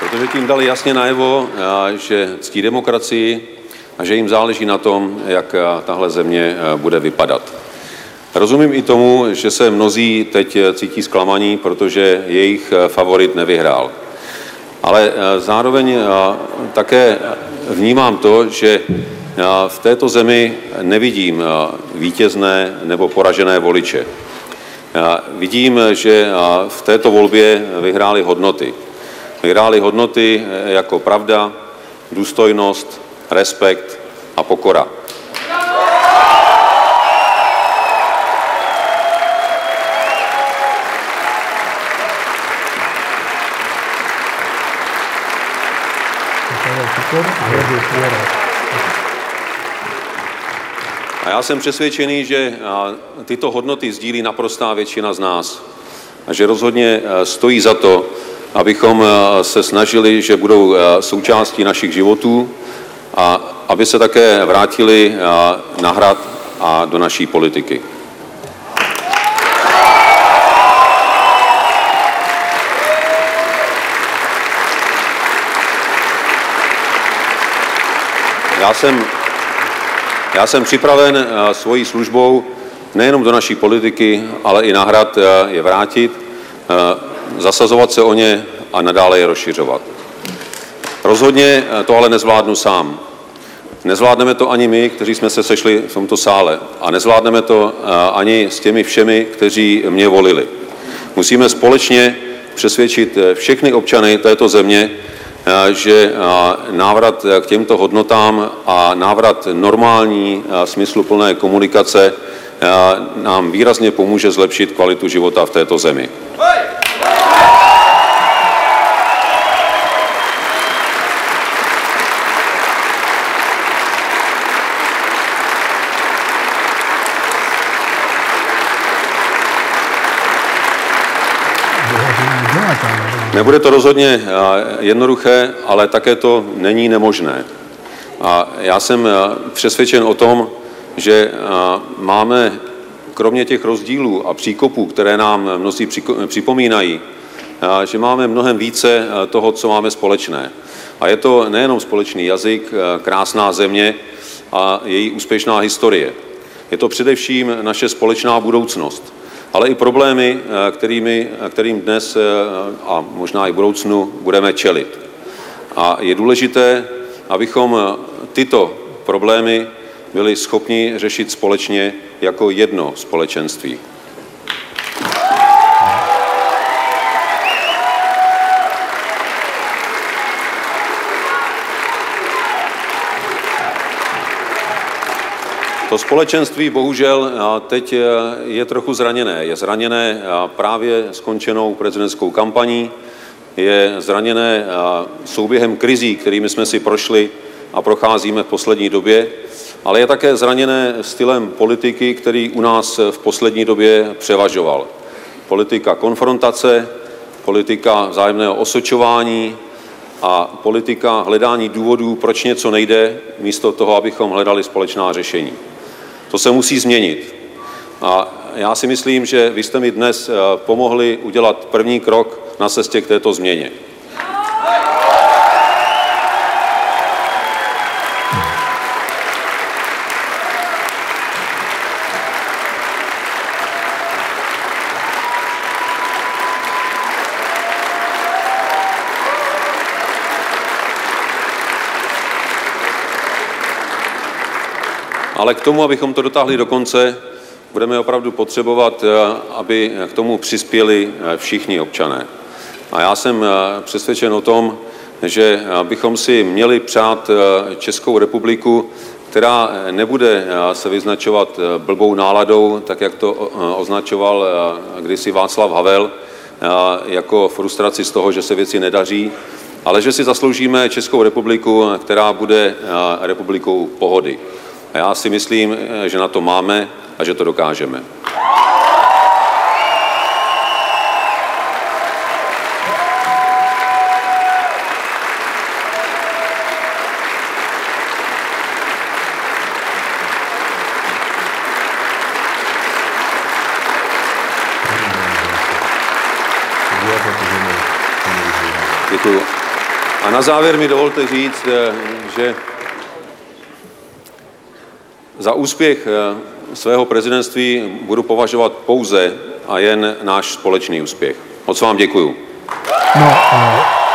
protože tím dali jasně najevo, že ctí demokracii a že jim záleží na tom, jak tahle země bude vypadat. Rozumím i tomu, že se mnozí teď eh, cítí zklamaní, protože jejich eh, favorit nevyhrál. Ale eh, zároveň také vnímám to, že v této zemi nevidím vítězné nebo poražené voliče. Vidím, že v této volbě vyhrály hodnoty. Vyhrály hodnoty jako pravda, důstojnost, respekt a pokora. Cukor a Kôra. A já jsem přesvědčený, že tyto hodnoty sdílí naprostá většina z nás. A že rozhodně a, stojí za to, abychom a, se snažili, že budou a, součástí našich životů a aby se také vrátili na hrad a do naší politiky. Já jsem, já jsem připraven eh, svojí službou nejenom do naší politiky, ale i na hrad eh, je vrátit, eh, zasazovat se o ně a nadále je rozšiřovat. Rozhodně to ale nezvládnu sám. Nezvládneme to ani my, kteří jsme se sešli v tomto sále. A nezvládneme to ani s těmi všemi, kteří mě volili. Musíme společně přesvědčit všechny občany této země, že eh, návrat eh, k těmto hodnotám a návrat normální smysluplné komunikace eh, nám výrazně pomůže zlepšit kvalitu života v této zemi. Nebude to rozhodně eh, jednoduché, ale také to není nemožné. A já jsem eh, přesvědčen o tom, že eh, máme kromě těch rozdílů a příkopů, které nám mnozí připomínají, že máme mnohem více toho, co máme společné. A je to nejenom společný jazyk, krásná země a její úspěšná historie. Je to především naše společná budoucnost, ale i problémy, eh, kterými, kterým dnes eh, a možná i v budoucnu budeme čelit. A je důležité, abychom eh, tyto problémy byli schopni řešit společně jako jedno společenství. To společenství bohužel teď je trochu zraněné. Je zraněné právě skončenou prezidentskou kampaní, je zraněné souběhem krizí, kterými jsme si prošli a procházíme v poslední době, ale je také zraněné stylem politiky, který u nás v poslední době převažoval. Politika konfrontace, politika vzájemného osočování a politika hledání důvodů, proč něco nejde, místo toho, abychom hledali společná řešení. To se musí změnit. A já si myslím, že vy jste mi dnes pomohli udělat první krok na cestě k této změně. Ale k tomu, abychom to dotáhli do konce, budeme opravdu potřebovat, aby k tomu přispěli všichni občané. A já jsem přesvědčen o tom, že bychom si měli přát Českou republiku, která nebude se vyznačovat blbou náladou, tak jak to označoval kdysi Václav Havel, jako frustraci z toho, že se věci nedaří, ale že si zasloužíme Českou republiku, která bude republikou pohody. A já si myslím, že na to máme a že to dokážeme. A na závěr mi dovolte říct, že za úspěch svého prezidentství budu považovat pouze a jen náš společný úspěch. Moc vám děkuju. No,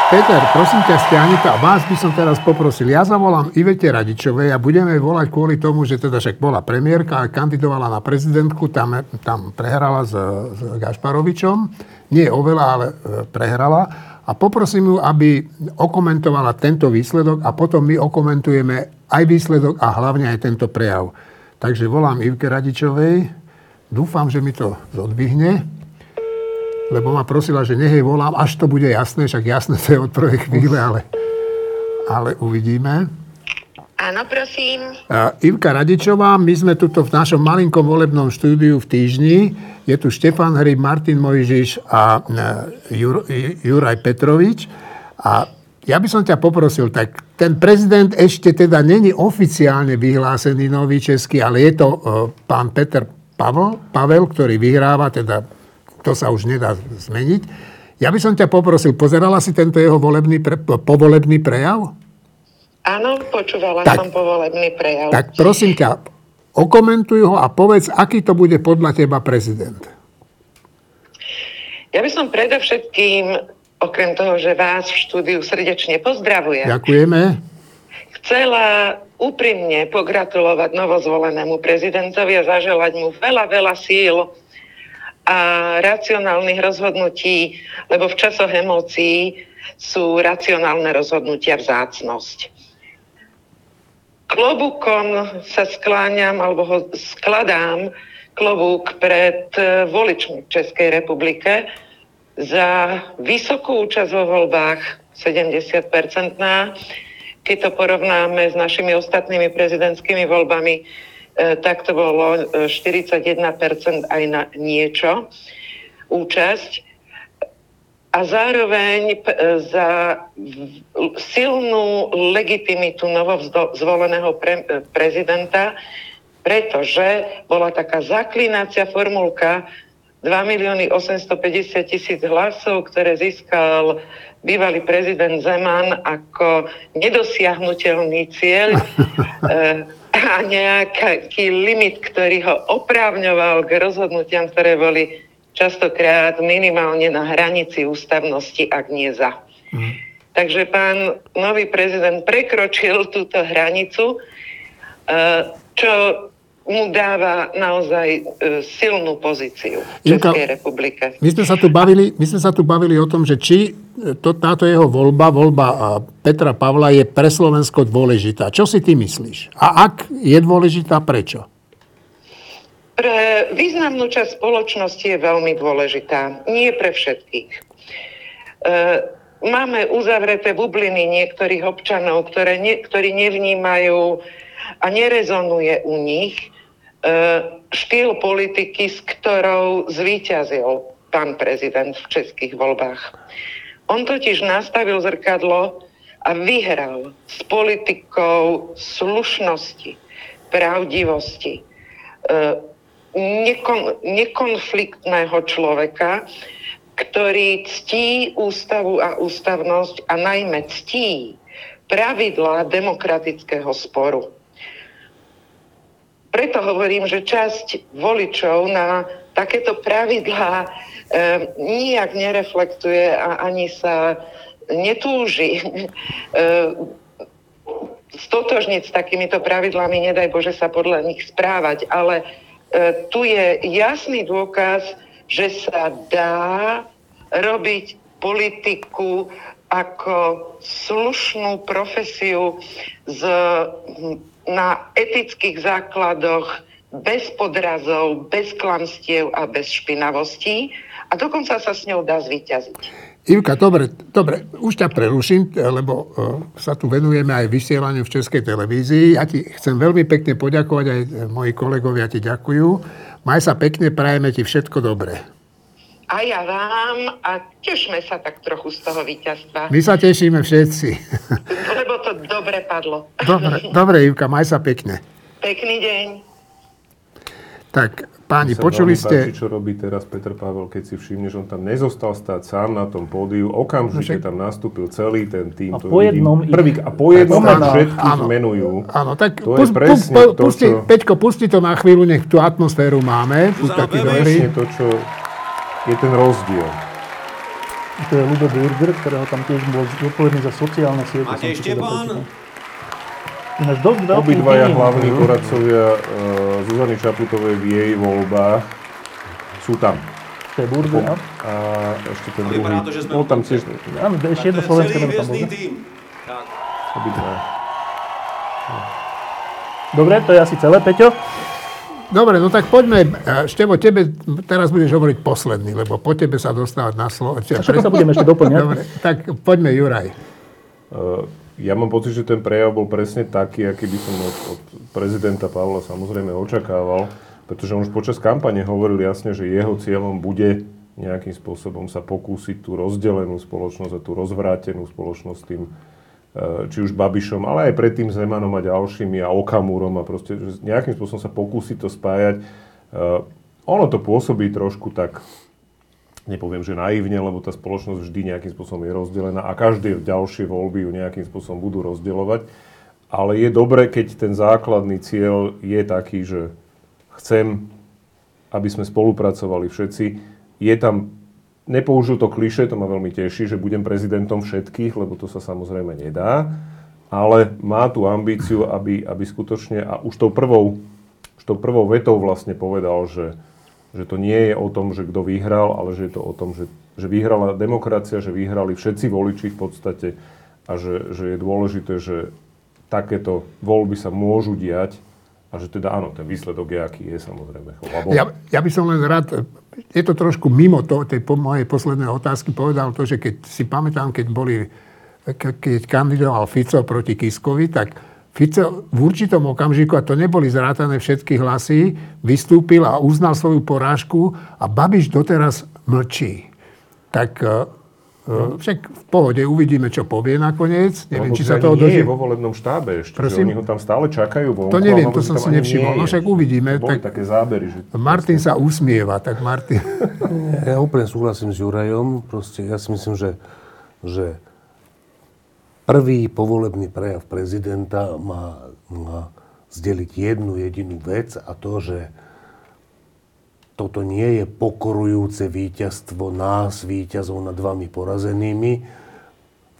Peter, prosím ťa, stiahni to. A vás by som teraz poprosil. Ja zavolám Ivete Radičovej a budeme volať kvôli tomu, že teda však bola premiérka a kandidovala na prezidentku, tam, tam prehrala s, s Gašparovičom. Nie oveľa, ale prehrala. A poprosím ju, aby okomentovala tento výsledok a potom my okomentujeme aj výsledok a hlavne aj tento prejav. Takže volám Ivke Radičovej. Dúfam, že mi to zodvihne lebo ma prosila, že nech jej volám, až to bude jasné, však jasné to je od prvej chvíle, ale, ale uvidíme. Áno, prosím. Ivka Radičová, my sme tuto v našom malinkom volebnom štúdiu v týždni. Je tu Štefan Hryb, Martin Mojžiš a Jur, Juraj Petrovič. A ja by som ťa poprosil, tak ten prezident ešte teda není oficiálne vyhlásený nový český, ale je to uh, pán Peter Pavel, Pavel, ktorý vyhráva, teda to sa už nedá zmeniť. Ja by som ťa poprosil, pozerala si tento jeho volebný pre, povolebný prejav? Áno, počúvala tak, som povolebný prejav. Tak prosím ťa, okomentuj ho a povedz, aký to bude podľa teba prezident. Ja by som predovšetkým, okrem toho, že vás v štúdiu srdečne pozdravujem. Ďakujeme. Chcela úprimne pogratulovať novozvolenému prezidentovi a zaželať mu veľa, veľa síl a racionálnych rozhodnutí, lebo v časoch emócií sú racionálne rozhodnutia vzácnosť. Klobúkom sa skláňam alebo ho skladám klobúk pred voličmi v Českej republike za vysokú účasť vo voľbách 70-percentná. Keď to porovnáme s našimi ostatnými prezidentskými voľbami, E, tak to bolo 41% e, aj na niečo účasť. A zároveň e, za silnú legitimitu novozvoleného pre, prezidenta, pretože bola taká zaklínacia formulka 2 milióny 850 tisíc hlasov, ktoré získal bývalý prezident Zeman ako nedosiahnutelný cieľ a nejaký limit, ktorý ho oprávňoval k rozhodnutiam, ktoré boli častokrát minimálne na hranici ústavnosti, ak nie za. Mm. Takže pán nový prezident prekročil túto hranicu, eh, čo mu dáva naozaj e, silnú pozíciu v Českej republike. My sme, sa tu bavili, my sme sa tu bavili o tom, že či to, táto jeho voľba, voľba Petra Pavla je pre Slovensko dôležitá. Čo si ty myslíš? A ak je dôležitá, prečo? pre významnú časť spoločnosti je veľmi dôležitá. Nie pre všetkých. E, máme uzavreté bubliny niektorých občanov, ktoré ne, ktorí nevnímajú a nerezonuje u nich e, štýl politiky, s ktorou zvíťazil pán prezident v českých voľbách. On totiž nastavil zrkadlo a vyhral s politikou slušnosti, pravdivosti, e, nekon, nekonfliktného človeka, ktorý ctí ústavu a ústavnosť a najmä ctí pravidlá demokratického sporu. Preto hovorím, že časť voličov na takéto pravidlá e, nijak nereflektuje a ani sa netúži e, stotožniť s takýmito pravidlami, nedaj Bože sa podľa nich správať, ale E, tu je jasný dôkaz, že sa dá robiť politiku ako slušnú profesiu z, na etických základoch, bez podrazov, bez klamstiev a bez špinavostí a dokonca sa s ňou dá zvíťaziť. Ivka, dobre, dobre, už ťa preruším, lebo uh, sa tu venujeme aj vysielaniu v Českej televízii. Ja ti chcem veľmi pekne poďakovať, aj moji kolegovia ti ďakujú. Maj sa pekne, prajeme ti všetko dobré. A ja vám a tešme sa tak trochu z toho víťazstva. My sa tešíme všetci. Lebo to dobre padlo. Dobre, dobre Ivka, maj sa pekne. Pekný deň. Tak Páni, počuli ste... Páči, čo robí teraz Peter Pavel, keď si všimne, že on tam nezostal stáť sám na tom pódiu, okamžite no, tam nastúpil celý ten tým. A po jednom prvý, a po jednom všetkých menujú. Áno, tak to pus, je presne pu, pu, to, pusti, čo... Peťko, pusti to na chvíľu, nech tú atmosféru máme. Tu taký presne to, čo je ten rozdiel. To je Ludo Burger, ktorého tam tiež bol zodpovedný za sociálne siete. Máte ešte pán? Ináč dosť veľký Obidvaja hlavní poradcovia uh, Zuzany Čaputovej v jej voľbách sú tam. To je Burger, a, a ešte ten druhý. No tam tiež... Áno, ešte jedno slovenské meno tam bolo. Obidvaja. Dobre, to je asi celé, Peťo. Dobre, no tak poďme, Števo, tebe teraz budeš hovoriť posledný, lebo po tebe sa dostávať na slovo. A všetko sa budeme ešte doplňať. Dobre, tak poďme, Juraj. Uh, ja mám pocit, že ten prejav bol presne taký, aký by som od, od prezidenta Pavla samozrejme očakával, pretože on už počas kampane hovoril jasne, že jeho cieľom bude nejakým spôsobom sa pokúsiť tú rozdelenú spoločnosť a tú rozvrátenú spoločnosť tým, e, či už Babišom, ale aj predtým Zemanom a ďalšími a Okamúrom a proste že nejakým spôsobom sa pokúsiť to spájať. E, ono to pôsobí trošku tak nepoviem, že naivne, lebo tá spoločnosť vždy nejakým spôsobom je rozdelená a každé ďalšie voľby ju nejakým spôsobom budú rozdeľovať. Ale je dobre, keď ten základný cieľ je taký, že chcem, aby sme spolupracovali všetci. Je tam, nepoužil to kliše, to ma veľmi teší, že budem prezidentom všetkých, lebo to sa samozrejme nedá, ale má tú ambíciu, aby, aby skutočne, a už tou prvou, už tou prvou vetou vlastne povedal, že že to nie je o tom, že kto vyhral, ale že je to o tom, že, že vyhrala demokracia, že vyhrali všetci voliči v podstate a že, že je dôležité, že takéto voľby sa môžu diať a že teda áno, ten výsledok je, aký je samozrejme. Ja, ja by som len rád, je to trošku mimo to, tej po, mojej poslednej otázky, povedal to, že keď si pamätám, keď boli, keď kandidoval Fico proti Kiskovi, tak Fico v určitom okamžiku, a to neboli zrátané všetky hlasy, vystúpil a uznal svoju porážku a Babiš doteraz mlčí. Tak no. Však v pohode uvidíme, čo povie nakoniec. Neviem, no, či sa toho nie je vo volebnom štábe ešte, Prosím? že oni ho tam stále čakajú. Vonku, to neviem, to som si nevšimol. No však uvidíme. Boli tak, také zábery. Že Martin sa usmieva, tak Martin... ja úplne súhlasím s Jurajom. Proste ja si myslím, že, že Prvý povolebný prejav prezidenta má, má zdeliť jednu jedinú vec a to, že toto nie je pokorujúce víťazstvo nás, víťazov nad vami porazenými.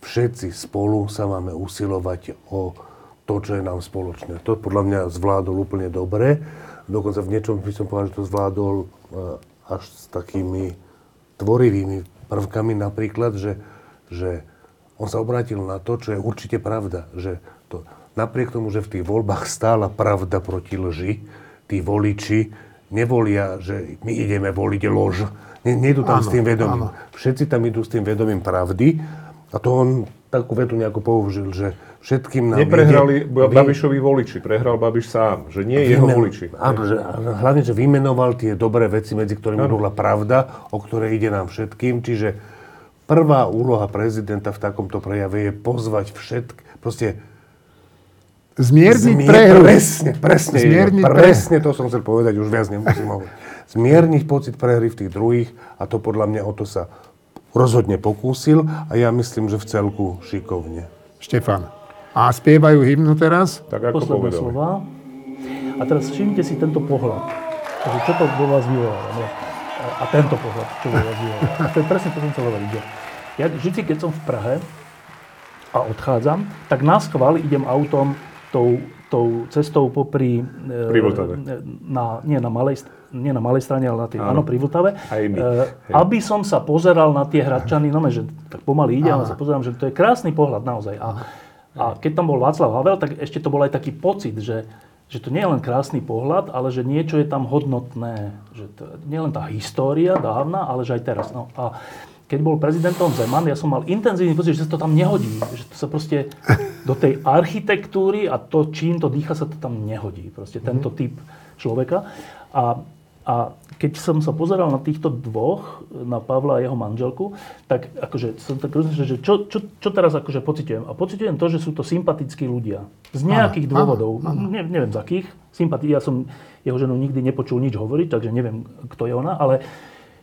Všetci spolu sa máme usilovať o to, čo je nám spoločné. To podľa mňa zvládol úplne dobre. Dokonca v niečom by som povedal, že to zvládol e, až s takými tvorivými prvkami, napríklad, že, že on sa obrátil na to, čo je určite pravda, že to, napriek tomu, že v tých voľbách stála pravda proti lži, tí voliči nevolia, že my ideme voliť lož. Nejdu tam áno, s tým vedomím. Áno. Všetci tam idú s tým vedomím pravdy. A to on takú vetu nejako použil, že všetkým nám Neprehrali ide, Babišovi voliči, prehral Babiš sám, že nie jeho voliči. Áno, že, hlavne, že vymenoval tie dobré veci, medzi ktorými bola pravda, o ktorej ide nám všetkým. Čiže prvá úloha prezidenta v takomto prejave je pozvať všetky, proste Zmierniť Zmier, prehru. Presne, presne. Zmierniť presne to som chcel povedať, už viac nemusím hovoriť. Zmierniť pocit prehry v tých druhých a to podľa mňa o to sa rozhodne pokúsil a ja myslím, že v celku šikovne. Štefan. A spievajú hymnu teraz? Tak ako Posledné povedali. slova. A teraz všimnite si tento pohľad. Takže čo to vo vás vyvoláva? A tento pohľad, čo vo vás vyvoláva. A to je presne to, čo som chcel hovoriť. Ja vždy, keď som v Prahe a odchádzam, tak na schvál idem autom tou, tou cestou popri... E, pri Vltave. Na, nie, na malej, nie na malej strane, ale na tej, áno, pri Vltave. Aj my. E, aby som sa pozeral na tie hradčany, no že tak pomaly ide, ale sa pozerám, že to je krásny pohľad naozaj. A, a keď tam bol Václav Havel, tak ešte to bol aj taký pocit, že, že to nie je len krásny pohľad, ale že niečo je tam hodnotné. Že to, nie len tá história dávna, ale že aj teraz. No, a keď bol prezidentom Zeman, ja som mal intenzívny pocit, že sa to tam nehodí. Že to sa proste do tej architektúry a to, čím to dýcha, sa to tam nehodí. Proste tento typ človeka. A, a keď som sa pozeral na týchto dvoch, na Pavla a jeho manželku, tak akože som tak rozmýšľal, že čo, čo, čo teraz akože pocitujem? A pocitujem to, že sú to sympatickí ľudia. Z nejakých áno, dôvodov. Áno, áno. Ne, neviem z akých. Sympati- ja som jeho ženu nikdy nepočul nič hovoriť, takže neviem, kto je ona, ale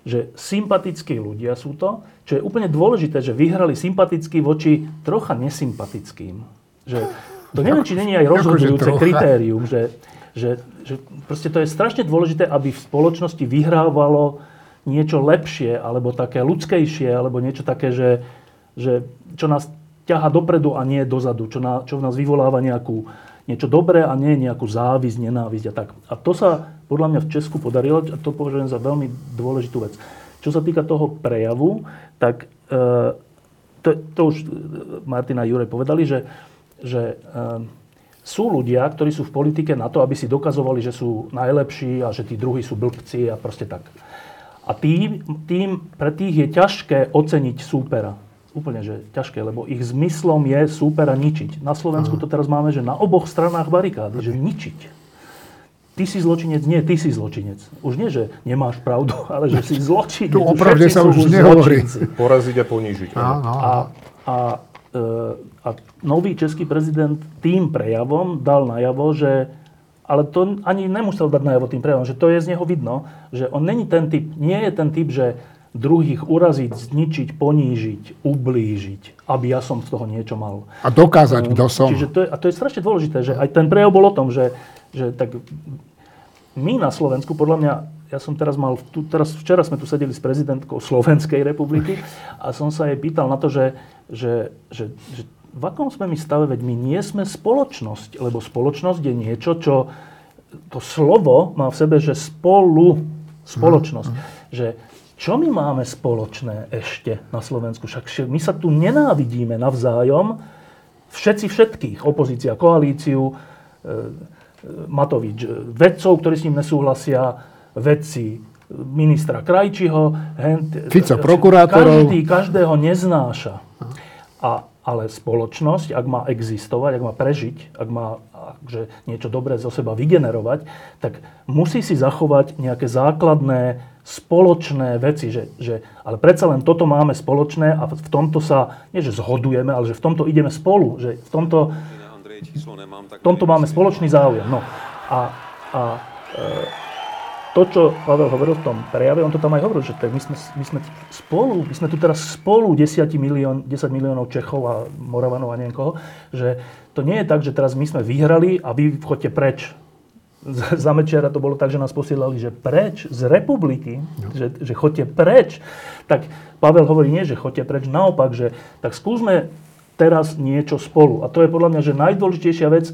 že sympatickí ľudia sú to, čo je úplne dôležité, že vyhrali sympaticky voči trocha nesympatickým. Že to neviem, či není aj rozhodujúce kritérium, že, že, že proste to je strašne dôležité, aby v spoločnosti vyhrávalo niečo lepšie, alebo také ľudskejšie, alebo niečo také, že, že čo nás ťaha dopredu a nie dozadu, čo, na, čo v nás vyvoláva nejakú, niečo dobré a nie nejakú závisť, nenávisť a tak. A to sa podľa mňa v Česku podarilo a to považujem za veľmi dôležitú vec. Čo sa týka toho prejavu, tak e, to, to už Martina a Jure povedali, že, že e, sú ľudia, ktorí sú v politike na to, aby si dokazovali, že sú najlepší a že tí druhí sú blbci a proste tak. A tým, tým pre tých je ťažké oceniť súpera úplne že ťažké, lebo ich zmyslom je súpera ničiť. Na Slovensku to teraz máme, že na oboch stranách barikády, že ničiť. Ty si zločinec, nie, ty si zločinec. Už nie, že nemáš pravdu, ale že si zločinec. Tu opravde sa už nehovorí. Poraziť a ponížiť. A, a, a, e, a nový český prezident tým prejavom dal najavo, že ale to ani nemusel dať najavo tým prejavom, že to je z neho vidno, že on není ten typ, nie je ten typ, že druhých uraziť, zničiť, ponížiť, ublížiť, aby ja som z toho niečo mal. A dokázať, kto som. Čiže to je, a to je strašne dôležité, že aj ten prejav bol o tom, že, že tak my na Slovensku, podľa mňa, ja som teraz mal, tu, teraz včera sme tu sedeli s prezidentkou Slovenskej republiky a som sa jej pýtal na to, že, že, že, že v akom sme my stave, veď my nie sme spoločnosť, lebo spoločnosť je niečo, čo to slovo má v sebe, že spolu, spoločnosť. Mm. Že čo my máme spoločné ešte na Slovensku? Však my sa tu nenávidíme navzájom, všetci všetkých, opozícia, koalíciu, e, e, Matovič, e, vedcov, ktorí s ním nesúhlasia, vedci ministra Krajčiho, hent, Fico, prokurátorov. Každý každého neznáša. A, ale spoločnosť, ak má existovať, ak má prežiť, ak má akže niečo dobré zo seba vygenerovať, tak musí si zachovať nejaké základné spoločné veci, že, že, ale predsa len toto máme spoločné a v tomto sa, nie že zhodujeme, ale že v tomto ideme spolu, že v tomto, v tomto máme spoločný záujem. No. A, a e, to, čo Pavel hovoril v tom prejave, on to tam aj hovoril, že my, sme, my sme spolu, my sme tu teraz spolu 10, milión, 10 miliónov Čechov a Moravanov a neviem koho, že to nie je tak, že teraz my sme vyhrali a vy chodte preč za Mečera to bolo tak, že nás posielali, že preč z republiky, no. že, že chodte preč. Tak Pavel hovorí nie, že chodte preč, naopak, že tak skúsme teraz niečo spolu. A to je podľa mňa, že najdôležitejšia vec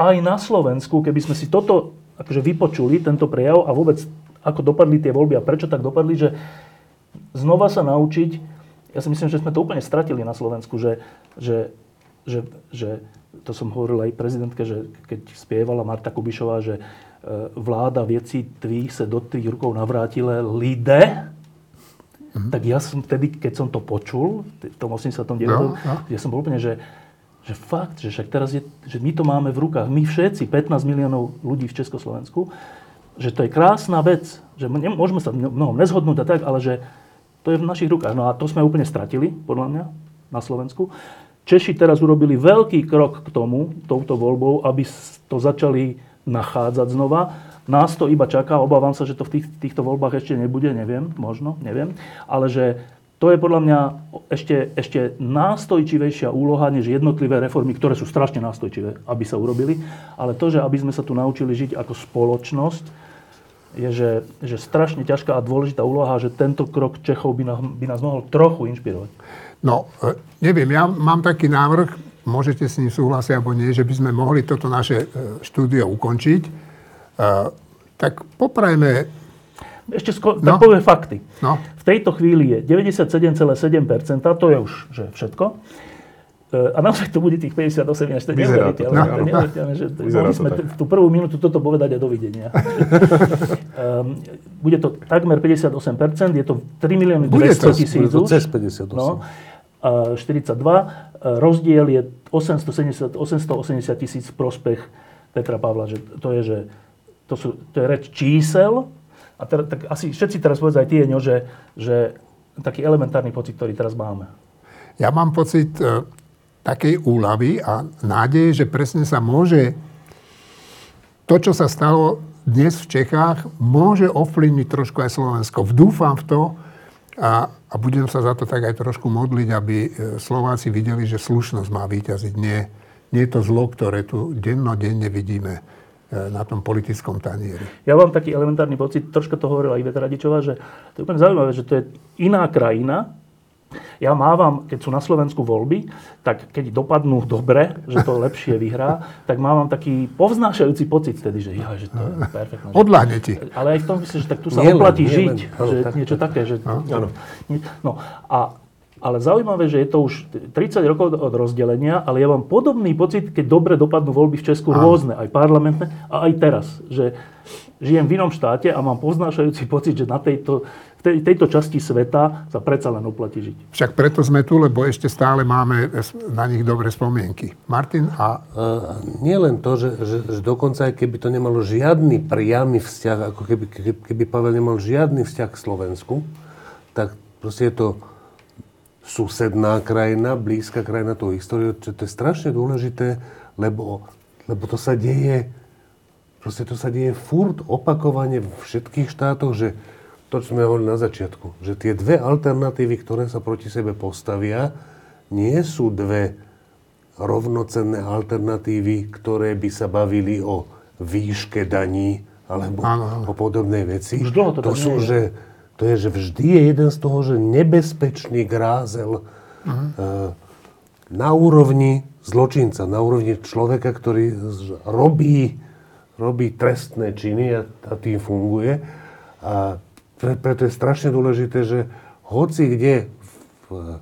aj na Slovensku, keby sme si toto akože vypočuli, tento prejav a vôbec ako dopadli tie voľby a prečo tak dopadli, že znova sa naučiť, ja si myslím, že sme to úplne stratili na Slovensku, že, že, že, že to som hovoril aj prezidentke, že keď spievala Marta Kubišová, že vláda věcí tvých se do tvých rukou navrátile lidé, mm-hmm. tak ja som vtedy, keď som to počul, v tom 89. No, no. ja som bol úplne, že, že fakt, že však teraz je, že my to máme v rukách, my všetci, 15 miliónov ľudí v Československu, že to je krásna vec, že môžeme sa mnohom nezhodnúť a tak, ale že to je v našich rukách. No a to sme úplne stratili, podľa mňa, na Slovensku. Češi teraz urobili veľký krok k tomu, touto voľbou, aby to začali nachádzať znova. Nás to iba čaká, obávam sa, že to v tých, týchto voľbách ešte nebude, neviem, možno, neviem. Ale že to je podľa mňa ešte, ešte nástojčivejšia úloha, než jednotlivé reformy, ktoré sú strašne nástojčivé, aby sa urobili. Ale to, že aby sme sa tu naučili žiť ako spoločnosť, je, že, že strašne ťažká a dôležitá úloha, že tento krok Čechov by nás, by nás mohol trochu inšpirovať. No, e, neviem, ja mám taký návrh, môžete s ním súhlasiť alebo nie, že by sme mohli toto naše e, štúdio ukončiť. E, tak poprajme... Ešte sko- no. tak povie fakty. No. V tejto chvíli je 97,7%, to je už že všetko. A naozaj to bude tých 58, až to je neuveriteľné. No, no. neuveriteľné že mohli sme t- tú prvú minútu toto povedať a dovidenia. um, bude to takmer 58%, je to 3 milióny 200 tisíc. Bude to cez 58. No, 42. Rozdiel je 870, 880 tisíc prospech Petra Pavla. Že to je, že to, sú, to je reč čísel. A teda, tak asi všetci teraz povedz aj ty, Eňo, že, že taký elementárny pocit, ktorý teraz máme. Ja mám pocit e, takej úlavy a nádej, že presne sa môže to, čo sa stalo dnes v Čechách, môže ovplyvniť trošku aj Slovensko. Vdúfam v to, a, a budem sa za to tak aj trošku modliť, aby e, Slováci videli, že slušnosť má vyťaziť. Nie, nie je to zlo, ktoré tu dennodenne vidíme na tom politickom tanieri. Ja mám taký elementárny pocit, troška to hovorila Iveta Radičová, že to je úplne zaujímavé, že to je iná krajina, ja mávam, keď sú na Slovensku voľby, tak keď dopadnú dobre, že to lepšie vyhrá, tak mávam taký povznášajúci pocit vtedy, že, ja, že to je perfektné. Odláhne ti. Ale aj v tom myslím, že tak tu sa nie oplatí len, žiť. Len. Že tak, niečo také. Že, no. no, a, ale zaujímavé, že je to už 30 rokov od rozdelenia, ale ja mám podobný pocit, keď dobre dopadnú voľby v Česku rôzne, aj parlamentné, a aj teraz. Že žijem v inom štáte a mám poznášajúci pocit, že na tejto tej, tejto časti sveta sa predsa len oplatí žiť. Však preto sme tu, lebo ešte stále máme na nich dobré spomienky. Martin a... Uh, nie len to, že, že, že dokonca aj keby to nemalo žiadny priamy vzťah, ako keby, keby, keby Pavel nemal žiadny vzťah k Slovensku, tak proste je to susedná krajina, blízka krajina toho históriu, čo to je strašne dôležité, lebo, lebo to sa deje, proste to sa deje furt opakovane v všetkých štátoch, že to, čo sme hovorili na začiatku, že tie dve alternatívy, ktoré sa proti sebe postavia, nie sú dve rovnocenné alternatívy, ktoré by sa bavili o výške daní alebo ano. o podobnej veci. Už dlho to, to sú, že, to je, že vždy je jeden z toho, že nebezpečný grázel uh-huh. na úrovni zločinca, na úrovni človeka, ktorý robí, robí trestné činy a, a tým funguje. A preto je strašne dôležité, že hoci kde v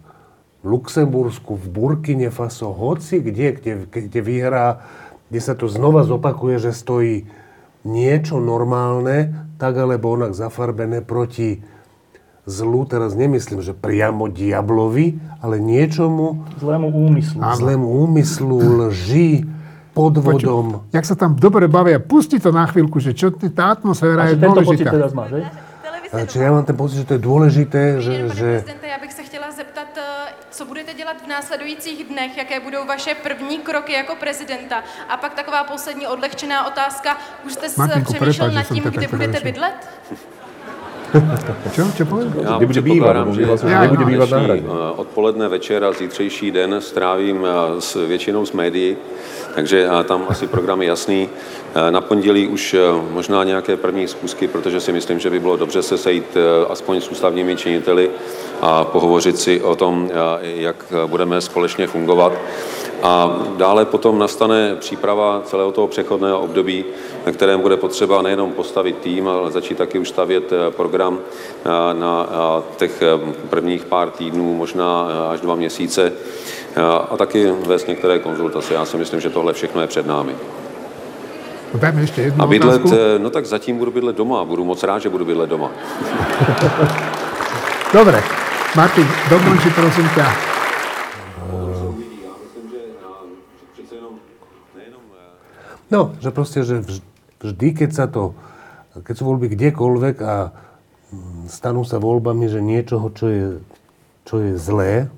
Luxembursku, v Burkine Faso, hoci kde, kde, kde vyhrá, kde sa to znova zopakuje, že stojí niečo normálne, tak alebo onak zafarbené proti zlu, teraz nemyslím, že priamo diablovi, ale niečomu... Zlému úmyslu. Zlému úmyslu, lži, podvodom. Poču, jak sa tam dobre bavia, pusti to na chvíľku, že čo tá atmosféra je dôležitá. pocit? Čiže já mám ten pocit, že to je důležité, že... Že... bych co budete dělat v následujících dnech, jaké budou vaše první kroky jako prezidenta. A pak taková poslední odlehčená otázka. Už jste Martinku, přemýšlel nad tím, kde budete bydlet? čo? Čo povedal? Já nebude bývat, že nebude bývat na hradě. Odpoledne, večer a zítřejší den strávím eh, s většinou s médií, takže tam asi program je jasný. Eh, na pondělí už možná nějaké první zkusky, protože si myslím, že by bylo dobře se sejít aspoň s ústavními činiteli a pohovořit si o tom, jak budeme společně fungovat. A dále potom nastane příprava celého toho přechodného období, na kterém bude potřeba nejenom postavit tým, ale začít taky už stavět program na těch prvních pár týdnů, možná až dva měsíce a taky vést některé konzultace. Já si myslím, že tohle všechno je před námi. Dajme ešte jednu A bydlet, otázku. eh, no tak zatím budu bydlet doma. Budu moc rád, že budu bydlet doma. Dobre. Martin, dokonči prosím ťa. No, že proste, že vž- vždy, keď sa to, keď sú voľby kdekoľvek a mm, stanú sa voľbami, že niečoho, čo je, čo je zlé,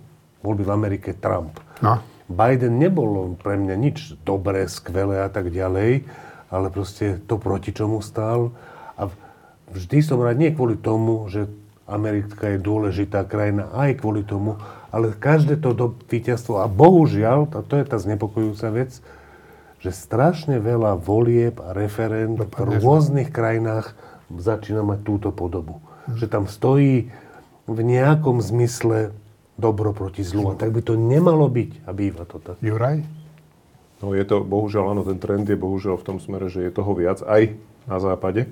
voľby v Amerike Trump. No. Biden nebol pre mňa nič dobré, skvelé a tak ďalej, ale proste to proti čomu stál. A vždy som rád, nie kvôli tomu, že Amerika je dôležitá krajina, aj kvôli tomu, ale každé to do víťazstvo, a bohužiaľ, a to je tá znepokojujúca vec, že strašne veľa volieb a referend v rôznych krajinách začína mať túto podobu. Že tam stojí v nejakom zmysle dobro proti zlu. A tak by to nemalo byť. A býva to tak. Juraj? No je to, bohužiaľ, áno, ten trend je bohužiaľ v tom smere, že je toho viac aj na západe.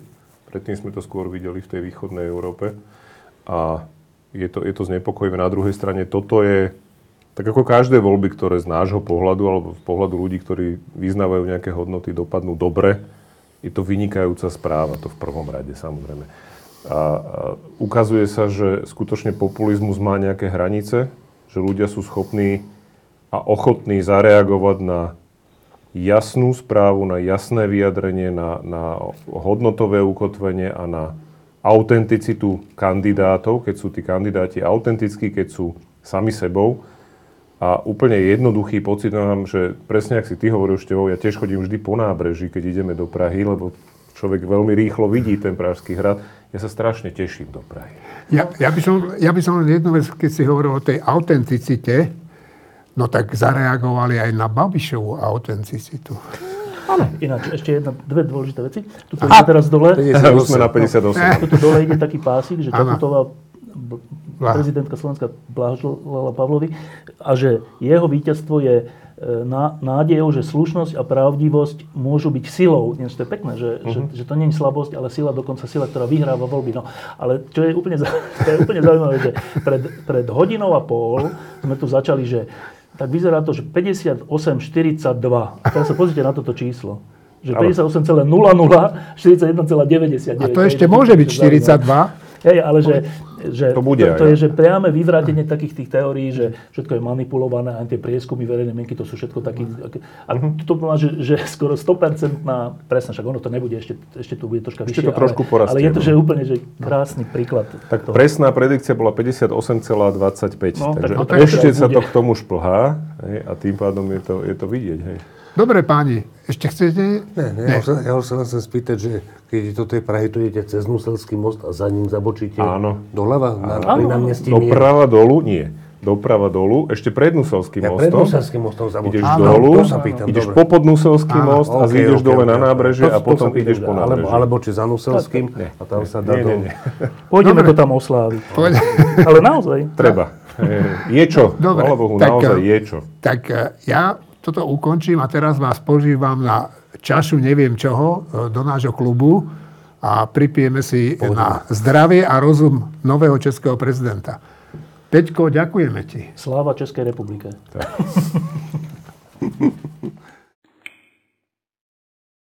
Predtým sme to skôr videli v tej východnej Európe. A je to, je to znepokojivé. Na druhej strane toto je, tak ako každé voľby, ktoré z nášho pohľadu, alebo z pohľadu ľudí, ktorí vyznávajú nejaké hodnoty, dopadnú dobre, je to vynikajúca správa, to v prvom rade samozrejme. A, ukazuje sa, že skutočne populizmus má nejaké hranice, že ľudia sú schopní a ochotní zareagovať na jasnú správu, na jasné vyjadrenie, na, na hodnotové ukotvenie a na autenticitu kandidátov, keď sú tí kandidáti autentickí, keď sú sami sebou. A úplne jednoduchý pocit mám, že presne ak si ty hovoril, Števo, ja tiež chodím vždy po nábreží, keď ideme do Prahy, lebo človek veľmi rýchlo vidí ten Pražský hrad. Ja sa strašne teším do Prahy. Ja, ja, by som, ja by som len jednu vec, keď si hovoril o tej autenticite, no tak zareagovali aj na Babišovú autenticitu. Áno. Ináč, ešte jedna, dve dôležité veci. Tuto ide teraz dole. 58. Už sme na 58. Tuto dole ide taký pásik, že. Čaputová prezidentka Slovenska blahoželala Pavlovi a že jeho víťazstvo je nádejou, že slušnosť a pravdivosť môžu byť silou. Že to je pekné, že, že, Mhm. že to nie je slabosť, ale sila, dokonca sila, ktorá vyhráva voľby. No, ale čo je úplne, to je úplne zaujímavé, že pred, pred hodinou a pol sme tu začali, že tak vyzerá to, že 58,42. A teraz sa pozrite na toto číslo. Že Áno. 58,00, 41,99. A to ešte môže byť 42. Hej, ale že, že To bude to, aj, to je no. že priame vyvrátenie takých tých teórií, že všetko je manipulované, aj tie prieskumy verejnej mienky, to sú všetko taký... A to má, že, že skoro 100% na... Presne, však ono to nebude, ešte, ešte tu bude troška Ešte vyššie. to trošku ale, porastie, ale je to no. že úplne že krásny príklad. Tak toho. presná predikcia bola 58,25. No, tak takže to tak ešte to sa to k tomu šplhá hej, a tým pádom je to, je to vidieť. Hej. Dobre, páni, ešte chcete? Ne, ne, ja, sa, ja sa len chcem spýtať, že keď do tej Prahy, tu idete cez Nuselský most a za ním zabočíte Áno. doľava? Na, Áno. pri námestí. Doprava dolu? Nie. Doprava dolu, ešte pred Nuselským Ja mostom. pred Nuselským mostom zabočím. Ideš Áno, dolu, to sa pýtam, ideš dobre. popod Nuselský Áno, most a okej, zídeš okej, dole okej, na okej. nábrežie To- a to potom pýtam, ideš po alebo, nábreží. alebo či za Nuselským a tam sa dá Nie, do... nie, nie. Pôjdeme Dobre. to tam osláviť. Ale naozaj. Treba. Je čo. Dobre, Bohu, tak, naozaj eh, je čo. Tak e, ja toto ukončím a teraz vás požívam na čašu neviem čoho e, do nášho klubu a pripijeme si na zdravie a rozum nového českého prezidenta. Peťko, ďakujeme ti. Sláva Českej republike. Tak.